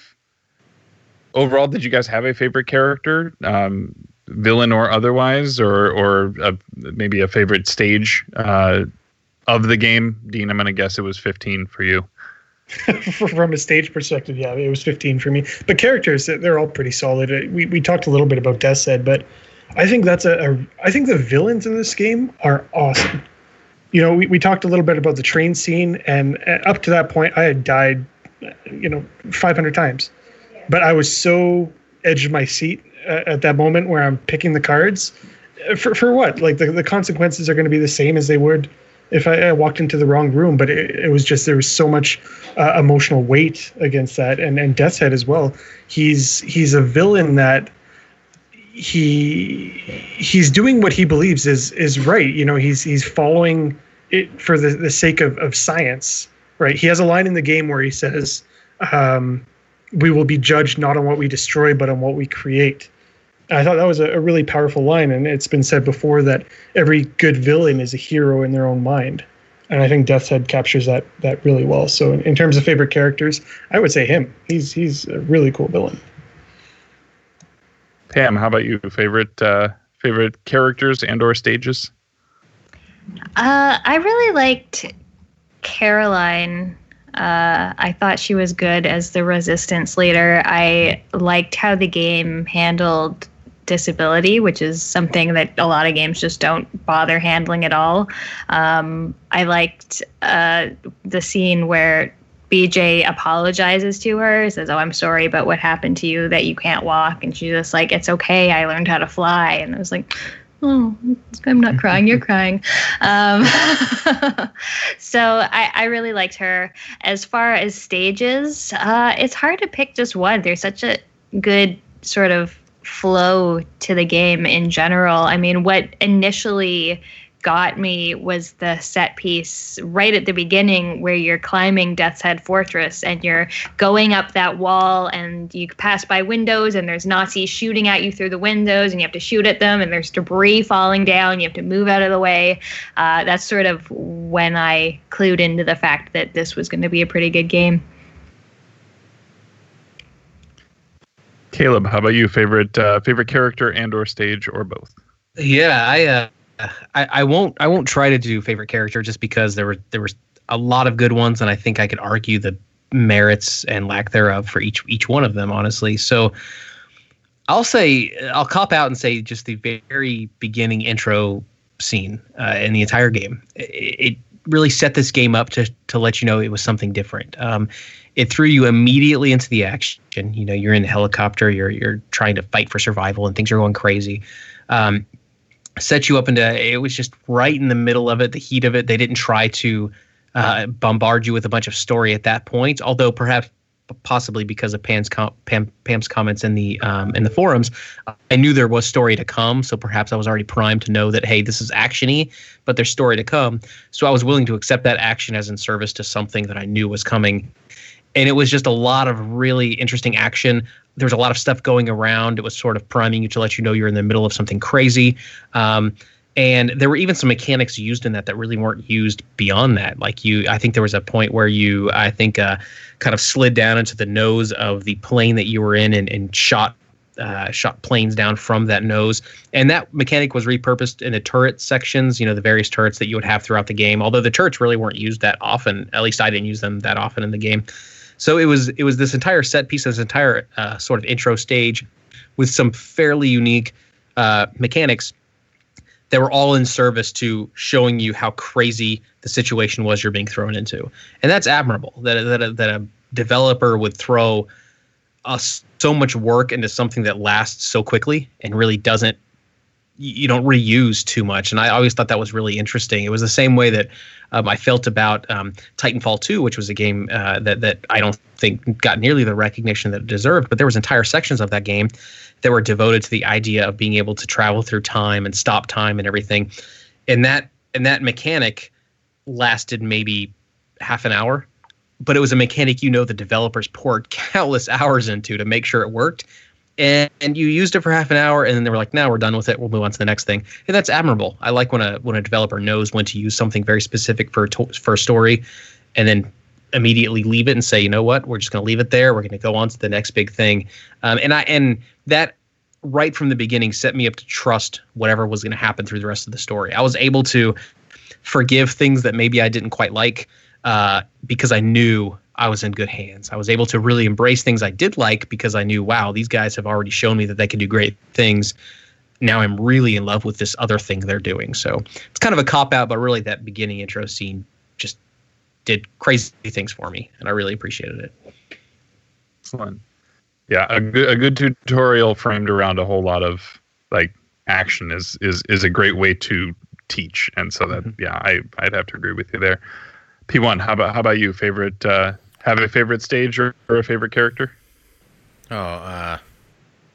overall? Did you guys have a favorite character? Villain or otherwise, or or a, maybe a favorite stage uh, of the game? Dean, I'm going to guess it was 15 for you. From a stage perspective, yeah, it was 15 for me. But characters, they're all pretty solid. Uh, we we talked a little bit about Deathshead, but I think that's a, a I think the villains in this game are awesome. You know, we, we talked a little bit about the train scene, and uh, up to that point, I had died, you know, 500 times. But I was so edge of my seat at that moment where I'm picking the cards. For for what? Like the, the consequences are going to be the same as they would if I, I walked into the wrong room. But it, it was just there was so much uh, emotional weight against that, and and Deathshead as well. He's he's a villain that he he's doing what he believes is is right. You know, he's he's following it for the, the sake of, of science. Right. He has a line in the game where he says, um, "We will be judged not on what we destroy, but on what we create." I thought that was a, a, really powerful line, and it's been said before that every good villain is a hero in their own mind, and I think Deathshead captures that that really well. So, in, in terms of favorite characters, I would say him. He's he's a really cool villain. Pam, how about you? Favorite uh, favorite characters and or stages? Uh, I really liked Caroline. Uh, I thought she was good as the resistance leader. I liked how the game handled disability, which is something that a lot of games just don't bother handling at all. Um, I liked uh, the scene where BJ apologizes to her, says, "Oh, I'm sorry, but what happened to you that you can't walk?" And she's just like, "It's okay. I learned how to fly." And I was like, "Oh, I'm not crying. You're crying." Um, so I, I, really liked her. As far as stages, uh, it's hard to pick just one. There's such a good sort of flow to the game in general. I mean, what initially got me was the set piece right at the beginning where you're climbing Deathshead Fortress and you're going up that wall and you pass by windows and there's Nazis shooting at you through the windows and you have to shoot at them and there's debris falling down. You have to move out of the way. Uh, that's sort of when I clued into the fact that this was going to be a pretty good game. Caleb, how about you? Favorite uh, favorite character and or stage or both? Yeah, I, uh, I I won't I won't try to do favorite character just because there were there was a lot of good ones, and I think I could argue the merits and lack thereof for each each one of them. Honestly, so I'll say I'll cop out and say just the very beginning intro scene uh, in the entire game. It, it, really set this game up to to let you know it was something different. Um, it threw you immediately into the action. You know, you're in the helicopter, you're you're trying to fight for survival, and things are going crazy. Um, set you up into it was just right in the middle of it, the heat of it. They didn't try to uh, bombard you with a bunch of story at that point, although perhaps possibly because of Pam's, com- Pam, Pam's comments in the um, in the forums, I knew there was story to come. So perhaps I was already primed to know that hey, this is actiony, but there's story to come. So I was willing to accept that action as in service to something that I knew was coming and it was just a lot of really interesting action. There was a lot of stuff going around. It was sort of priming you to let you know you're in the middle of something crazy. Um, and there were even some mechanics used in that that really weren't used beyond that. Like you, I think there was a point where you, I think, uh, kind of slid down into the nose of the plane that you were in and, and shot uh, shot planes down from that nose. And that mechanic was repurposed in the turret sections, you know, the various turrets that you would have throughout the game. Although the turrets really weren't used that often, at least I didn't use them that often in the game. So it was it was this entire set piece, this entire uh, sort of intro stage, with some fairly unique uh, mechanics that were all in service to showing you how crazy the situation was you're being thrown into, and that's admirable. That that a, that a developer would throw us so much work into something that lasts so quickly and really doesn't you don't reuse too much. And I always thought that was really interesting. It was the same way that um, I felt about um, Titanfall 2, which was a game uh, that that I don't think got nearly the recognition that it deserved. But there was entire sections of that game that were devoted to the idea of being able to travel through time and stop time and everything. And that and that mechanic lasted maybe half an hour, but it was a mechanic you know the developers poured countless hours into to make sure it worked and, and you used it for half an hour and then they were like now we're done with it. We'll move on to the next thing. And that's admirable. I like when a when a developer knows when to use something very specific for a to, for a story and then immediately leave it and say you know what? We're just going to leave it there. We're going to go on to the next big thing. Um, and i and that right from the beginning set me up to trust whatever was going to happen through the rest of the story. I was able to forgive things that maybe i didn't quite like uh, because i knew I was in good hands. I was able to really embrace things I did like because I knew, wow, these guys have already shown me that they can do great things. Now I'm really in love with this other thing they're doing. So it's kind of a cop out, but really that beginning intro scene just did crazy things for me, and I really appreciated it. Excellent. Yeah, a good a good tutorial framed around a whole lot of like action is is is a great way to teach, and so that mm-hmm. yeah, I I'd have to agree with you there. P1, how about how about you? Favorite uh, have a favorite stage or, or a favorite character? Oh, uh,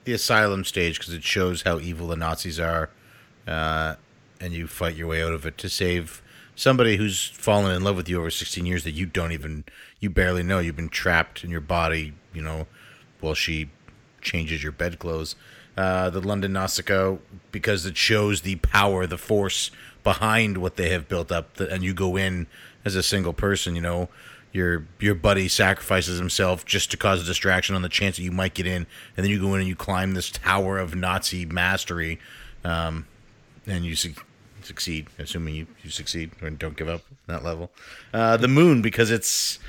the asylum stage because it shows how evil the Nazis are, uh, and you fight your way out of it to save somebody who's fallen in love with you over 16 years that you don't even you barely know. You've been trapped in your body, you know, while she changes your bedclothes. Uh, the London Nautica because it shows the power, the force behind what they have built up, and you go in as a single person. You know, your your buddy sacrifices himself just to cause a distraction on the chance that you might get in, and then you go in and you climb this tower of Nazi mastery, um, and you see succeed, assuming you, you succeed and don't give up that level. Uh, the moon because it's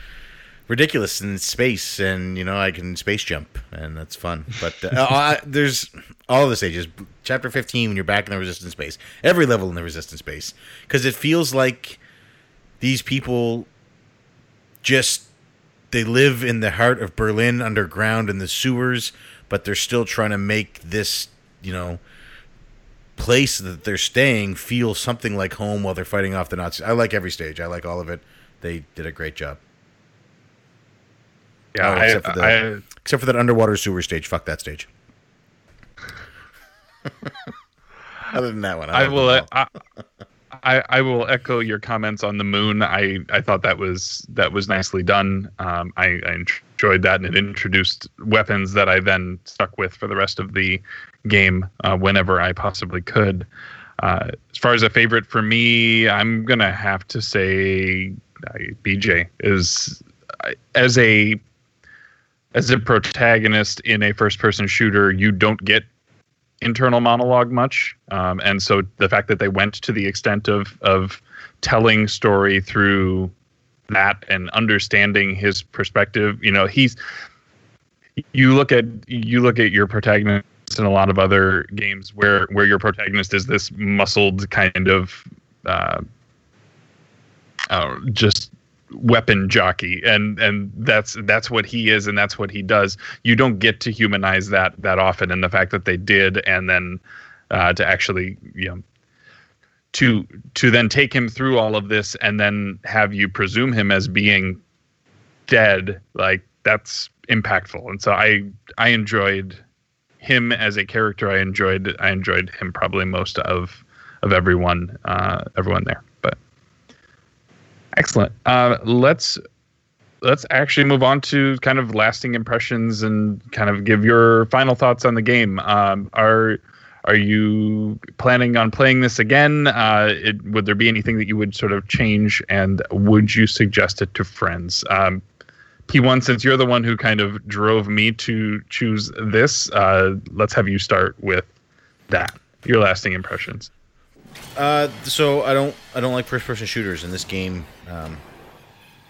ridiculous in space, and you know I can space jump, and that's fun. But uh, I, there's all the stages. Chapter 15 when you're back in the resistance base, every level in the resistance base, because it feels like these people just they live in the heart of Berlin underground in the sewers, but they're still trying to make this, you know, place that they're staying feel something like home while they're fighting off the Nazis. I like every stage. I like all of it. They did a great job. Yeah, Oh, I, except for the- I, Except for that underwater sewer stage. Fuck that stage. Other than that one, I like will. I, I I will echo your comments on the moon. I, I thought that was that was nicely done. Um, I, I enjoyed that, and it introduced weapons that I then stuck with for the rest of the game uh, whenever I possibly could. Uh, as far as a favorite for me, I'm gonna have to say uh, BJ is as a as a protagonist in a first-person shooter. You don't get internal monologue much. Um, and so the fact that they went to the extent of of telling story through that and understanding his perspective you know he's you look at you look at your protagonist in a lot of other games where where your protagonist is this muscled kind of uh, uh, just weapon jockey and and that's that's what he is and that's what he does. You don't get to humanize that that often and the fact that they did and then uh, to actually you know to to then take him through all of this and then have you presume him as being dead like that's impactful. And so i i enjoyed him as a character. I enjoyed i enjoyed him probably most of of everyone uh everyone there excellent uh let's let's actually move on to kind of lasting impressions and kind of give your final thoughts on the game um are are you planning on playing this again? Uh, it, would there be anything that you would sort of change, and would you suggest it to friends? Um, P1, since you're the one who kind of drove me to choose this, uh, let's have you start with that. Your lasting impressions. Uh, so I don't I don't like first person shooters, and this game um,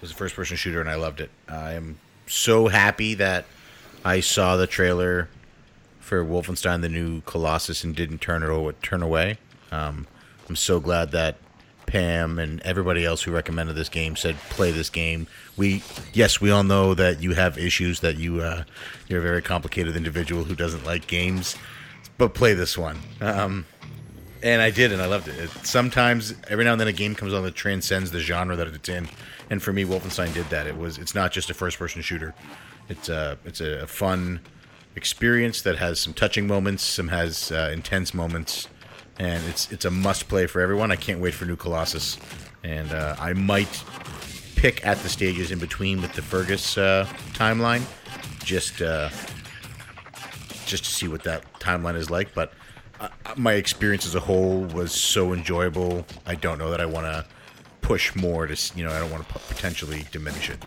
was a first person shooter, and I loved it. I am so happy that I saw the trailer for Wolfenstein: The New Colossus and didn't turn it o- turn away. Um, I'm so glad that Pam and everybody else who recommended this game said play this game. We yes, we all know that you have issues that you uh, you're a very complicated individual who doesn't like games, but play this one. Um, and I did, and I loved it. it. Sometimes, every now and then, a game comes on that transcends the genre that it's in, and for me, Wolfenstein did that. It was, it's not just a first-person shooter. It's a, it's a fun experience that has some touching moments, some has uh, intense moments, and it's, it's a must-play for everyone. I can't wait for New Colossus, and uh, I might pick at the stages in between with the Fergus uh, timeline, just, uh, just to see what that timeline is like, but my experience as a whole was so enjoyable. I don't know that I want to push more to, you know, I don't want to potentially diminish it.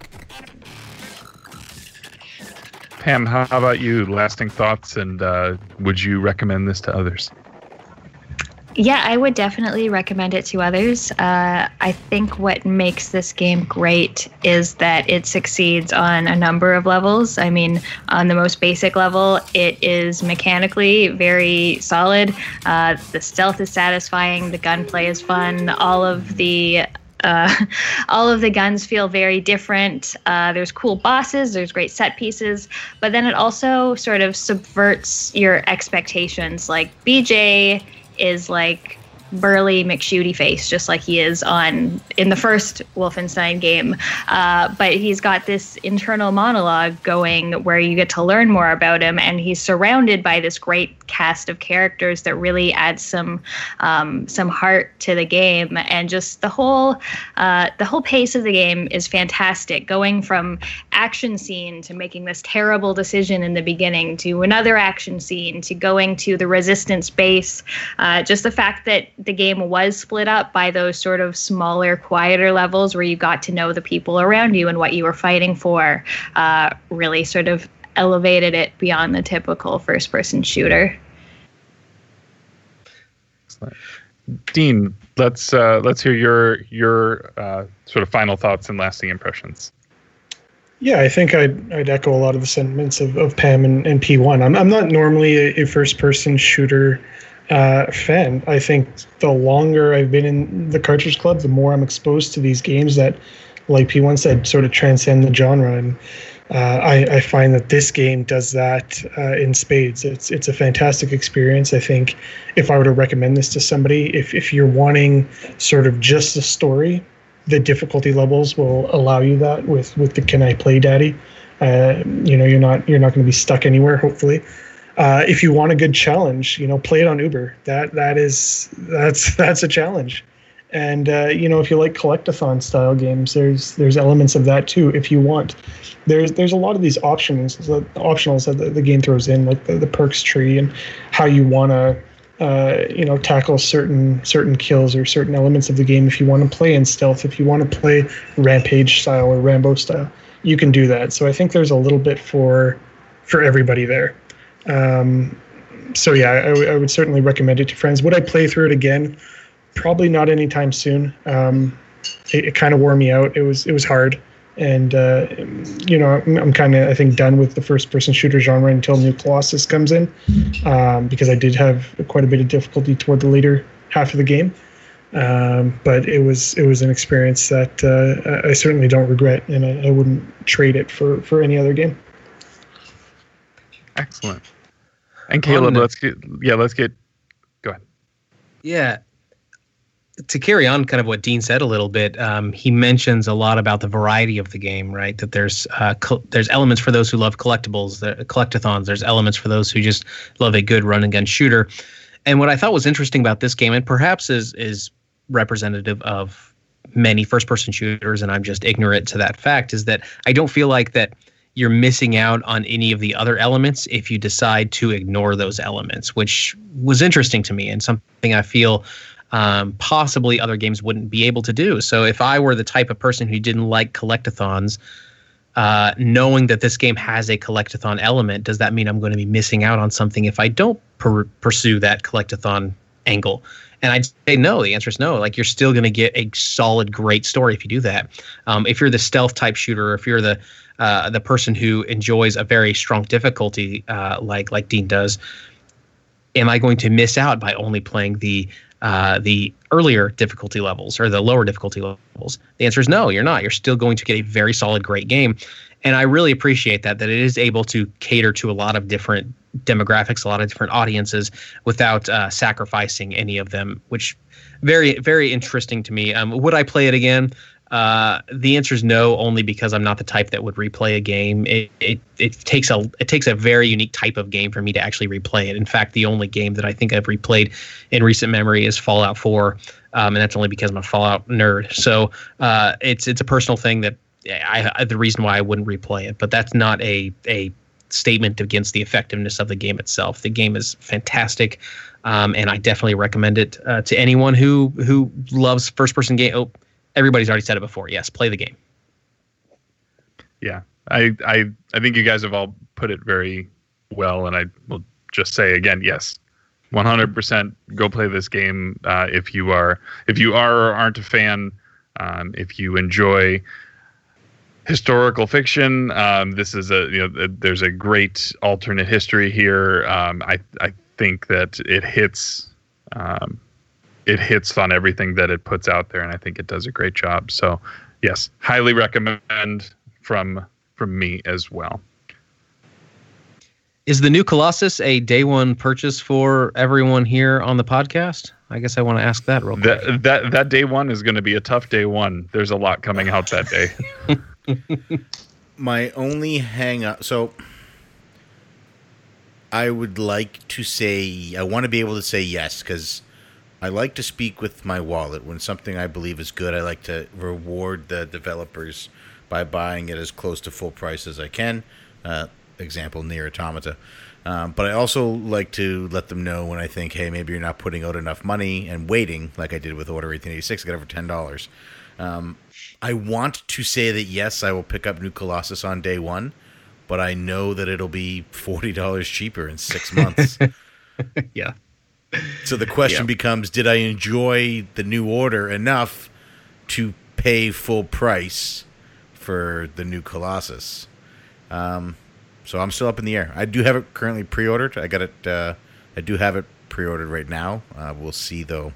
Pam, how about you? Lasting thoughts, and uh, would you recommend this to others? Yeah, I would definitely recommend it to others. Uh, I think what makes this game great is that it succeeds on a number of levels. I mean, on the most basic level, it is mechanically very solid. Uh, the stealth is satisfying. The gunplay is fun. All of the uh, all of the guns feel very different. Uh, there's cool bosses, there's great set pieces, but then it also sort of subverts your expectations. Like BJ is like burly McShooty face, just like he is on in the first Wolfenstein game. Uh, but he's got this internal monologue going where you get to learn more about him, and he's surrounded by this great cast of characters that really adds some um, some heart to the game, and just the whole uh, the whole pace of the game is fantastic. Going from action scene to making this terrible decision in the beginning to another action scene to going to the resistance base. Uh, just the fact that the game was split up by those sort of smaller, quieter levels where you got to know the people around you and what you were fighting for uh, really sort of elevated it beyond the typical first person shooter. Excellent. Dean, let's uh, let's hear your your uh, sort of final thoughts and lasting impressions. Yeah, I think I'd, I'd echo a lot of the sentiments of, of Pam and, and P1. I'm, I'm not normally a, a first person shooter uh, fan. I think the longer I've been in the Cartridge Club, the more I'm exposed to these games that, like P1 said, sort of transcend the genre. And uh, I, I, find that this game does that uh, in spades. It's it's a fantastic experience. I think if I were to recommend this to somebody, if, if you're wanting sort of just the story, the difficulty levels will allow you that with with the Can I Play Daddy. Uh, you know, you're not you're not going to be stuck anywhere. Hopefully, uh, if you want a good challenge, you know, play it on Uber. That that is that's that's a challenge. And uh, you know, if you like collectathon style games, there's there's elements of that too. If you want, there's there's a lot of these options, the optionals that the, the game throws in, like the, the perks tree and how you want to uh, you know tackle certain certain kills or certain elements of the game. If you want to play in stealth, if you want to play rampage style or Rambo style, you can do that. So I think there's a little bit for for everybody there. Um, so yeah, I, would certainly recommend it to friends. Would I play through it again? Probably not anytime soon. Um, it, it kind of wore me out. It was it was hard, and uh, you know I'm, I'm kind of I think done with the first person shooter genre until New Colossus comes in, um, because I did have quite a bit of difficulty toward the later half of the game. Um, but it was it was an experience that uh, I certainly don't regret, and I, I wouldn't trade it for for any other game. Excellent. And Caleb, let's get yeah, let's get go ahead. Yeah. To carry on kind of what Dean said a little bit, um, he mentions a lot about the variety of the game, right? That there's uh, co- there's elements for those who love collectibles, the collectathons. There's elements for those who just love a good run and gun shooter. And what I thought was interesting about this game, and perhaps is is representative of many first person shooters, and I'm just ignorant to that fact, is that I don't feel like that you're missing out on any of the other elements if you decide to ignore those elements, which was interesting to me and something I feel um, possibly other games wouldn't be able to do. So if I were the type of person who didn't like collectathons, uh, knowing that this game has a collectathon element, does that mean I'm going to be missing out on something if I don't per- pursue that collectathon angle? And I'd say no. The answer is no. Like you're still going to get a solid, great story if you do that. Um, if you're the stealth type shooter, if you're the uh, the person who enjoys a very strong difficulty uh, like like Dean does, am I going to miss out by only playing the uh, the earlier difficulty levels or the lower difficulty levels? The answer is no. You're not. You're still going to get a very solid, great game, and I really appreciate that that it is able to cater to a lot of different demographics, a lot of different audiences without uh, sacrificing any of them, which very very interesting to me. Um, would I play it again? Uh, the answer is no, only because I'm not the type that would replay a game. It, it it takes a it takes a very unique type of game for me to actually replay it. In fact, the only game that I think I've replayed in recent memory is Fallout 4, um, and that's only because I'm a Fallout nerd. So uh, it's it's a personal thing that I, I the reason why I wouldn't replay it. But that's not a a statement against the effectiveness of the game itself. The game is fantastic, um, and I definitely recommend it uh, to anyone who who loves first person game. Oh, everybody's already said it before. Yes, play the game. Yeah, I I I think you guys have all put it very well, and I will just say again, yes, 100% go play this game uh, if you are if you are or aren't a fan. Um, if you enjoy historical fiction, um, this is a you know there's a great alternate history here. Um, I I think that it hits um, it hits on everything that it puts out there, and I think it does a great job. So, yes, highly recommend from from me as well. Is the new Colossus a day one purchase for everyone here on the podcast? I guess I want to ask that real quick. That that, that day one is going to be a tough day one. There's a lot coming out that day. My only hang up so I would like to say I want to be able to say yes because I like to speak with my wallet. When something I believe is good, I like to reward the developers by buying it as close to full price as I can. Uh, example, Nier Automata. Um, but I also like to let them know when I think, hey, maybe you're not putting out enough money and waiting, like I did with Order 1886, I got for ten dollars. Um, I want to say that yes, I will pick up New Colossus on day one, but I know that it'll be forty dollars cheaper in six months. yeah, So the question Yeah. becomes: Did I enjoy the new order enough to pay full price for the new Colossus? Um, so I'm still up in the air. I do have it currently pre-ordered. I got it. Uh, I do have it pre-ordered right now. Uh, we'll see though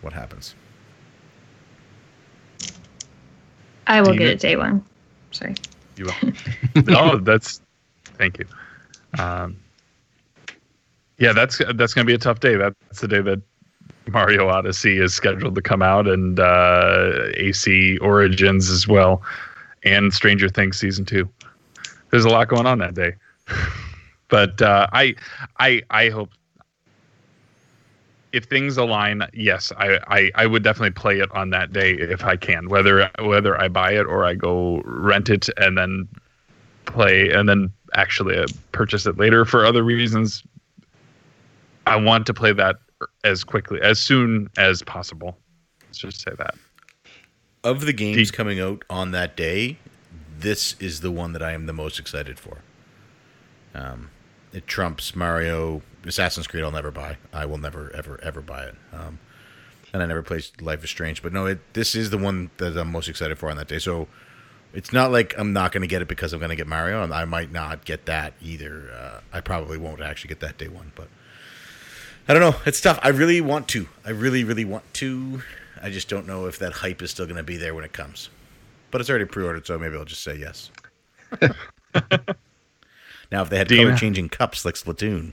what happens. I will get it day one. Sorry. You will. oh, that's thank you. Um, yeah, that's that's going to be a tough day. That's the day that Mario Odyssey is scheduled to come out, and uh, AC Origins as well, and Stranger Things season two. There's a lot going on that day, but uh, I I I hope if things align, yes, I, I, I would definitely play it on that day if I can. Whether whether I buy it or I go rent it and then play and then actually purchase it later for other reasons. I want to play that as quickly as soon as possible. Let's just say that. Of the games Do- coming out on that day, this is the one that I am the most excited for. Um, it trumps Mario, Assassin's Creed. I'll never buy. I will never, ever, ever buy it. Um, and I never played Life is Strange, but no, it, this is the one that I'm most excited for on that day. So it's not like I'm not going to get it because I'm going to get Mario, and I might not get that either. Uh, I probably won't actually get that day one, but I don't know. It's tough. I really want to. I really, really want to. I just don't know if that hype is still going to be there when it comes. But it's already pre-ordered, so maybe I'll just say yes. now, if they had Dean- color changing cups like Splatoon,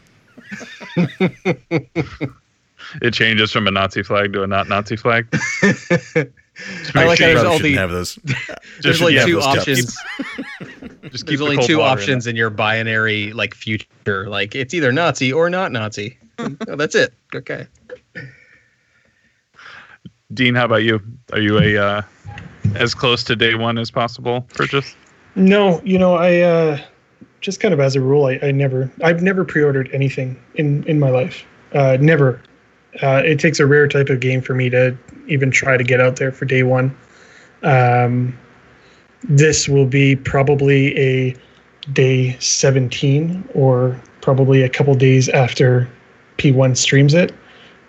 It changes from a Nazi flag to a not Nazi flag. I like how you there's probably all the have those. there's should only have two those options. Just keep There's only cold two water in options in your binary like future. Like it's either Nazi or not Nazi. Oh, that's it. Okay. Dean, how about you? Are you a uh, as close to day one as possible purchase? No, you know, I uh, just kind of as a rule, I, I never, I've never pre-ordered anything in in my life. Uh, never. Uh, it takes a rare type of game for me to even try to get out there for day one. Um, this will be probably a day 17 or probably a couple days after P1 streams it.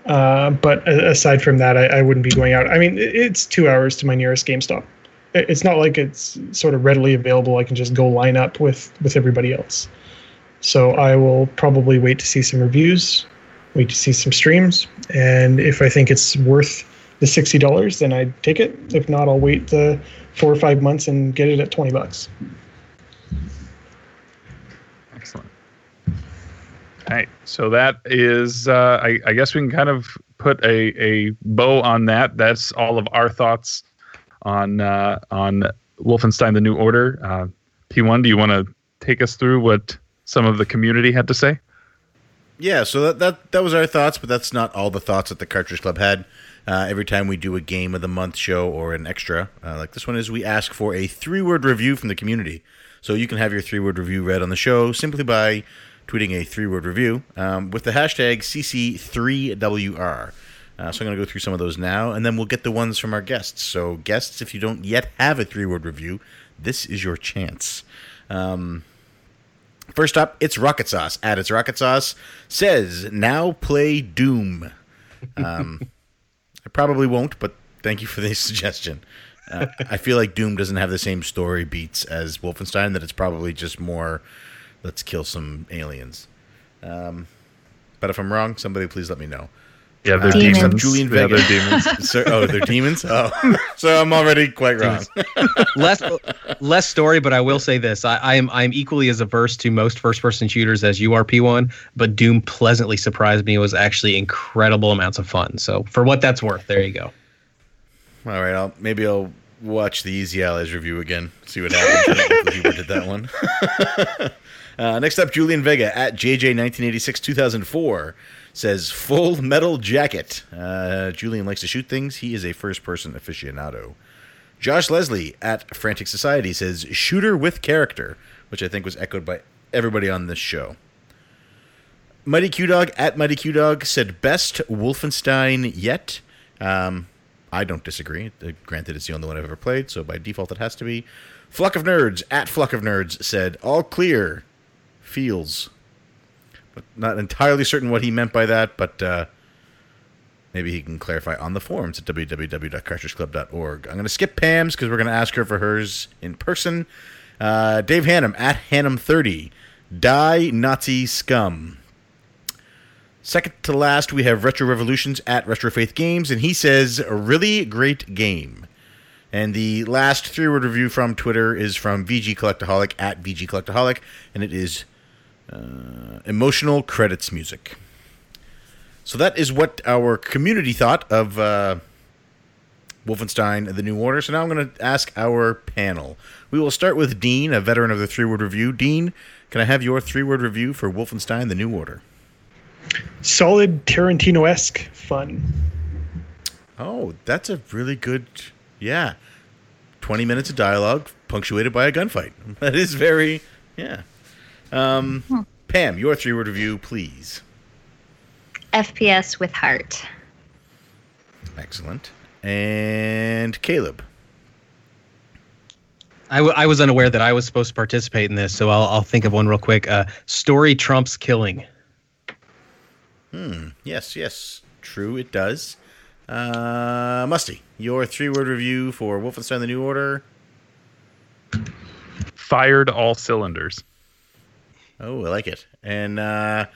Uh, but aside from that, I, I wouldn't be going out. I mean, it's two hours to my nearest GameStop. It- It's not like it's sort of readily available. I can just go line up with with everybody else. So I will probably wait to see some reviews, wait to see some streams, and if I think it's worth the sixty dollars, then I'd take it. If not, I'll wait the four or five months and get it at twenty bucks. Excellent. All right. So that is, uh, I, I guess we can kind of put a, a bow on that. That's all of our thoughts on uh, on Wolfenstein: The New Order. Uh, P1, do you want to take us through what some of the community had to say? Yeah, so that, that that was our thoughts, but that's not all the thoughts that the Cartridge Club had. Uh, every time we do a game of the month show or an extra, uh, like this one is, we ask for a three word review from the community. So you can have your three word review read on the show simply by tweeting a three word review um, with the hashtag CC3WR. Uh, so I'm going to go through some of those now, and then we'll get the ones from our guests. So, guests, if you don't yet have a three word review, this is your chance. Um, First up, it's Rocket Sauce. At it's Rocket Sauce says, "Now play Doom." Um, I probably won't, but thank you for the suggestion. Uh, I feel like Doom doesn't have the same story beats as Wolfenstein. That it's probably just more, let's kill some aliens. Um, but if I'm wrong, somebody please let me know. Yeah, they're Demons. demons. Julian yeah, they're demons. So, oh, they're demons. Oh, so I'm already quite wrong. less less story, but I will say this: I, I am I am equally as averse to most first person shooters as you are, P1. But Doom pleasantly surprised me. It was actually incredible amounts of fun. So for what that's worth, there you go. All right, I'll maybe I'll watch the Easy Allies review again, see what happens. Huber did that one. uh, next up, Julian Vega at JJ1986 2004 says Full Metal Jacket. Uh, Julian likes to shoot things. He is a first person aficionado. Josh Leslie at Frantic Society says Shooter with character, which I think was echoed by everybody on this show. Mighty Q Dog at Mighty Q Dog said best Wolfenstein yet. Um, I don't disagree. Uh, granted, it's the only one I've ever played, so by default it has to be. Fluck of Nerds at Fluck of Nerds said all clear. Feels. Not entirely certain what he meant by that, but uh, maybe he can clarify on the forums at www.cartridgeclub.org. I'm going to skip Pam's because we're going to ask her for hers in person. Uh, Dave Hannum at Hannum30. Die Nazi Scum. Second to last, we have Retro Revolutions at Retro Faith Games, and he says, a really great game. And the last three word review from Twitter is from VG Collectaholic at VG Collectaholic, and it is uh, emotional credits music. So that is what our community thought of uh, Wolfenstein The New Order. So now I'm going to ask our panel. We will start with Dean, a veteran of the three word review. Dean, can I have your three word review for Wolfenstein The New Order? Solid Tarantino esque fun. Oh, that's a really good. Yeah. 20 minutes of dialogue punctuated by a gunfight. That is very. Yeah. Um, Pam, your three word review, please. FPS with heart. Excellent. And Caleb. I, w- I was unaware that I was supposed to participate in this, so I'll, I'll think of one real quick. Uh, story trumps killing. Hmm. Yes, yes. True, it does. Uh, Musty, your three word review for Wolfenstein The New Order. Fired all cylinders. Oh, I like it. And uh,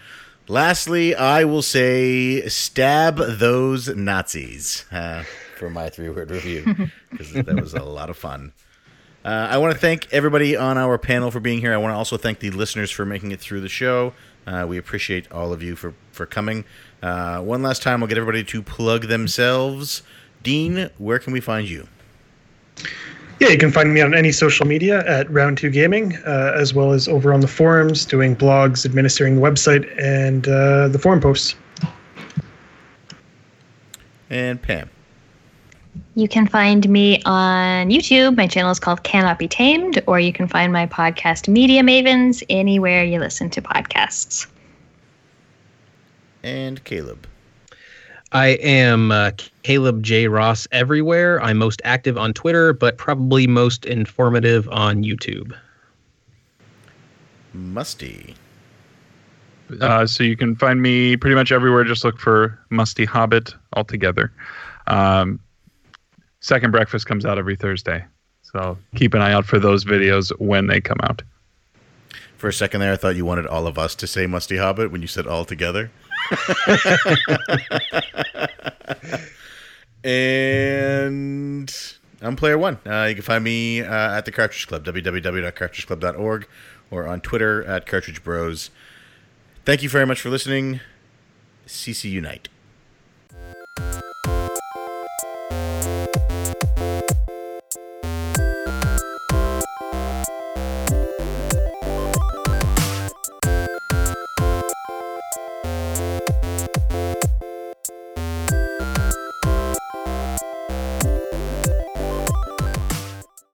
lastly, I will say stab those Nazis uh, for my three word review because that was a lot of fun. Uh, I want to thank everybody on our panel for being here. I want to also thank the listeners for making it through the show. Uh, we appreciate all of you for, for coming. Uh, one last time, we'll get everybody to plug themselves. Dean, where can we find you? Yeah, you can find me on any social media at Round Two Gaming, uh, as well as over on the forums, doing blogs, administering the website, and uh, the forum posts. And Pam. You can find me on YouTube. My channel is called Cannot Be Tamed, or you can find my podcast, Media Mavens, anywhere you listen to podcasts. And Caleb. I am uh, Caleb J. Ross everywhere. I'm most active on Twitter, but probably most informative on YouTube. Musty. Uh, so you can find me pretty much everywhere. Just look for Musty Hobbit altogether. Um, Second Breakfast comes out every Thursday. So keep an eye out for those videos when they come out. For a second there, I thought you wanted all of us to say Musty Hobbit when you said all together. And I'm Player One. Uh, you can find me uh, at the Cartridge Club, www.cartridgeclub.org, or on Twitter at Cartridge Bros. Thank you very much for listening. CC Unite.